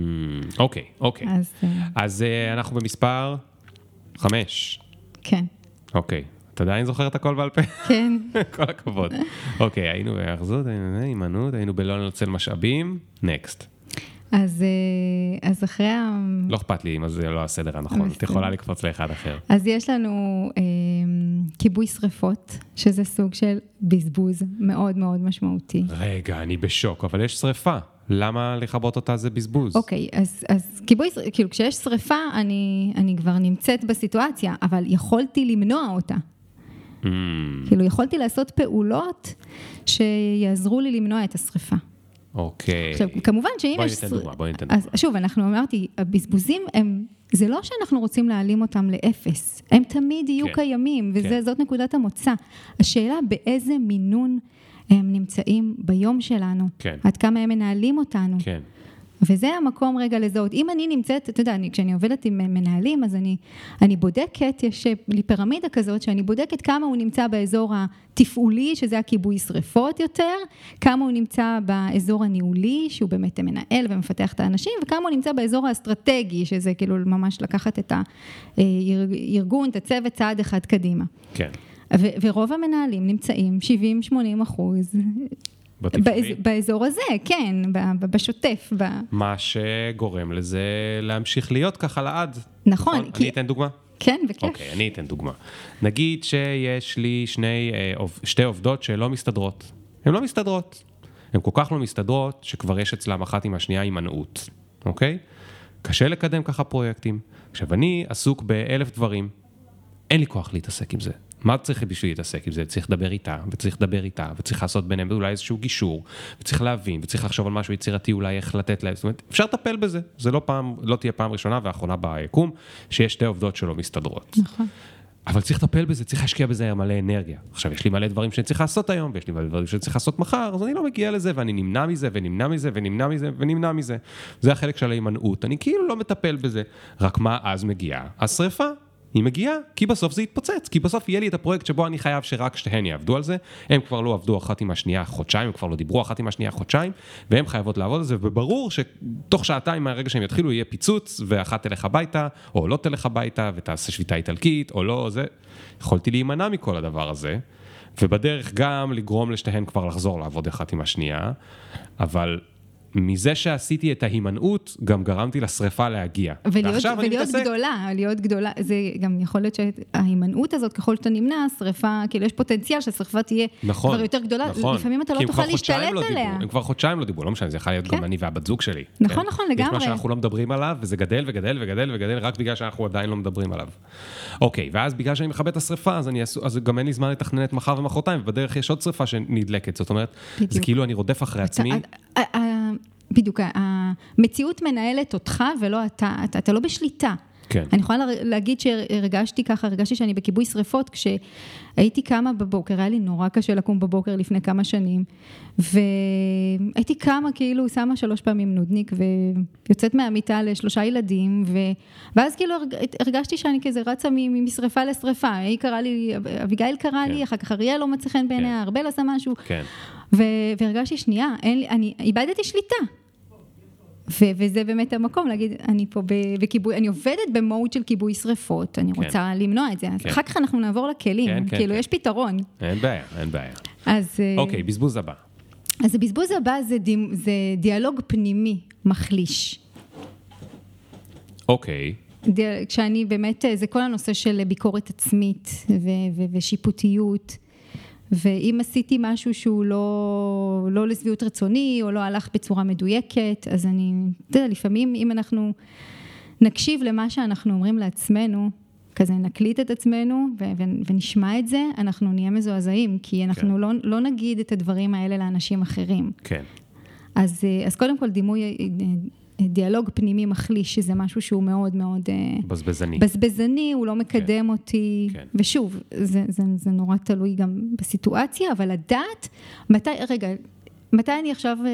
אוקיי, אוקיי. אז, אה, אז uh, אנחנו במספר חמש. כן. אוקיי. אתה עדיין זוכר את הכל בעל פה? כן. כל הכבוד. אוקיי, היינו בהאחזות, היינו בהימנעות, היינו בלא לנצל משאבים, נקסט. אז, אה, אז אחרי ה... לא אכפת לי אם זה לא הסדר הנכון, את יכולה לקפוץ לאחד אחר. אז יש לנו אה, כיבוי שריפות, שזה סוג של בזבוז מאוד מאוד משמעותי. רגע, אני בשוק, אבל יש שריפה. למה לכבות אותה זה בזבוז? אוקיי, okay, אז, אז כיבוי, כאילו כשיש שריפה, אני, אני כבר נמצאת בסיטואציה, אבל יכולתי למנוע אותה. Mm. כאילו, יכולתי לעשות פעולות שיעזרו לי למנוע את השריפה. אוקיי. עכשיו, כמובן שאם בואי יש... בואי ניתן דוגמה, בואי ניתן דוגמה. שוב, אנחנו אמרתי, הבזבוזים הם... זה לא שאנחנו רוצים להעלים אותם לאפס, הם תמיד יהיו כן, קיימים, וזאת כן. נקודת המוצא. השאלה באיזה מינון הם נמצאים ביום שלנו, כן. עד כמה הם מנהלים אותנו. כן. וזה המקום רגע לזהות. אם אני נמצאת, אתה יודע, אני, כשאני עובדת עם מנהלים, אז אני, אני בודקת, יש לי פירמידה כזאת, שאני בודקת כמה הוא נמצא באזור התפעולי, שזה הכיבוי שריפות יותר, כמה הוא נמצא באזור הניהולי, שהוא באמת מנהל ומפתח את האנשים, וכמה הוא נמצא באזור האסטרטגי, שזה כאילו ממש לקחת את הארגון, את הצוות צעד אחד קדימה. כן. ורוב המנהלים נמצאים 70-80 אחוז בתפעולי? באזור הזה, כן, בשוטף. מה שגורם לזה להמשיך להיות ככה לעד. נכון. נכון? כי... אני אתן דוגמה? כן, בכיף. אוקיי, okay, אני אתן דוגמה. נגיד שיש לי שני, אה, שתי עובדות שלא מסתדרות. הן לא מסתדרות. הן כל כך לא מסתדרות, שכבר יש אצלם אחת עם השנייה הימנעות, אוקיי? קשה לקדם ככה פרויקטים. עכשיו, אני עסוק באלף דברים, אין לי כוח להתעסק עם זה. מה צריך בשביל להתעסק עם זה? צריך לדבר איתה, וצריך לדבר איתה, וצריך לעשות ביניהם אולי איזשהו גישור, וצריך להבין, וצריך לחשוב על משהו יצירתי אולי איך לתת להם, זאת אומרת, אפשר לטפל בזה, זה לא פעם, לא תהיה פעם ראשונה ואחרונה ביקום, שיש שתי עובדות שלא מסתדרות. נכון. אבל צריך לטפל בזה, צריך להשקיע בזה מלא אנרגיה. עכשיו, יש לי מלא דברים שאני צריך לעשות היום, ויש לי מלא דברים שאני צריך לעשות מחר, אז אני לא מגיע לזה, ואני נמנע מזה, ונמנע מזה, ונמנע מזה, ונמנע מזה. זה החלק של ההימנעות, אני כאילו לא מטפל בזה. רק מה אז מגיעה? השריפה. היא מגיעה, כי בסוף זה יתפוצץ, כי בסוף יהיה לי את הפרויקט שבו אני חייב שרק שתיהן יעבדו על זה, הם כבר לא עבדו אחת עם השנייה חודשיים, הם כבר לא דיברו אחת עם השנייה חודשיים, והם חייבות לעבוד על זה, וברור שתוך שעתיים מהרגע שהם יתחילו יהיה פיצוץ, ואחת תלך הביתה, או לא תלך הביתה, ותעשה שביתה איטלקית, או לא, זה... יכולתי להימנע מכל הדבר הזה, ובדרך גם לגרום לשתיהן כבר לחזור לעבוד אחת עם השנייה, אבל מזה שעשיתי את ההימנעות, גם גרמתי לשריפה להגיע. ולהיות, ולהיות מתעסק... גדולה, להיות גדולה, זה גם יכול להיות שההימנעות הזאת, ככל שאתה נמנע, שריפה, כאילו יש פוטנציאל שהשריפה תהיה נכון, כבר יותר גדולה, נכון. לפעמים אתה לא תוכל להשתלט לא עליה. דיברו, הם כבר חודשיים לא דיברו, לא משנה, זה יכול להיות כן. גם אני והבת זוג שלי. נכון, כן? נכון, לגמרי. יש מה שאנחנו לא מדברים עליו, וזה גדל וגדל וגדל וגדל, רק בגלל שאנחנו עדיין לא מדברים עליו. אוקיי, ואז בגלל שאני מכבה את השריפה, אז, אני, אז גם אין לי זמן לתכנן את מחר ומחרתיים, ובדרך יש עוד שריפה שנדלקת, זאת אומרת, בדיוק. זה כאילו אני רודף אחרי עצמי. בדיוק, המציאות מנהלת אותך ולא אתה, אתה, אתה לא בשליטה. כן. אני יכולה להגיד שהרגשתי ככה, הרגשתי שאני בכיבוי שריפות, כשהייתי קמה בבוקר, היה לי נורא קשה לקום בבוקר לפני כמה שנים, והייתי קמה כאילו, שמה שלוש פעמים נודניק, ויוצאת מהמיטה לשלושה ילדים, ו... ואז כאילו הרגשתי שאני כזה רצה משריפה לשריפה, היא קראה לי, אביגיל קראה כן. לי, אחר כך אריאל לא מצא חן בעיניה, כן. ארבל עשה משהו, כן. והרגשתי, שנייה, לי, אני איבדתי שליטה. ו- וזה באמת המקום להגיד, אני פה בכיבוי, אני עובדת במהות של כיבוי שריפות, אני כן. רוצה למנוע את זה. כן. אחר כך אנחנו נעבור לכלים, כן, כן, כאילו כן. יש פתרון. אין בעיה, אין בעיה. אז... אה, אוקיי, בזבוז הבא. אז הבזבוז הבא זה, די, זה דיאלוג פנימי מחליש. אוקיי. די, כשאני באמת, זה כל הנושא של ביקורת עצמית ו- ו- ושיפוטיות. ואם עשיתי משהו שהוא לא, לא לשביעות רצוני, או לא הלך בצורה מדויקת, אז אני, אתה יודע, לפעמים אם אנחנו נקשיב למה שאנחנו אומרים לעצמנו, כזה נקליט את עצמנו ו- ו- ונשמע את זה, אנחנו נהיה מזועזעים, כי אנחנו כן. לא, לא נגיד את הדברים האלה לאנשים אחרים. כן. אז, אז קודם כל דימוי דיאלוג פנימי מחליש, שזה משהו שהוא מאוד מאוד... אה, בזבזני. בזבזני, הוא לא מקדם כן. אותי. כן. ושוב, זה, זה, זה נורא תלוי גם בסיטואציה, אבל לדעת מתי, רגע, מתי אני עכשיו אה, אה,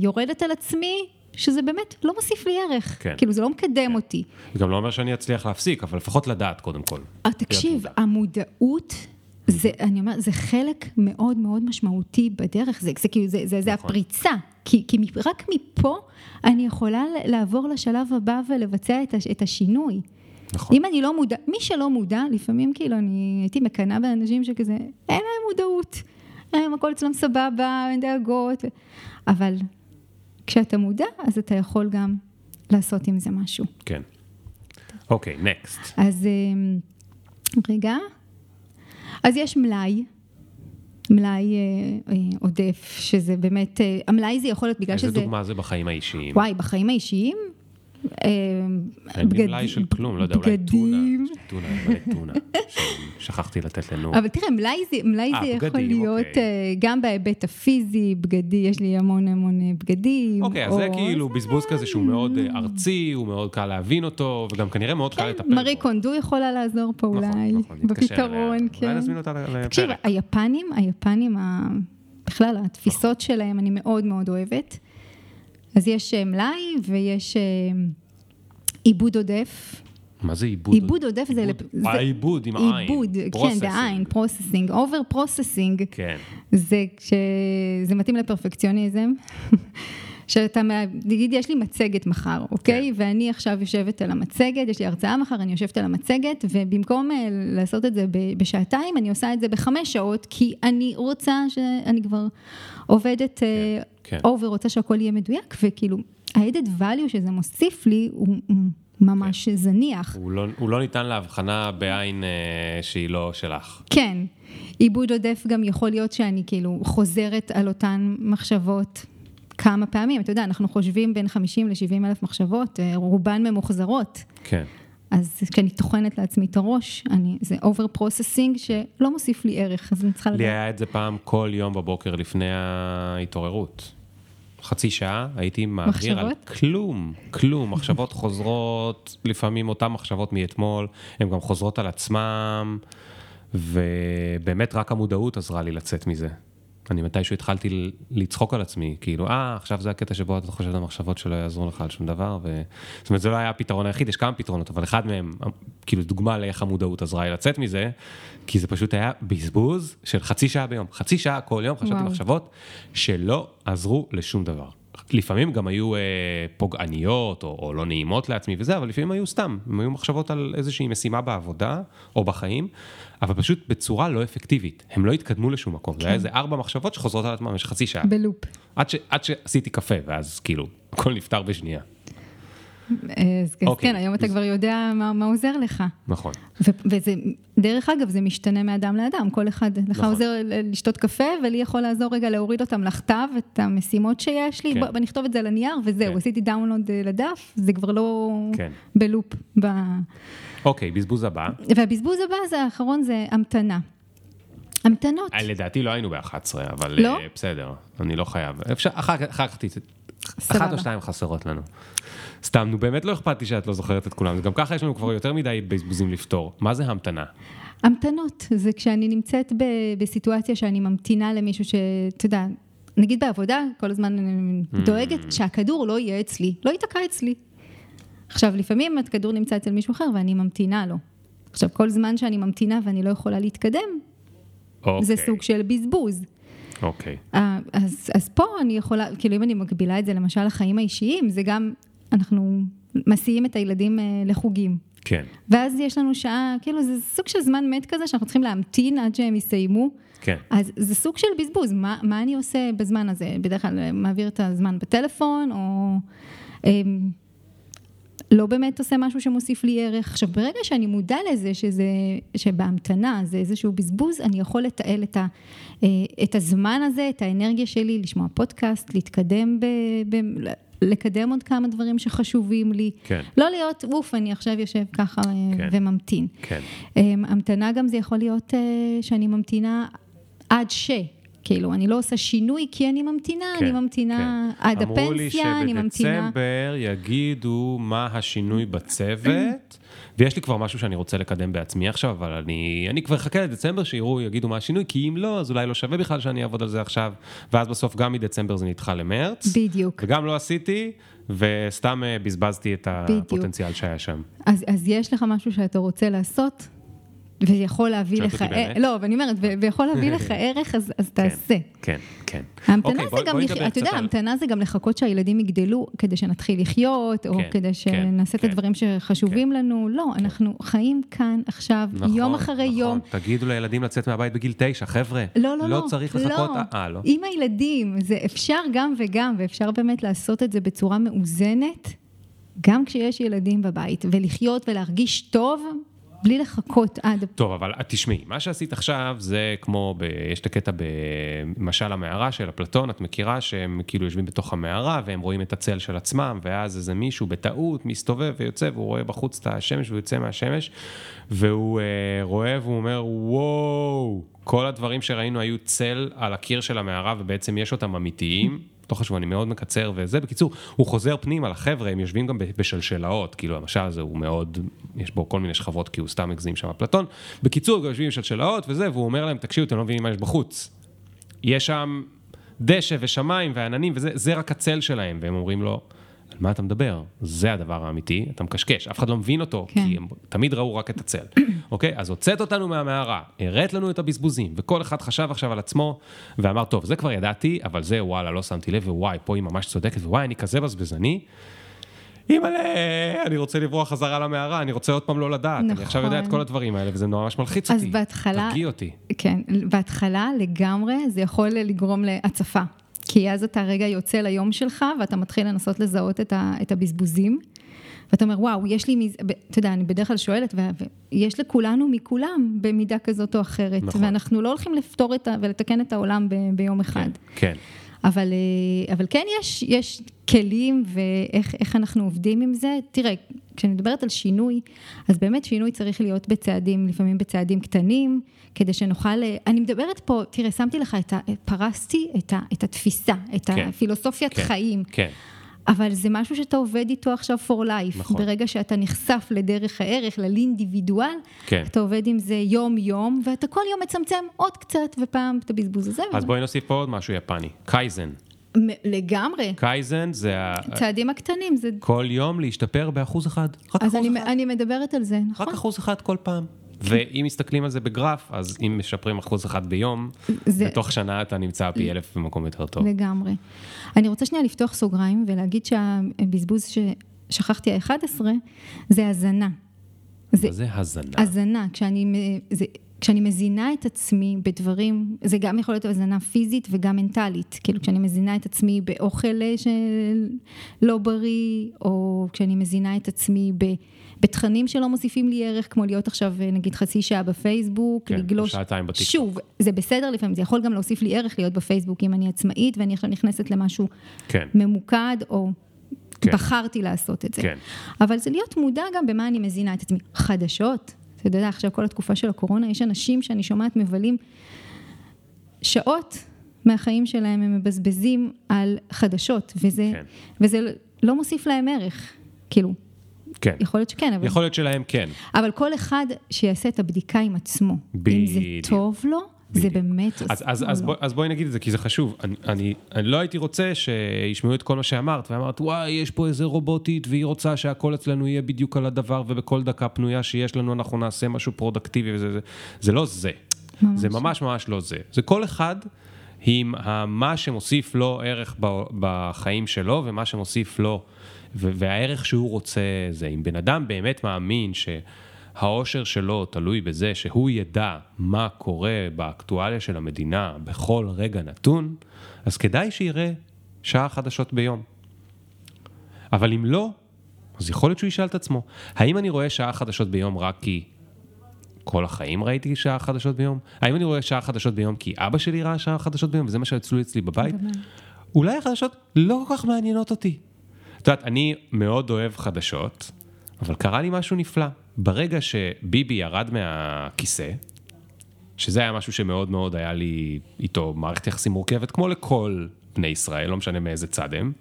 יורדת על עצמי, שזה באמת לא מוסיף לי ערך. כן. כאילו, זה לא מקדם כן. אותי. זה גם לא אומר שאני אצליח להפסיק, אבל לפחות לדעת קודם כל. תקשיב, המודעות... זה, אני אומרת, זה חלק מאוד מאוד משמעותי בדרך, זה, זה כאילו, זה, זה, זה נכון. הפריצה, כי, כי רק מפה אני יכולה לעבור לשלב הבא ולבצע את, את השינוי. נכון. אם אני לא מודע, מי שלא מודע, לפעמים כאילו אני הייתי מקנאה באנשים שכזה, אין להם מודעות, הם הכל אצלם סבבה, אין דאגות, אבל כשאתה מודע, אז אתה יכול גם לעשות עם זה משהו. כן. אוקיי, okay, נקסט. אז אמ, רגע. אז יש מלאי, מלאי אה, אה, עודף, שזה באמת, אה, המלאי זה יכול להיות בגלל איזה שזה... איזה דוגמה זה בחיים האישיים? וואי, בחיים האישיים? אה, לי מלאי של כלום, לא יודע, אולי טונה, טונה, מלא טונה, שכחתי לתת לנו. אבל תראה, מלאי זה, מלאי זה יכול להיות אוקיי. גם בהיבט הפיזי, בגדי, יש לי המון המון בגדים. אוקיי, אז זה כאילו בזבוז כזה שהוא מאוד ארצי, הוא מאוד קל להבין אותו, וגם כנראה מאוד קל לטפל בו. מרי קונדו יכולה לעזור פה נכון, אולי, נכון, בפתרון, כן. אולי נזמין אותה לפרק. תקשיב, היפנים, היפנים, בכלל התפיסות שלהם, אני מאוד מאוד אוהבת. אז יש אה, מלאי ויש אה, עיבוד עודף. מה זה עיבוד? עיבוד עודף זה... העיבוד עם העין. עיבוד, כן, בעין, processing, over processing. כן. זה כשזה מתאים לפרפקציוניזם. שאתה, נגיד, יש לי מצגת מחר, אוקיי? כן. ואני עכשיו יושבת על המצגת, יש לי הרצאה מחר, אני יושבת על המצגת, ובמקום אה, לעשות את זה בשעתיים, אני עושה את זה בחמש שעות, כי אני רוצה שאני כבר עובדת כן, אובר, כן. רוצה שהכל יהיה מדויק, וכאילו, ה-added value שזה מוסיף לי, הוא... ממש כן. זניח. הוא לא, הוא לא ניתן להבחנה בעין אה, שהיא לא שלך. כן. עיבוד עודף גם יכול להיות שאני כאילו חוזרת על אותן מחשבות כמה פעמים. אתה יודע, אנחנו חושבים בין 50 ל-70 אלף מחשבות, אה, רובן ממוחזרות. כן. אז כשאני טוחנת לעצמי את הראש, אני, זה over processing שלא מוסיף לי ערך, אז אני צריכה לדעת. לי היה את זה פעם כל יום בבוקר לפני ההתעוררות. חצי שעה הייתי מעביר על מחשבות? כלום, כלום. מחשבות חוזרות, לפעמים אותן מחשבות מאתמול, הן גם חוזרות על עצמם, ובאמת רק המודעות עזרה לי לצאת מזה. אני מתישהו התחלתי לצחוק על עצמי, כאילו, אה, עכשיו זה הקטע שבו אתה חושב על המחשבות שלא יעזרו לך על שום דבר, ו... זאת אומרת, זה לא היה הפתרון היחיד, יש כמה פתרונות, אבל אחד מהם, כאילו, דוגמה לאיך המודעות עזרה לי לצאת מזה, כי זה פשוט היה בזבוז של חצי שעה ביום. חצי שעה כל יום חשבתי וואו. מחשבות שלא עזרו לשום דבר. לפעמים גם היו אה, פוגעניות או, או לא נעימות לעצמי וזה, אבל לפעמים היו סתם, הם היו מחשבות על איזושהי משימה בעבודה או בחיים, אבל פשוט בצורה לא אפקטיבית. הם לא התקדמו לשום מקום. זה היה איזה ארבע מחשבות שחוזרות על עצמם במשך חצי שעה. בלופ. עד, ש, עד שעשיתי קפה, ואז כאילו, הכל נפתר בשנייה. אז אוקיי. כן, היום אתה כבר יודע מה מה עוזר לך. נכון. ו- וזה, דרך אגב, זה משתנה מאדם לאדם, כל אחד, לך נכון. עוזר לשתות קפה, ולי יכול לעזור רגע להוריד אותם לכתב, את המשימות שיש לי, כן. בוא, בוא נכתוב את זה על הנייר, וזהו, כן. עשיתי דאונלוד אה, לדף, זה כבר לא כן. בלופ. ב... אוקיי, בזבוז הבא. והבזבוז הבא, זה האחרון, זה המתנה. המתנות. אה, לדעתי לא היינו ב-11, אבל לא? אה, בסדר, אני לא חייב. אפשר, אחר כך, תצא. אחת או שתיים חסרות לנו. סתם, נו באמת לא אכפת לי שאת לא זוכרת את כולם, גם ככה יש לנו כבר יותר מדי בזבוזים לפתור. מה זה המתנה? המתנות, זה כשאני נמצאת ב, בסיטואציה שאני ממתינה למישהו שאתה יודע, נגיד בעבודה, כל הזמן אני דואגת שהכדור לא יהיה אצלי, לא ייתקע אצלי. עכשיו, לפעמים הכדור נמצא אצל מישהו אחר ואני ממתינה לו. עכשיו, כל זמן שאני ממתינה ואני לא יכולה להתקדם, אוקיי. זה סוג של בזבוז. אוקיי. אה, אז, אז פה אני יכולה, כאילו אם אני מקבילה את זה למשל לחיים האישיים, זה גם, אנחנו מסיעים את הילדים אה, לחוגים. כן, ואז יש לנו שעה, כאילו זה סוג של זמן מת כזה שאנחנו צריכים להמתין עד שהם יסיימו. כן. אז זה סוג של בזבוז, מה, מה אני עושה בזמן הזה? בדרך כלל אה, מעביר את הזמן בטלפון, או אה, לא באמת עושה משהו שמוסיף לי ערך. עכשיו, ברגע שאני מודע לזה שזה, שבהמתנה זה איזשהו בזבוז, אני יכול לתעל את, ה, אה, את הזמן הזה, את האנרגיה שלי, לשמוע פודקאסט, להתקדם, ב, ב, לקדם עוד כמה דברים שחשובים לי. כן. לא להיות, אוף, אני עכשיו יושב ככה אה, כן. וממתין. כן. אמ, המתנה גם זה יכול להיות אה, שאני ממתינה עד ש... כאילו, אני לא עושה שינוי כי אני ממתינה, כן, אני ממתינה עד הפנסיה, אני ממתינה... אמרו לי שבדצמבר יגידו מה השינוי בצוות, ויש לי כבר משהו שאני רוצה לקדם בעצמי עכשיו, אבל אני, אני כבר אחכה לדצמבר שיראו, יגידו מה השינוי, כי אם לא, אז אולי לא שווה בכלל שאני אעבוד על זה עכשיו, ואז בסוף גם מדצמבר זה נדחה למרץ. בדיוק. וגם לא עשיתי, וסתם אה, בזבזתי את בדיוק. הפוטנציאל שהיה שם. אז, אז יש לך משהו שאתה רוצה לעשות, ויכול להביא לך... באמת? לא, אבל אני אומרת, ויכול להביא לך ערך, אז, אז תעשה. כן, כן. ההמתנה אוקיי, זה בואי- גם, בואי לח... אתה יודע, קצת על- המתנה זה גם לחכות שהילדים יגדלו, כדי שנתחיל לחיות, או כן, כדי כן, שנעשה את כן. הדברים שחשובים לנו. לא, אנחנו חיים כאן עכשיו, נכון, יום אחרי נכון. יום. תגידו לילדים לצאת מהבית בגיל תשע, חבר'ה. לא, לא, לא. לא צריך לחכות, אה, לא. עם הילדים, זה אפשר גם וגם, ואפשר באמת לעשות את זה בצורה מאוזנת, גם כשיש ילדים בבית, ולחיות ולהרגיש טוב, בלי לחכות עד... טוב, אבל תשמעי, מה שעשית עכשיו זה כמו, ב... יש את הקטע במשל המערה של אפלטון, את מכירה שהם כאילו יושבים בתוך המערה והם רואים את הצל של עצמם, ואז איזה מישהו בטעות מסתובב ויוצא והוא רואה בחוץ את השמש והוא יוצא מהשמש, והוא אה, רואה והוא אומר, וואו, כל הדברים שראינו היו צל על הקיר של המערה ובעצם יש אותם אמיתיים. לא חשוב, אני מאוד מקצר וזה. בקיצור, הוא חוזר פנימה לחבר'ה, הם יושבים גם בשלשלאות, כאילו המשל הזה הוא מאוד, יש בו כל מיני שכבות, כי הוא סתם הגזים שם אפלטון. בקיצור, הם יושבים בשלשלאות וזה, והוא אומר להם, תקשיבו, אתם לא מבינים מה יש בחוץ. יש שם דשא ושמיים ועננים וזה, זה רק הצל שלהם, והם אומרים לו, על מה אתה מדבר? זה הדבר האמיתי, אתה מקשקש, אף אחד לא מבין אותו, כן. כי הם תמיד ראו רק את הצל. אוקיי? אז הוצאת אותנו מהמערה, הראת לנו את הבזבוזים, וכל אחד חשב עכשיו על עצמו, ואמר, טוב, זה כבר ידעתי, אבל זה, וואלה, לא שמתי לב, ווואי, פה היא ממש צודקת, ווואי, אני כזה בזבזני. אימא'לה, אני רוצה לברוח חזרה למערה, אני רוצה עוד פעם לא לדעת. אני עכשיו יודע את נכון. כל הדברים האלה, וזה ממש מלחיץ אז אותי. בהתחלה- תרגיע אותי. כן, בהתחלה לגמרי זה יכול לגרום להצפה. כי אז אתה רגע יוצא ליום שלך ואתה מתחיל לנסות לזהות את, ה, את הבזבוזים. ואתה אומר, וואו, יש לי, מז... אתה יודע, אני בדרך כלל שואלת, ויש לכולנו מכולם במידה כזאת או אחרת. נכון. ואנחנו לא הולכים לפתור את ה... ולתקן את העולם ב... ביום אחד. כן, כן. אבל, אה, אבל כן יש, יש כלים ואיך איך אנחנו עובדים עם זה. תראה, כשאני מדברת על שינוי, אז באמת שינוי צריך להיות בצעדים, לפעמים בצעדים קטנים, כדי שנוכל, אה, אני מדברת פה, תראה, שמתי לך את ה... פרסתי את, ה, את התפיסה, את כן. הפילוסופיית כן, חיים. כן. אבל זה משהו שאתה עובד איתו עכשיו for life. נכון. ברגע שאתה נחשף לדרך הערך, לאינדיבידואל, כן. אתה עובד עם זה יום-יום, ואתה כל יום מצמצם עוד קצת, ופעם את הבזבוז הזה. אז בואי נוסיף פה עוד משהו יפני, קייזן. לגמרי. קייזן זה ה... צעדים הקטנים, זה... כל יום להשתפר באחוז אחד. רק אז אחוז אני, אחד. אני מדברת על זה, נכון? רק אחוז אחד כל פעם. ואם מסתכלים על זה בגרף, אז אם משפרים אחוז אחד ביום, זה- בתוך שנה אתה נמצא פי אלף במקום יותר טוב. לגמרי. אני רוצה שנייה לפתוח סוגריים ולהגיד שהבזבוז ששכחתי ה-11 זה הזנה. זה זה הזנה. הזנה, כשאני, זה, כשאני מזינה את עצמי בדברים, זה גם יכול להיות הזנה פיזית וגם מנטלית. כאילו כשאני מזינה את עצמי באוכל אה, שלא בריא, או כשאני מזינה את עצמי ב... בתכנים שלא מוסיפים לי ערך, כמו להיות עכשיו אה, נגיד חצי שעה בפייסבוק, כן, לגלוש... או שעתיים בטיקטוק. שוב, זה בסדר לפעמים, זה יכול גם להוסיף לי ערך להיות בפייסבוק אם אני עצמאית ואני עכשיו נכנסת למשהו כן, ממוקד, או כן. בחרתי לעשות את זה. כן. אבל זה להיות מודע גם במה אני מזינה את עצמי. חדשות, אתה יודע, עכשיו כל התקופה של הקורונה, יש אנשים שאני שומעת מבלים שעות מהחיים שלהם, הם מבזבזים על חדשות, וזה, כן. וזה לא מוסיף להם ערך. כאילו, כן. יכול להיות שכן, אבל, יכול להיות שלהם כן. אבל כל אחד שיעשה את הבדיקה עם עצמו. אם זה בדיוק. טוב לו, זה בדיוק. באמת... אז, אז, אז, לא. בוא, אז בואי נגיד את זה, כי זה חשוב. אני, אני, אני לא הייתי רוצה שישמעו את כל מה שאמרת, ואמרת, וואי, יש פה איזה רובוטית, והיא רוצה שהכל אצלנו יהיה בדיוק על הדבר, ובכל דקה פנויה שיש לנו אנחנו נעשה משהו פרודקטיבי, וזה זה. זה לא זה. ממש. זה ממש ממש לא זה. זה כל אחד עם מה שמוסיף לו ערך ב- בחיים שלו, ומה שמוסיף לו, והערך שהוא רוצה זה. אם בן אדם באמת מאמין שהאושר שלו תלוי בזה שהוא ידע מה קורה באקטואליה של המדינה בכל רגע נתון, אז כדאי שיראה שעה חדשות ביום. אבל אם לא, אז יכול להיות שהוא ישאל את עצמו, האם אני רואה שעה חדשות ביום רק כי כל החיים ראיתי שעה חדשות ביום? האם אני רואה שעה חדשות ביום כי אבא שלי ראה שעה חדשות ביום וזה מה שאצלו אצלי בבית? אולי החדשות לא כל כך מעניינות אותי. את יודעת, אני מאוד אוהב חדשות, אבל קרה לי משהו נפלא. ברגע שביבי ירד מהכיסא, שזה היה משהו שמאוד מאוד היה לי איתו מערכת יחסים מורכבת, כמו לכל בני ישראל, לא משנה מאיזה צד הם,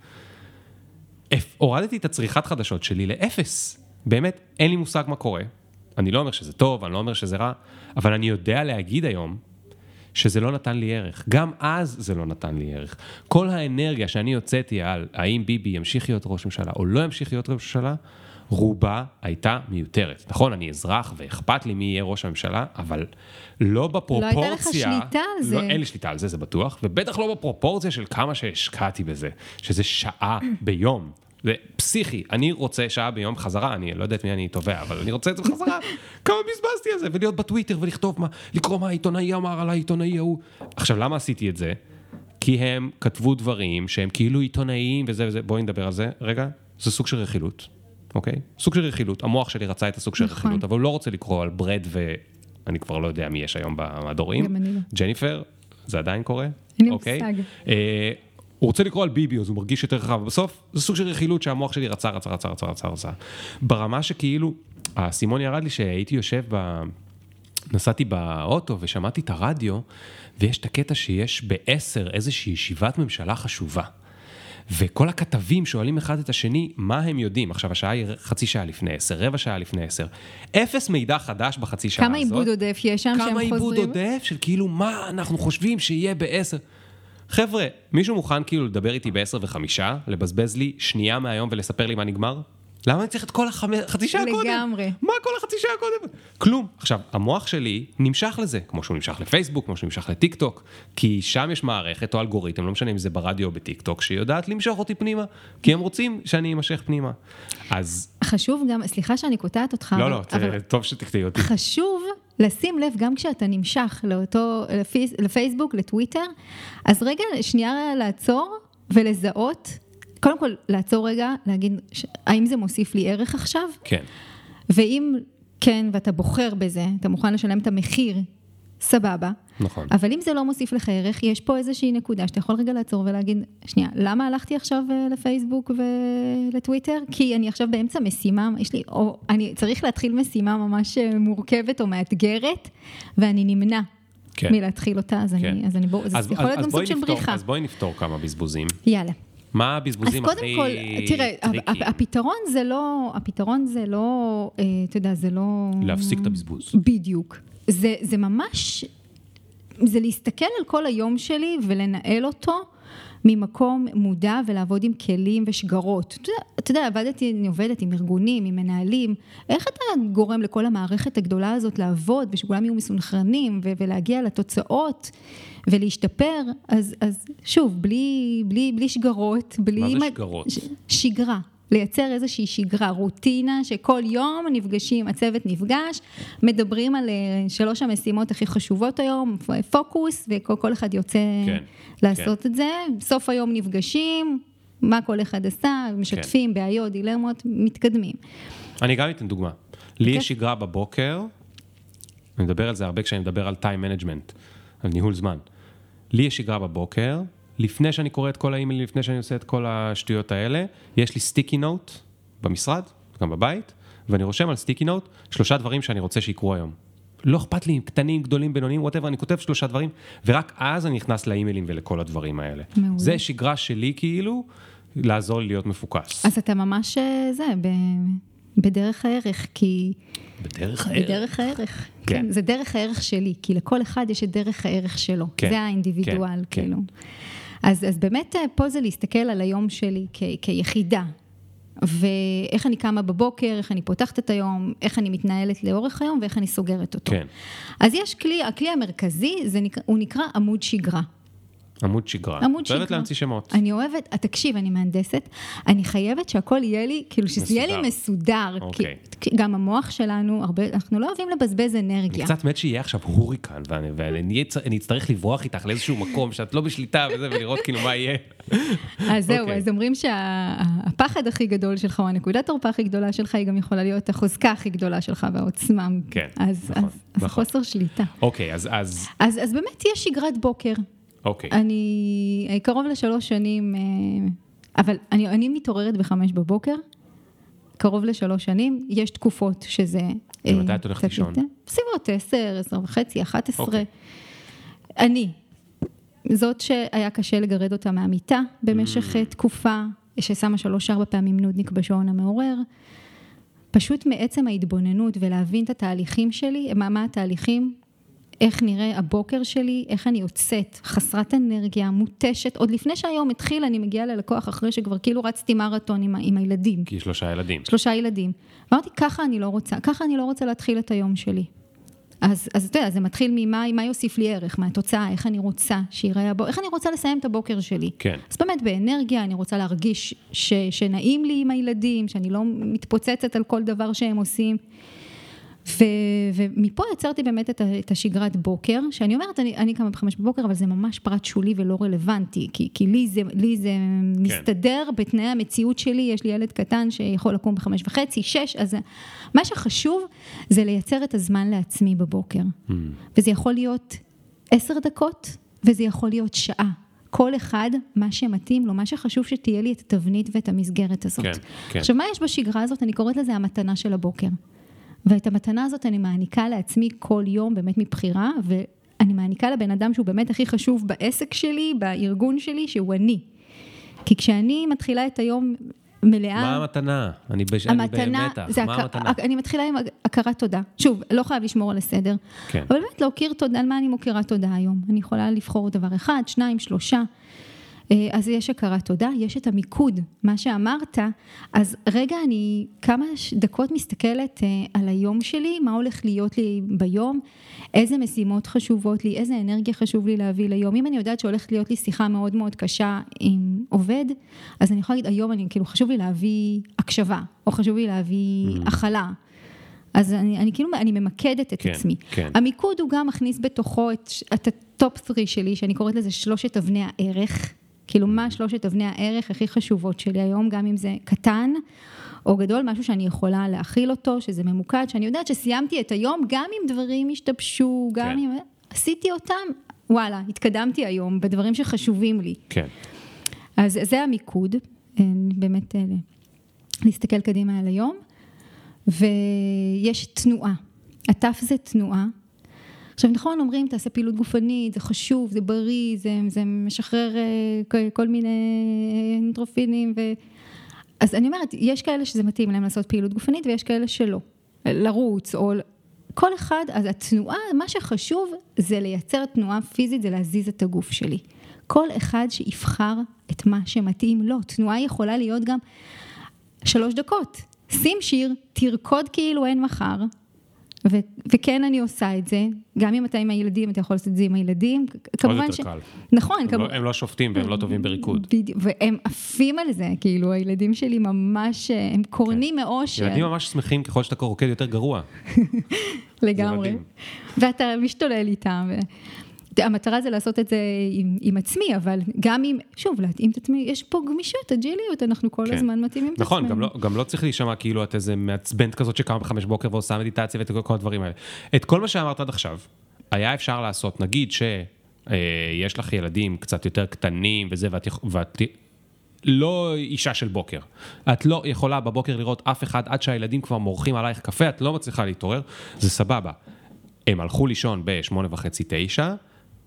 הורדתי את הצריכת חדשות שלי לאפס. באמת, אין לי מושג מה קורה. אני לא אומר שזה טוב, אני לא אומר שזה רע, אבל אני יודע להגיד היום שזה לא נתן לי ערך. גם אז זה לא נתן לי ערך. כל האנרגיה שאני הוצאתי על האם ביבי ימשיך להיות ראש ממשלה או לא ימשיך להיות ראש ממשלה, רובה הייתה מיותרת. נכון, אני אזרח ואכפת לי מי יהיה ראש הממשלה, אבל לא בפרופורציה... הייתה לך שליטה על זה. לא, אין לי שליטה על זה, זה בטוח, ובטח לא בפרופורציה של כמה שהשקעתי בזה, שזה שעה ביום. זה פסיכי, אני רוצה שעה ביום חזרה, אני לא יודע את מי אני תובע, אבל אני רוצה את זה בחזרה. כמה בזבזתי על זה, ולהיות בטוויטר ולכתוב מה, לקרוא מה העיתונאי אמר על העיתונאי ההוא. עכשיו, למה עשיתי את זה? כי הם כתבו דברים שהם כאילו עיתונאיים וזה וזה, בואי נדבר על זה רגע, זה סוג של רכילות, אוקיי? סוג של רכילות, המוח שלי רצה את הסוג של נכון. רכילות, אבל הוא לא רוצה לקרוא על ברד ו... אני כבר לא יודע מי יש היום במדורים. גם אני לא. ג'ניפר, זה עדיין קורה? אין לי אוקיי? מושג. אה, הוא רוצה לקרוא על ביבי, אז הוא מרגיש יותר רחב, בסוף זה סוג של רכילות שהמוח שלי רצה, רצה, רצה, רצה, רצה, רצה. ברמה שכאילו, האסימון ירד לי שהייתי יושב ב... נסעתי באוטו ושמעתי את הרדיו, ויש את הקטע שיש בעשר איזושהי ישיבת ממשלה חשובה. וכל הכתבים שואלים אחד את השני מה הם יודעים. עכשיו, השעה היא חצי שעה לפני עשר, רבע שעה לפני עשר. אפס מידע חדש בחצי שעה כמה הזאת. עיבוד עודף יש שם שהם כמה חוזרים? עיבוד עודף של כאילו מה אנחנו חושבים שיהיה בעשר. חבר'ה, מישהו מוכן כאילו לדבר איתי בעשר וחמישה, לבזבז לי שנייה מהיום ולספר לי מה נגמר? למה אני צריך את כל החצי שעה קודם? לגמרי. מה כל החצי שעה קודם? כלום. עכשיו, המוח שלי נמשך לזה, כמו שהוא נמשך לפייסבוק, כמו שהוא נמשך לטיק טוק, כי שם יש מערכת או אלגוריתם, לא משנה אם זה ברדיו או בטיק טוק, שיודעת למשוך אותי פנימה, כי הם רוצים שאני אמשך פנימה. אז, חשוב גם, סליחה שאני קוטעת אותך, לא, אבל- לא, אבל טוב שתקטעי אותי. חשוב לשים לב, גם כשאתה נמשך לאותו, לפי, לפייסבוק, לטוויטר, אז רגע, שנייה לעצור ולזהות, קודם כל לעצור רגע, להגיד, ש- האם זה מוסיף לי ערך עכשיו? כן, ואם כן, ואתה בוחר בזה, אתה מוכן לשלם את המחיר, סבבה. נכון. אבל אם זה לא מוסיף לך ערך, יש פה איזושהי נקודה שאתה יכול רגע לעצור ולהגיד, שנייה, למה הלכתי עכשיו אה, לפייסבוק ולטוויטר? כי אני עכשיו באמצע משימה, יש לי, או אני צריך להתחיל משימה ממש אה, מורכבת או מאתגרת, ואני נמנע. כן. מלהתחיל אותה, אז כן. אני, אז אני, בוא, זה יכול להיות גם סוג של בריחה. אז בואי נפתור כמה בזבוזים. יאללה. מה אז הבזבוזים קודם הכי כל, תראה? הפתרון זה לא, הפתרון זה לא, אה, אתה יודע, זה לא... להפסיק את הבזבוז. בדיוק. זה, זה ממש, זה להסתכל על כל היום שלי ולנהל אותו ממקום מודע ולעבוד עם כלים ושגרות. אתה יודע, אתה יודע, עבדתי, אני עובדת עם ארגונים, עם מנהלים. איך אתה גורם לכל המערכת הגדולה הזאת לעבוד ושכולם יהיו מסונכרנים ו- ולהגיע לתוצאות ולהשתפר? אז, אז שוב, בלי, בלי, בלי שגרות, בלי... מה זה שגרות? ש- שגרה. לייצר איזושהי שגרה, רוטינה, שכל יום נפגשים, הצוות נפגש, מדברים על אה, שלוש המשימות הכי חשובות היום, פוקוס, וכל כל אחד יוצא כן, לעשות את זה. בסוף היום נפגשים, מה כל אחד עשה, משתפים בעיות, דילמות, מתקדמים. אני גם אתן דוגמה. לי. יש שגרה בבוקר, אני מדבר על זה הרבה כשאני מדבר על time management, על ניהול זמן. לי יש שגרה בבוקר, לפני שאני קורא את כל האימיילים, לפני שאני עושה את כל השטויות האלה, יש לי סטיקי נוט במשרד, גם בבית, ואני רושם על סטיקי נוט שלושה דברים שאני רוצה שיקרו היום. לא אכפת לי אם קטנים, גדולים, בינוניים, ווטאבר, אני כותב שלושה דברים, ורק אז אני נכנס לאימיילים ולכל הדברים האלה. מעולה. זה שגרה שלי כאילו, לעזור לי להיות מפוקס. אז אתה ממש, אה, זה, ב- בדרך הערך, כי... בדרך בדרך הערך. כן. כן, זה דרך הערך שלי, כי לכל אחד יש את דרך הערך שלו. כן, זה האינדיבידואל, כן, כן. אז, אז באמת אה, פה זה להסתכל על היום שלי כ, כיחידה. ואיך אני קמה בבוקר, איך אני פותחת את היום, איך אני מתנהלת לאורך היום ואיך אני סוגרת אותו. כן. אז יש כלי, הכלי המרכזי, זה נקרא, הוא נקרא עמוד שגרה. עמוד שגרה. עמוד את אוהבת שגרה. להמציא שמות. אני אוהבת, תקשיב, אני מהנדסת, אני חייבת שהכל יהיה לי, כאילו שזה יהיה לי מסודר. אוקיי. כי גם המוח שלנו, הרבה, אנחנו לא אוהבים לבזבז אני אנרגיה. קצת מת שיהיה עכשיו הוריקן, ואני- ואני אני אצטרך לברוח איתך לאיזשהו מקום שאת לא בשליטה וזה, ולראות כאילו מה יהיה. אז זהו, אוקיי. אז אומרים שהפחד הכי גדול שלך, או הנקודת תורפה הכי גדולה שלך, היא גם יכולה להיות החוזקה הכי גדולה שלך והעוצמה. כן, אז, נכון, אז, אז נכון. חוסר שליטה. אוקיי, אז, אז, אז, אז באמת יש שגרת בוקר. אוקיי. אני אה, קרוב לשלוש שנים, אה, אבל אני, אני מתעוררת בחמש בבוקר, קרוב לשלוש שנים, יש תקופות שזה... אה, ומתי את הולכת לישון? בסביבות עשר, עשר וחצי, אחת עשרה. אוקיי. אני, זאת שהיה קשה לגרד אותה מהמיטה במשך Mm. אה, תקופה, ששמה שלוש-ארבע פעמים נודניק בשעון המעורר. פשוט מעצם ההתבוננות ולהבין את התהליכים שלי, מה, מה התהליכים, איך נראה הבוקר שלי, איך אני יוצאת, חסרת אנרגיה, מותשת. עוד לפני שהיום התחיל, אני מגיעה ללקוח אחרי שכבר כאילו רצתי מרתון עם, עם הילדים. כי שלושה ילדים. שלושה ילדים. ואמרתי, ככה אני לא רוצה, ככה אני לא רוצה להתחיל את היום שלי. אז, אז אתה יודע, זה מתחיל ממה מה יוסיף לי ערך, מהתוצאה, איך אני רוצה שיראה הבוקר, איך אני רוצה לסיים את הבוקר שלי. כן. אז באמת באנרגיה, אני רוצה להרגיש ש, שנעים לי עם הילדים, שאני לא מתפוצצת על כל דבר שהם עושים. ו, ומפה יצרתי באמת את, את השגרת בוקר, שאני אומרת, אני, אני קמה בחמש בבוקר, אבל זה ממש פרט שולי ולא רלוונטי, כי, כי לי זה, לי זה כן. מסתדר בתנאי המציאות שלי, יש לי ילד קטן שיכול לקום בחמש וחצי, שש, אז מה שחשוב זה לייצר את הזמן לעצמי בבוקר. Mm. וזה יכול להיות עשר דקות, וזה יכול להיות שעה. כל אחד, מה שמתאים לו, מה שחשוב שתהיה לי את התבנית ואת המסגרת הזאת. כן, כן. עכשיו, מה יש בשגרה הזאת? אני קוראת לזה המתנה של הבוקר. ואת המתנה הזאת אני מעניקה לעצמי כל יום, באמת מבחירה, ואני מעניקה לבן אדם שהוא באמת הכי חשוב בעסק שלי, בארגון שלי, שהוא אני. כי כשאני מתחילה את היום מלאה... מה המתנה? אני בש- אני המתנה, במתח. זה מה הכ- המתנה? אני מתחילה עם הכרת תודה. שוב, לא חייב לשמור על הסדר. כן. אבל באמת להכיר תודה, על מה אני מוקירה תודה היום. אני יכולה לבחור דבר אחד, שניים, שלושה. אה, אז יש הכרת תודה, יש את המיקוד, מה שאמרת, אז רגע אני כמה דקות מסתכלת אה, על היום שלי, מה הולך להיות לי ביום, איזה משימות חשובות לי, איזה אנרגיה חשוב לי להביא ליום. אם אני יודעת שהולכת להיות לי שיחה מאוד מאוד קשה עם עובד, אז אני יכולה להגיד, היום אני, כאילו, חשוב לי להביא הקשבה, או חשוב לי להביא הכלה. אז אני, אני כאילו, אני ממקדת את כן, עצמי. כן. המיקוד הוא גם מכניס בתוכו את, את ה top 3 שלי, שאני קוראת לזה שלושת אבני הערך. כאילו, מה שלושת אבני הערך הכי חשובות שלי היום, גם אם זה קטן או גדול, משהו שאני יכולה להכיל אותו, שזה ממוקד, שאני יודעת שסיימתי את היום, גם אם דברים השתבשו, גם כן. אם... עשיתי אותם, וואלה, התקדמתי היום בדברים שחשובים לי. כן. אז זה המיקוד, אה, באמת אה, להסתכל קדימה על היום, ויש תנועה. התף זה תנועה. עכשיו נכון אומרים תעשה פעילות גופנית, זה חשוב, זה בריא, זה, זה משחרר אה, כל מיני אנטרופינים ו... אז אני אומרת, יש כאלה שזה מתאים להם לעשות פעילות גופנית ויש כאלה שלא. לרוץ או כל אחד, אז התנועה, מה שחשוב זה לייצר תנועה פיזית, זה להזיז את הגוף שלי. כל אחד שיבחר את מה שמתאים לו. תנועה יכולה להיות גם שלוש דקות. שים שיר, תרקוד כאילו אין מחר, ו- וכן אני עושה את זה, גם אם אתה עם הילדים, אתה יכול לעשות את זה עם הילדים, כמובן ש... קל. נכון. הם, כמו... לא, הם לא שופטים והם לא טובים בריקוד. בדיוק, והם עפים על זה, כאילו, הילדים שלי ממש, הם קורנים כן. מאושר. ילדים ממש שמחים ככל שאתה רוקד יותר גרוע. לגמרי. ואתה משתולל איתם. ו... המטרה זה לעשות את זה עם, עם עצמי, אבל גם אם, שוב, להתאים את עצמי, יש פה גמישות, אג'יליות, אנחנו כל כן. הזמן מתאימים את נכון, עצמנו. נכון, גם, לא, גם לא צריך להישמע כאילו את איזה מעצבנת כזאת שקמה בחמש בוקר ועושה מדיטציה ואת כל הדברים האלה. את כל מה שאמרת עד עכשיו, היה אפשר לעשות, נגיד שיש אה, לך ילדים קצת יותר קטנים וזה, ואת, ואת לא אישה של בוקר. את לא יכולה בבוקר לראות אף אחד עד שהילדים כבר מורחים עלייך קפה, את לא מצליחה להתעורר, זה סבבה. הם הלכו לישון בשמונה וחצי, תשע,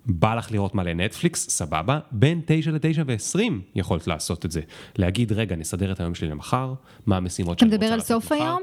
בא לך לראות מלא נטפליקס, סבבה, בין 9 ל-9 ו-20 יכולת לעשות את זה. להגיד, רגע, נסדר את היום שלי למחר, מה המשימות שאני רוצה לעשות מחר. אתה מדבר על סוף היום?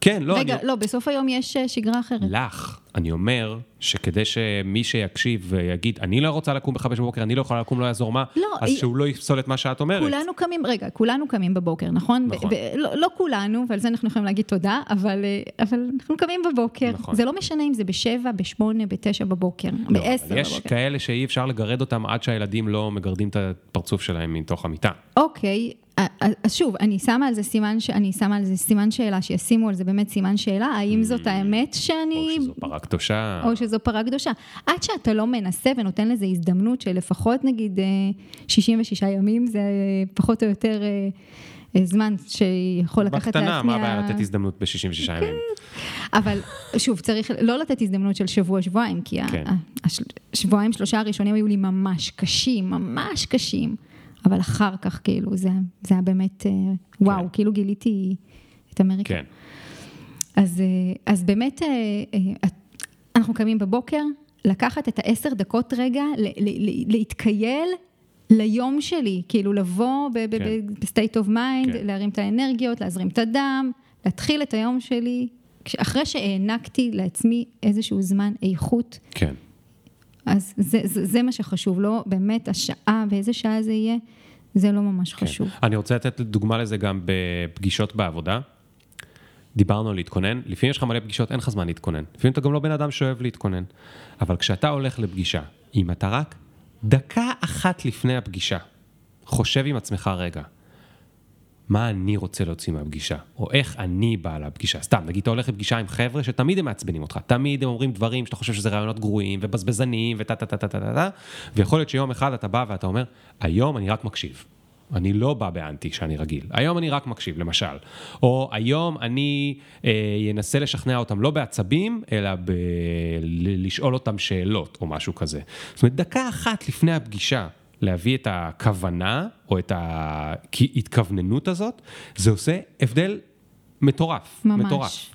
כן, לא. רגע, אני... לא, בסוף היום יש אה, שגרה אחרת. לך, אני אומר שכדי שמי שיקשיב ויגיד, אני לא רוצה לקום בחמש בבוקר, אני לא יכולה לקום, לא יעזור מה, לא, אז היא... שהוא לא יפסול את מה שאת אומרת. כולנו קמים, רגע, כולנו קמים בבוקר, נכון? נכון. לא, לא כולנו, ועל זה אנחנו יכולים להגיד תודה, אבל, אה, אבל אנחנו קמים בבוקר. נכון. זה לא משנה אם זה בשבע, בשמונה, בתשע בבוקר, לא, בעשר בבוקר. יש כאלה שאי אפשר לגרד אותם עד שהילדים לא מגרדים את הפרצוף שלהם מתוך המיטה. אוקיי, אז שוב, אני שמה על זה סימן, אני שמה על זה סימן שאלה, שישימו על זה באמת סימן שאלה, האם זאת mm. האמת שאני... או שזו פרה קדושה. או שזו פרה קדושה. עד שאתה לא מנסה ונותן לזה הזדמנות של לפחות נגיד 66 אה, ימים, זה פחות או יותר אה, זמן שיכול לקחת להטמיע... בקטנה, מה הבעיה לתת הזדמנות ב-66 ימים? אבל שוב, צריך לא לתת הזדמנות של שבוע-שבועיים, כי כן. השבועיים, שלושה הראשונים היו לי ממש קשים, ממש קשים. אבל אחר כך, כאילו, זה, זה היה באמת, אה, וואו, כן. כאילו גיליתי את אמריקה. כן. אז, אה, אז באמת, אה, אנחנו קמים בבוקר, לקחת את העשר דקות רגע, להתכייל ליום שלי, כאילו לבוא ב state of mind, להרים את האנרגיות, להזרים את הדם, להתחיל את היום שלי, אחרי שהענקתי לעצמי איזשהו זמן איכות. כן. אז זה, זה, זה מה שחשוב, לא באמת השעה, באיזה שעה זה יהיה, זה לא ממש כן. חשוב. אני רוצה לתת דוגמה לזה גם בפגישות בעבודה. דיברנו על להתכונן, לפעמים יש לך מלא פגישות, אין לך זמן להתכונן. לפעמים אתה גם לא בן אדם שאוהב להתכונן. אבל כשאתה הולך לפגישה, אם אתה רק דקה אחת לפני הפגישה, חושב עם עצמך רגע, מה אני רוצה להוציא מהפגישה, או איך אני בא לפגישה. סתם, נגיד אתה הולך לפגישה עם חבר'ה שתמיד הם מעצבנים אותך, תמיד הם אומרים דברים שאתה חושב שזה רעיונות גרועים ובזבזניים וטה טה טה טה טה טה, ויכול להיות שיום אחד אתה בא ואתה אומר, היום אני רק מקשיב. אני לא בא באנטי שאני רגיל, היום אני רק מקשיב, למשל. או היום אני אנסה אה, לשכנע אותם לא בעצבים, אלא ב... לשאול אותם שאלות או משהו כזה. זאת אומרת, דקה אחת לפני הפגישה, להביא את הכוונה, או את ההתכווננות הזאת, זה עושה הבדל מטורף. ממש. מטורף.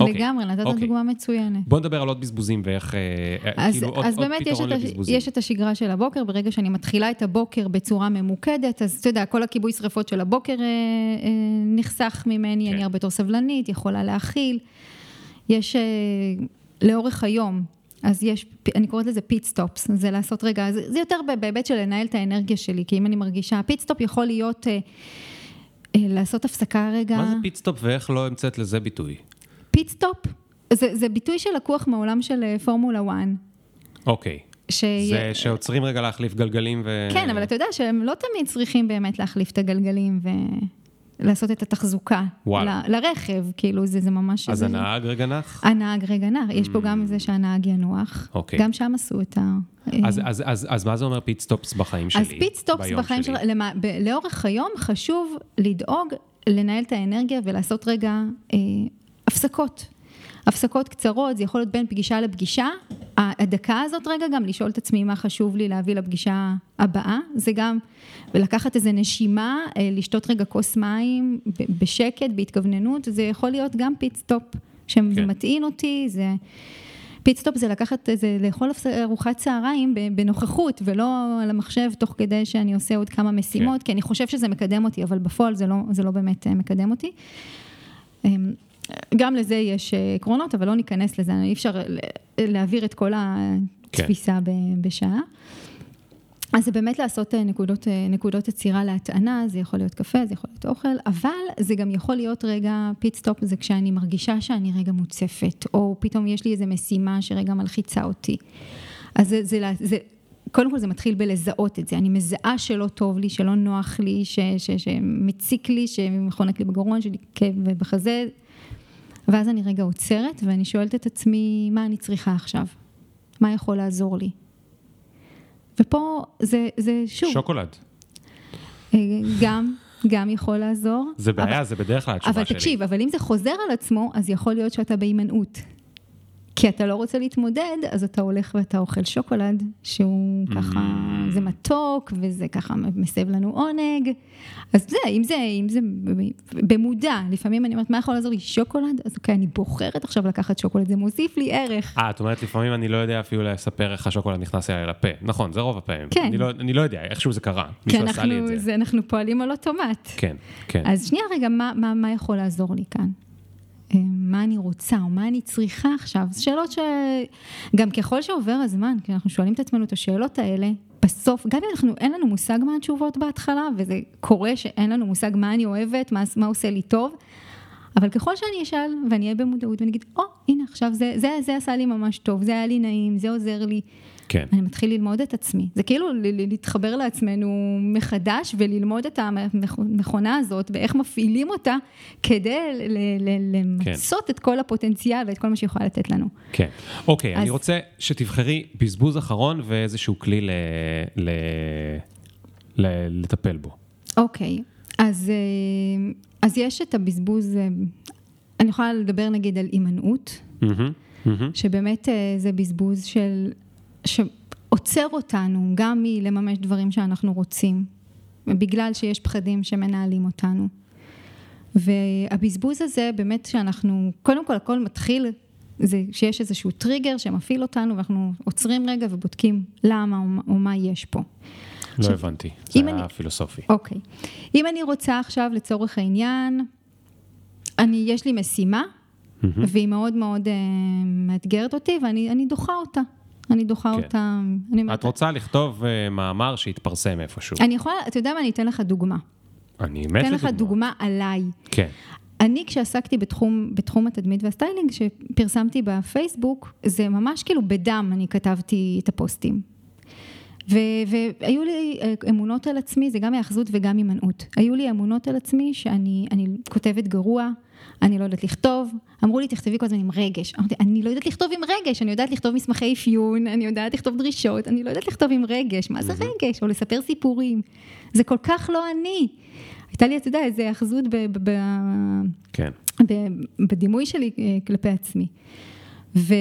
אוקיי, לגמרי, נתת אוקיי. דוגמה מצוינת. בוא נדבר על עוד בזבוזים ואיך, אה, אה, אז, כאילו, אז עוד, באמת עוד פתרון לבזבוזים. יש את השגרה של הבוקר, ברגע שאני מתחילה את הבוקר בצורה ממוקדת, אז אתה יודע, כל הכיבוי שרפות של הבוקר אה, אה, נחסך ממני, כן. אני הרבה יותר סבלנית, יכולה להכיל. יש אה, לאורך היום, אז יש, אני קוראת לזה pit stops, זה לעשות רגע, זה, זה יותר בהיבט של לנהל את האנרגיה שלי, כי אם אני מרגישה, pit stop יכול להיות אה, אה, לעשות הפסקה רגע. מה זה pit stop ואיך לא המצאת לזה ביטוי? pit stop זה, זה ביטוי שלקוח מעולם של אה, פורמולה 1. אוקיי. ש... זה שעוצרים רגע להחליף גלגלים ו... כן, אבל אתה יודע שהם לא תמיד צריכים באמת להחליף את הגלגלים ו... לעשות את התחזוקה וואלה. ל, לרכב, כאילו זה, זה ממש... אז זה... הנהג רגע נח? הנהג רגע נח, יש פה גם mm. זה שהנהג ינוח, אוקיי. גם שם עשו את ה... אז, אז, אז, אז מה זה אומר pit stops בחיים שלי? אז pit stops בחיים שלי, למה, ב, לאורך היום חשוב לדאוג לנהל את האנרגיה ולעשות רגע אה, הפסקות. הפסקות קצרות, זה יכול להיות בין פגישה לפגישה, הדקה הזאת רגע גם לשאול את עצמי מה חשוב לי להביא לפגישה הבאה, זה גם לקחת איזה נשימה, אה, לשתות רגע כוס מים בשקט, בהתכווננות, זה יכול להיות גם pit stop שמטעין כן. אותי, זה... pit stop זה לקחת, זה לאכול ארוחת צהריים בנוכחות ולא על המחשב תוך כדי שאני עושה עוד כמה משימות, כן. כי אני חושב שזה מקדם אותי, אבל בפועל זה לא, זה לא באמת אה, מקדם אותי. גם לזה יש אה, עקרונות, אבל לא ניכנס לזה, אי אפשר להעביר את כל התפיסה כן. בשעה. אז זה באמת לעשות אה, נקודות, אה, נקודות עצירה להטענה, זה יכול להיות קפה, זה יכול להיות אוכל, אבל זה גם יכול להיות רגע pit stop, זה כשאני מרגישה שאני רגע מוצפת, או פתאום יש לי איזו משימה שרגע מלחיצה אותי. אז זה, זה, זה, קודם כל זה מתחיל בלזהות את זה, אני מזהה שלא טוב לי, שלא נוח לי, ש, ש, שמציק לי, שמחניק לי בגרון, שלי כאב בחזה, ואז אני רגע עוצרת ואני שואלת את עצמי, מה אני צריכה עכשיו? מה יכול לעזור לי? ופה זה, זה שוב... שוקולד. אה, גם, גם יכול לעזור. זה בעיה, אבל, זה בדרך כלל התשובה שלי. אבל תקשיב, אבל אם זה חוזר על עצמו, אז יכול להיות שאתה בהימנעות. כי אתה לא רוצה להתמודד, אז אתה הולך ואתה אוכל שוקולד, שהוא ככה, mm. זה מתוק, וזה ככה מסב לנו עונג. אז זה, אם זה, אם זה במודע, לפעמים אני אומרת, מה יכול לעזור לי? שוקולד? אז אוקיי, אני בוחרת עכשיו לקחת שוקולד, זה מוסיף לי ערך. אה, את אומרת, לפעמים אני לא יודע אפילו לספר איך השוקולד נכנס אליי לפה. נכון, זה רוב הפעמים. כן. אני לא, אני לא יודע, איכשהו זה קרה. מישהו עשה לי את זה. זה. אנחנו פועלים על אוטומט. כן, כן. אז שנייה רגע, מה, מה, מה יכול לעזור לי כאן? אה, מה אני רוצה או מה אני צריכה עכשיו, זה שאלות שגם ככל שעובר הזמן, כי אנחנו שואלים את עצמנו את השאלות האלה, בסוף, גם אם אנחנו, אין לנו מושג מה התשובות בהתחלה, וזה קורה שאין לנו מושג מה אני אוהבת, מה, מה עושה לי טוב, אבל ככל שאני אשאל ואני אהיה במודעות ואני אגיד, או, oh, הנה עכשיו זה, זה, זה עשה לי ממש טוב, זה היה לי נעים, זה עוזר לי. כן. אני מתחיל ללמוד את עצמי. זה כאילו להתחבר לעצמנו מחדש וללמוד את המכונה הזאת ואיך מפעילים אותה כדי למצות כן. את כל הפוטנציאל ואת כל מה שיכולה לתת לנו. כן. אוקיי, אז... אני רוצה שתבחרי בזבוז אחרון ואיזשהו כלי ל... ל... ל... לטפל בו. אוקיי, אז, אה, אז יש את הבזבוז, אה, אני יכולה לדבר נגיד על הימנעות. Mm-hmm, mm-hmm. שבאמת אה, זה בזבוז של שעוצר אותנו גם מלממש דברים שאנחנו רוצים, בגלל שיש פחדים שמנהלים אותנו. והבזבוז הזה באמת שאנחנו, קודם כל הכל מתחיל, זה שיש איזשהו טריגר שמפעיל אותנו ואנחנו עוצרים רגע ובודקים למה או, או מה יש פה. לא עכשיו, הבנתי, זה היה אני, פילוסופי. אוקיי. אם אני רוצה עכשיו לצורך העניין, אני, יש לי משימה, mm-hmm. והיא מאוד מאוד uh, מאתגרת אותי ואני דוחה אותה. אני דוחה כן. אותה. אני... את רוצה לכתוב uh, מאמר שיתפרסם איפשהו. אני יכולה, אתה יודע מה, אני אתן לך דוגמה. אני מת לדוגמה. אתן לך דוגמה עליי. כן. אני כשעסקתי בתחום, בתחום התדמית והסטיילינג, שפרסמתי בפייסבוק, זה ממש כאילו בדם אני כתבתי את הפוסטים. ו- והיו לי אה, אמונות על עצמי, זה גם היאחזות וגם הימנעות. היו לי אמונות על עצמי שאני כותבת גרוע, אני לא יודעת לכתוב, אמרו לי תכתבי כל הזמן עם רגש, אמרתי אני לא יודעת לכתוב עם רגש, אני יודעת לכתוב מסמכי אפיון, אני יודעת לכתוב דרישות, אני לא יודעת לכתוב עם רגש, מה זה רגש? או לספר סיפורים, זה כל כך לא אני. הייתה לי, אתה יודע, איזו היאחזות כן. בדימוי שלי אה, כלפי עצמי. ו...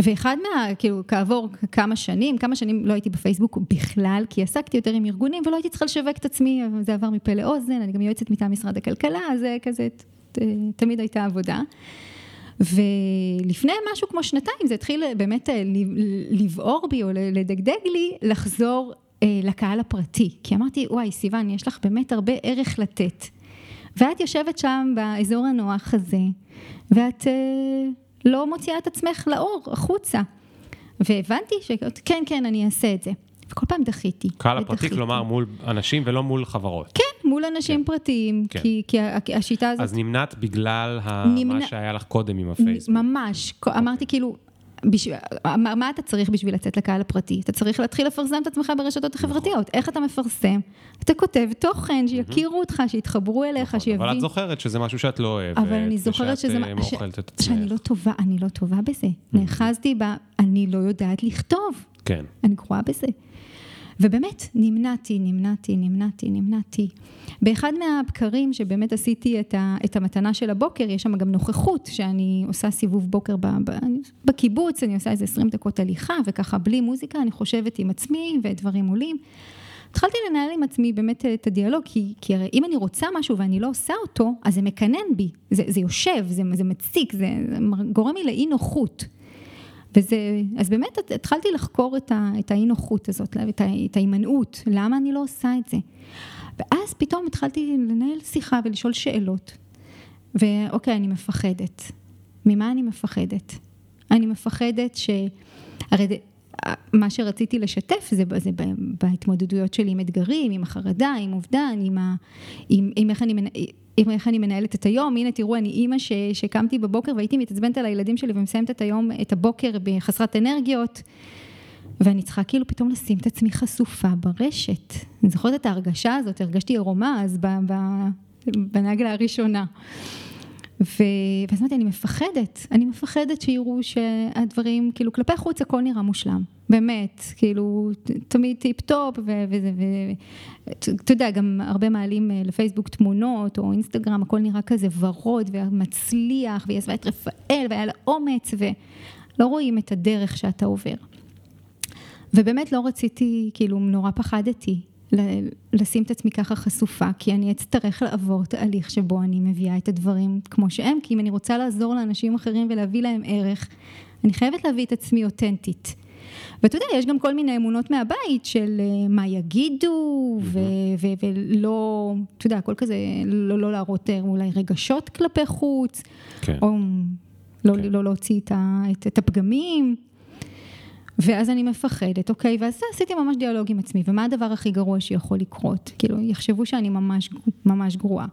ואחד מה, כאילו, כעבור כמה שנים, כמה שנים לא הייתי בפייסבוק בכלל, כי עסקתי יותר עם ארגונים ולא הייתי צריכה לשווק את עצמי, זה עבר מפה לאוזן, אני גם יועצת מטעם משרד הכלכלה, אז זה כזה, תמיד הייתה עבודה. ולפני משהו כמו שנתיים זה התחיל באמת אה, לבעור בי או לדגדג לי, לחזור אה, לקהל הפרטי. כי אמרתי, וואי, סיוון, יש לך באמת הרבה ערך לתת. ואת יושבת שם באזור הנוח הזה, ואת... לא מוציאה את עצמך לאור, החוצה. והבנתי שכן, כן, אני אעשה את זה. וכל פעם דחיתי. קהל הפרטי, כלומר מול אנשים ולא מול חברות. כן, מול אנשים כן. פרטיים, כן. כי, כי השיטה הזאת... אז נמנעת בגלל נמנע... מה שהיה לך קודם עם הפייסבוק. ממש, אוקיי. אמרתי כאילו, בשביל, מה, מה אתה צריך בשביל לצאת לקהל הפרטי? אתה צריך להתחיל לפרסם את עצמך ברשתות נכון. החברתיות. איך אתה מפרסם? אתה כותב תוכן, שיכירו אותך, שיתחברו אליך, נכון, שיבין. אבל את זוכרת שזה משהו שאת לא אוהבת. אבל אני זוכרת שזה... אה, ש... שאני לא טובה, אני לא טובה בזה. נאחזתי ב... אני לא יודעת לכתוב. כן. אני גרועה בזה. ובאמת, נמנעתי, נמנעתי, נמנעתי, נמנעתי. באחד מהבקרים שבאמת עשיתי את, ה, את המתנה של הבוקר, יש שם גם נוכחות, שאני עושה סיבוב בוקר ב, ב, בקיבוץ, אני עושה איזה 20 דקות הליכה, וככה בלי מוזיקה, אני חושבת עם עצמי, ודברים עולים. התחלתי לנהל עם עצמי באמת את הדיאלוג, כי, כי הרי אם אני רוצה משהו ואני לא עושה אותו, אז זה מקנן בי, זה, זה יושב, זה, זה מציק, זה, זה גורם לי לאי נוחות. וזה, אז באמת התחלתי לחקור את, את האי נוחות הזאת, את, את ההימנעות, למה אני לא עושה את זה. ואז פתאום התחלתי לנהל שיחה ולשאול שאלות. ואוקיי, אני מפחדת. ממה אני מפחדת? אני מפחדת ש... הרי מה שרציתי לשתף זה, זה בהתמודדויות שלי עם אתגרים, עם החרדה, עם אובדן, עם, ה, עם, עם, איך, אני, איך אני מנהלת את היום. הנה תראו, אני אימא שקמתי בבוקר והייתי מתעצבנת על הילדים שלי ומסיימת את היום, את הבוקר בחסרת אנרגיות. ואני צריכה כאילו פתאום לשים את עצמי חשופה ברשת. אני זוכרת את ההרגשה הזאת, הרגשתי עירומה אז בנגלה הראשונה. ו... ואז אמרתי, אני מפחדת, אני מפחדת שיראו שהדברים, כאילו כלפי חוץ הכל נראה מושלם, באמת, כאילו תמיד טיפ טופ, וזה, ואתה יודע, גם הרבה מעלים אה, לפייסבוק תמונות או אינסטגרם, הכל נראה כזה ורוד ומצליח, והיא עזבה את רפאל והיה לה אומץ, ולא רואים את הדרך שאתה עובר. ובאמת לא רציתי, כאילו נורא פחדתי לשים את עצמי ככה חשופה, כי אני אצטרך לעבור תהליך שבו אני מביאה את הדברים כמו שהם, כי אם אני רוצה לעזור לאנשים אחרים ולהביא להם ערך, אני חייבת להביא את עצמי אותנטית. ואתה יודע, יש גם כל מיני אמונות מהבית של אה, מה יגידו, ו- ו- ולא, אתה יודע, הכל כזה, לא, לא להראות אה, אולי רגשות כלפי חוץ, כן. או לא, כן. לא להוציא את, ה- את, את הפגמים. ואז אני מפחדת, אוקיי, ואז עשיתי ממש דיאלוג עם עצמי, ומה הדבר הכי גרוע שיכול לקרות? כאילו, יחשבו שאני ממש, ממש גרועה.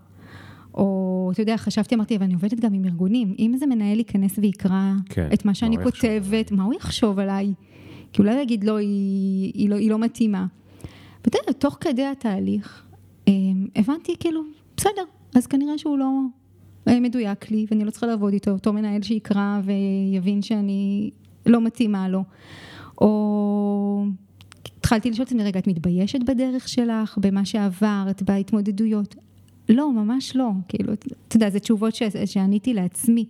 או, אתה יודע, חשבתי, אמרתי, ואני עובדת גם עם ארגונים, אם איזה מנהל ייכנס ויקרא כן, את מה שאני מה כותבת, מה הוא יחשוב עליי? כי אולי הוא יגיד, לא, היא, היא, לא, היא לא מתאימה. ואתה יודע, תוך כדי התהליך, אמ, הבנתי, כאילו, בסדר, אז כנראה שהוא לא אה, מדויק לי, ואני לא צריכה לעבוד איתו, אותו מנהל שיקרא ויבין שאני לא מתאימה לו. או התחלתי לשאול את עצמי, רגע, את מתביישת בדרך שלך, במה שעברת, בהתמודדויות? לא, ממש לא. כאילו, אתה יודע, זה תשובות ש... שעניתי לעצמי.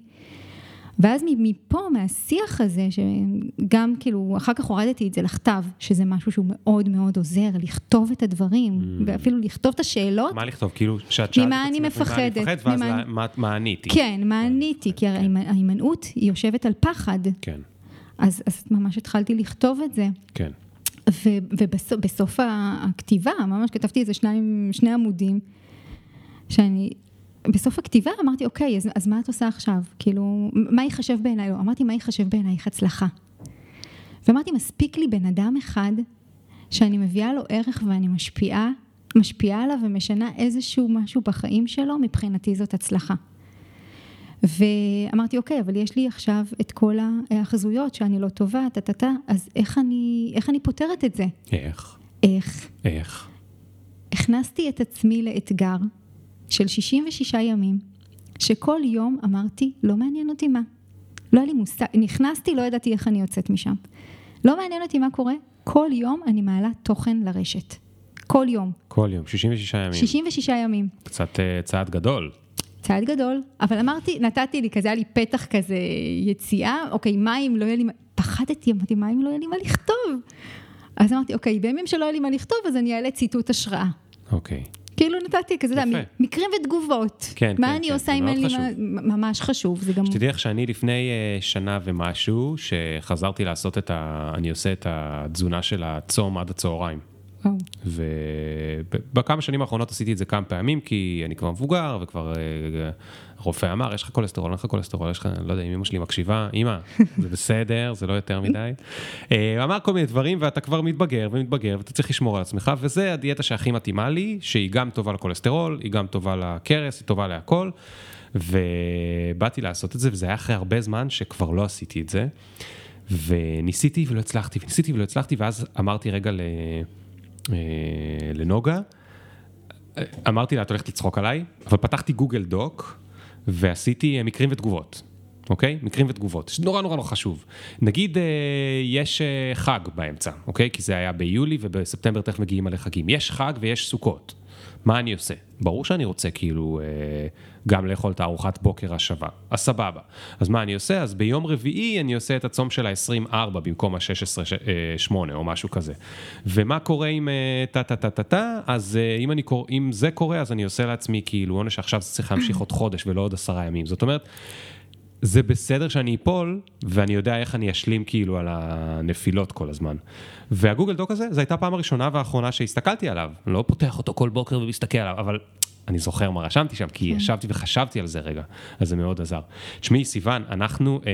ואז מפה, מהשיח הזה, שגם כאילו, אחר כך הורדתי את זה לכתב, שזה משהו שהוא מאוד מאוד עוזר, לכתוב את הדברים, mm. ואפילו לכתוב את השאלות. מה לכתוב? כאילו, שאת שאלת ממה אני מפחדת. ממה אני מפחדת, ואז. מה עניתי. כן, מה עניתי, כי ההימנעות היא יושבת על פחד. כן. אז, אז ממש התחלתי לכתוב את זה. כן. ו, ובסוף הכתיבה, ממש כתבתי איזה שניים, שני עמודים, שאני, בסוף הכתיבה אמרתי, אוקיי, אז, אז מה את עושה עכשיו? כאילו, מה ייחשב בעיניי? לא, אמרתי, מה ייחשב בעינייך הצלחה? ואמרתי, מספיק לי בן אדם אחד שאני מביאה לו ערך ואני משפיעה, משפיעה עליו ומשנה איזשהו משהו בחיים שלו, מבחינתי זאת הצלחה. ואמרתי, אוקיי, אבל יש לי עכשיו את כל ההאחזויות שאני לא טובה, טה-טה-טה, אז איך אני, איך אני פותרת את זה? איך? איך? איך? הכנסתי את עצמי לאתגר של 66 ימים, שכל יום אמרתי, לא מעניין אותי מה. לא היה לי מושג, נכנסתי, לא ידעתי איך אני יוצאת משם. לא מעניין אותי מה קורה, כל יום אני מעלה תוכן לרשת. כל יום. כל יום, 66 ימים. 66 ימים. קצת uh, צעד גדול. צעד גדול, אבל אמרתי, נתתי לי כזה, היה לי פתח כזה יציאה, אוקיי, מה אם לא יהיה לי, פחדתי, אמרתי, מה אם לא יהיה לי מה לכתוב? אז אמרתי, אוקיי, בימים שלא יהיה לי מה לכתוב, אז אני אעלה ציטוט השראה. אוקיי. כאילו נתתי כזה, יפה. מקרים ותגובות. כן, מה כן, אני כן, עושה אם אין לי מה... ממש חשוב, זה גם... שתדעי לך שאני לפני uh, שנה ומשהו, שחזרתי לעשות את ה... אני עושה את התזונה של הצום עד הצהריים. ובכמה שנים האחרונות עשיתי את זה כמה פעמים, כי אני כבר מבוגר, וכבר אה, הרופא אמר, יש לך כולסטרול, אין לך כולסטרול, יש לך, לא יודע אם אמא שלי מקשיבה, אמא, זה בסדר, זה לא יותר מדי. אה, אמר כל מיני דברים, ואתה כבר מתבגר ומתבגר, ואתה צריך לשמור על עצמך, וזה הדיאטה שהכי מתאימה לי, שהיא גם טובה לכולסטרול, היא גם טובה לכרס, היא טובה להכל. ובאתי לעשות את זה, וזה היה אחרי הרבה זמן שכבר לא עשיתי את זה. וניסיתי ולא הצלחתי, וניסיתי ולא הצלחתי, ואז אמרתי רגע ל... אה, לנוגה. אמרתי לה, את הולכת לצחוק עליי, אבל פתחתי גוגל דוק ועשיתי אה, מקרים ותגובות. אוקיי? מקרים ותגובות, זה נורא נורא חשוב. נגיד אה, יש אה, חג באמצע, אוקיי? כי זה היה ביולי ובספטמבר תכף מגיעים מלא חגים. יש חג ויש סוכות. מה אני עושה? ברור שאני רוצה כאילו אה, גם לאכול את הארוחת בוקר השווה. אז סבבה. אז מה אני עושה? אז ביום רביעי אני עושה את הצום של ה-24 במקום ה-16-8 או משהו כזה. ומה קורה עם טה טה טה טה טה? אז אה, אם, אני, אם זה קורה, אז אני עושה לעצמי כאילו עונש שעכשיו זה צריך להמשיך עוד חודש ולא עוד עשרה ימים. זאת אומרת... זה בסדר שאני אפול, ואני יודע איך אני אשלים כאילו על הנפילות כל הזמן. והגוגל דוק הזה, זו הייתה הפעם הראשונה והאחרונה שהסתכלתי עליו. אני לא פותח אותו כל בוקר ומסתכל עליו, אבל אני זוכר מה רשמתי שם, כי כן. ישבתי וחשבתי על זה רגע, אז זה מאוד עזר. תשמעי, סיוון, אנחנו, אה,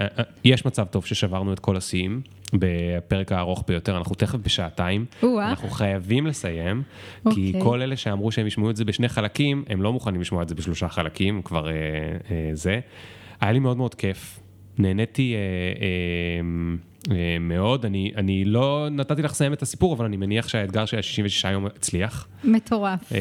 אה, אה, יש מצב טוב ששברנו את כל השיאים בפרק הארוך ביותר, אנחנו תכף בשעתיים, אנחנו חייבים לסיים, okay. כי אוקיי. כל אלה שאמרו שהם ישמעו את זה בשני חלקים, הם לא מוכנים לשמוע את זה בשלושה חלקים, כבר אה, אה, זה. היה לי מאוד מאוד כיף, נהניתי אה, אה, אה, מאוד, אני, אני לא נתתי לך לסיים את הסיפור, אבל אני מניח שהאתגר של ה-66 יום הצליח. מטורף. אה,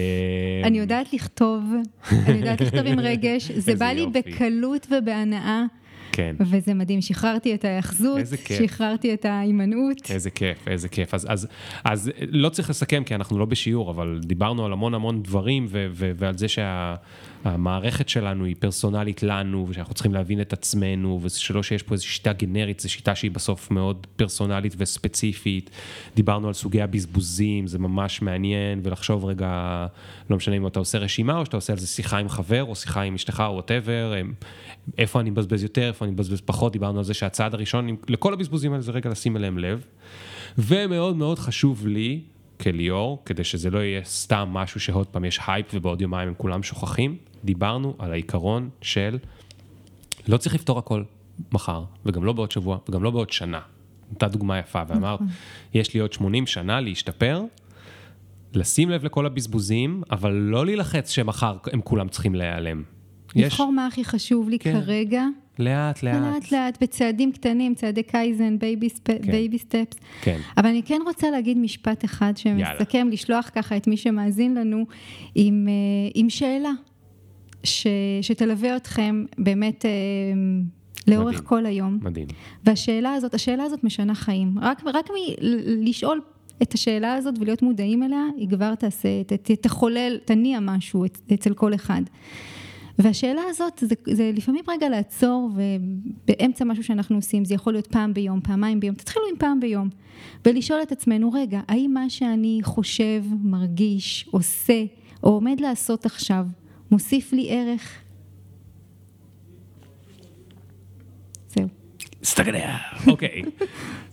אני יודעת לכתוב, אני יודעת לכתוב עם רגש, זה בא לי בקלות ובהנאה. כן. וזה מדהים, שחררתי את ההאחזות, שחררתי את ההימנעות. איזה כיף, איזה כיף. אז, אז, אז לא צריך לסכם, כי אנחנו לא בשיעור, אבל דיברנו על המון המון דברים, ו, ו, ועל זה שהמערכת שה, שלנו היא פרסונלית לנו, ושאנחנו צריכים להבין את עצמנו, ושלא שיש פה איזו שיטה גנרית, זו שיטה שהיא בסוף מאוד פרסונלית וספציפית. דיברנו על סוגי הבזבוזים, זה ממש מעניין, ולחשוב רגע, לא משנה אם אתה עושה רשימה, או שאתה עושה על זה שיחה עם חבר, או שיחה עם אשתך, או whatever, איפה אני מבזבז יותר, איפה אני מבזבז פחות, דיברנו על זה שהצעד הראשון, לכל הבזבוזים האלה זה רגע לשים אליהם לב. ומאוד מאוד חשוב לי, כליאור, כדי שזה לא יהיה סתם משהו שעוד פעם יש הייפ ובעוד יומיים הם כולם שוכחים, דיברנו על העיקרון של לא צריך לפתור הכל מחר, וגם לא בעוד שבוע, וגם לא בעוד שנה. נתת דוגמה יפה ואמרת, נכון. יש לי עוד 80 שנה להשתפר, לשים לב לכל הבזבוזים, אבל לא להילחץ שמחר הם כולם צריכים להיעלם. לבחור מה הכי חשוב לי כן. כרגע. לאט, לאט. לאט, לאט, בצעדים קטנים, צעדי kaizen, baby, ste... כן. baby steps. כן. אבל אני כן רוצה להגיד משפט אחד שמסכם, יאללה. לשלוח ככה את מי שמאזין לנו עם, אה, עם שאלה, ש... שתלווה אתכם באמת אה, לאורך מדהים. כל היום. מדהים. והשאלה הזאת, השאלה הזאת משנה חיים. רק, רק מלשאול את השאלה הזאת ולהיות מודעים אליה, היא כבר תעשה, תחולל, תניע משהו אצל כל אחד. והשאלה הזאת, זה, זה לפעמים רגע לעצור ובאמצע משהו שאנחנו עושים, זה יכול להיות פעם ביום, פעמיים ביום, תתחילו עם פעם ביום, ולשאול את עצמנו, רגע, האם מה שאני חושב, מרגיש, עושה, או עומד לעשות עכשיו, מוסיף לי ערך? זהו. סטגניה, אוקיי.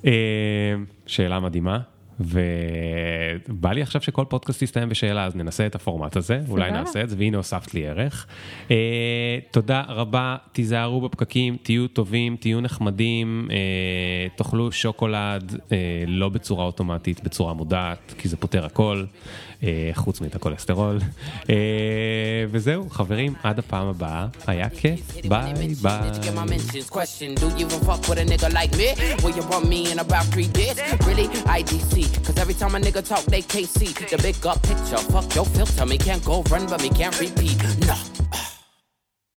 אה, שאלה מדהימה. ובא לי עכשיו שכל פודקאסט יסתיים בשאלה, אז ננסה את הפורמט הזה, אולי נעשה את זה, והנה הוספת לי ערך. Uh, תודה רבה, תיזהרו בפקקים, תהיו טובים, תהיו נחמדים, uh, תאכלו שוקולד, uh, לא בצורה אוטומטית, בצורה מודעת, כי זה פותר הכל. אה, חוץ מאת הכולסטרול. אה, וזהו, חברים, עד הפעם הבאה, היה כיף, ביי ביי.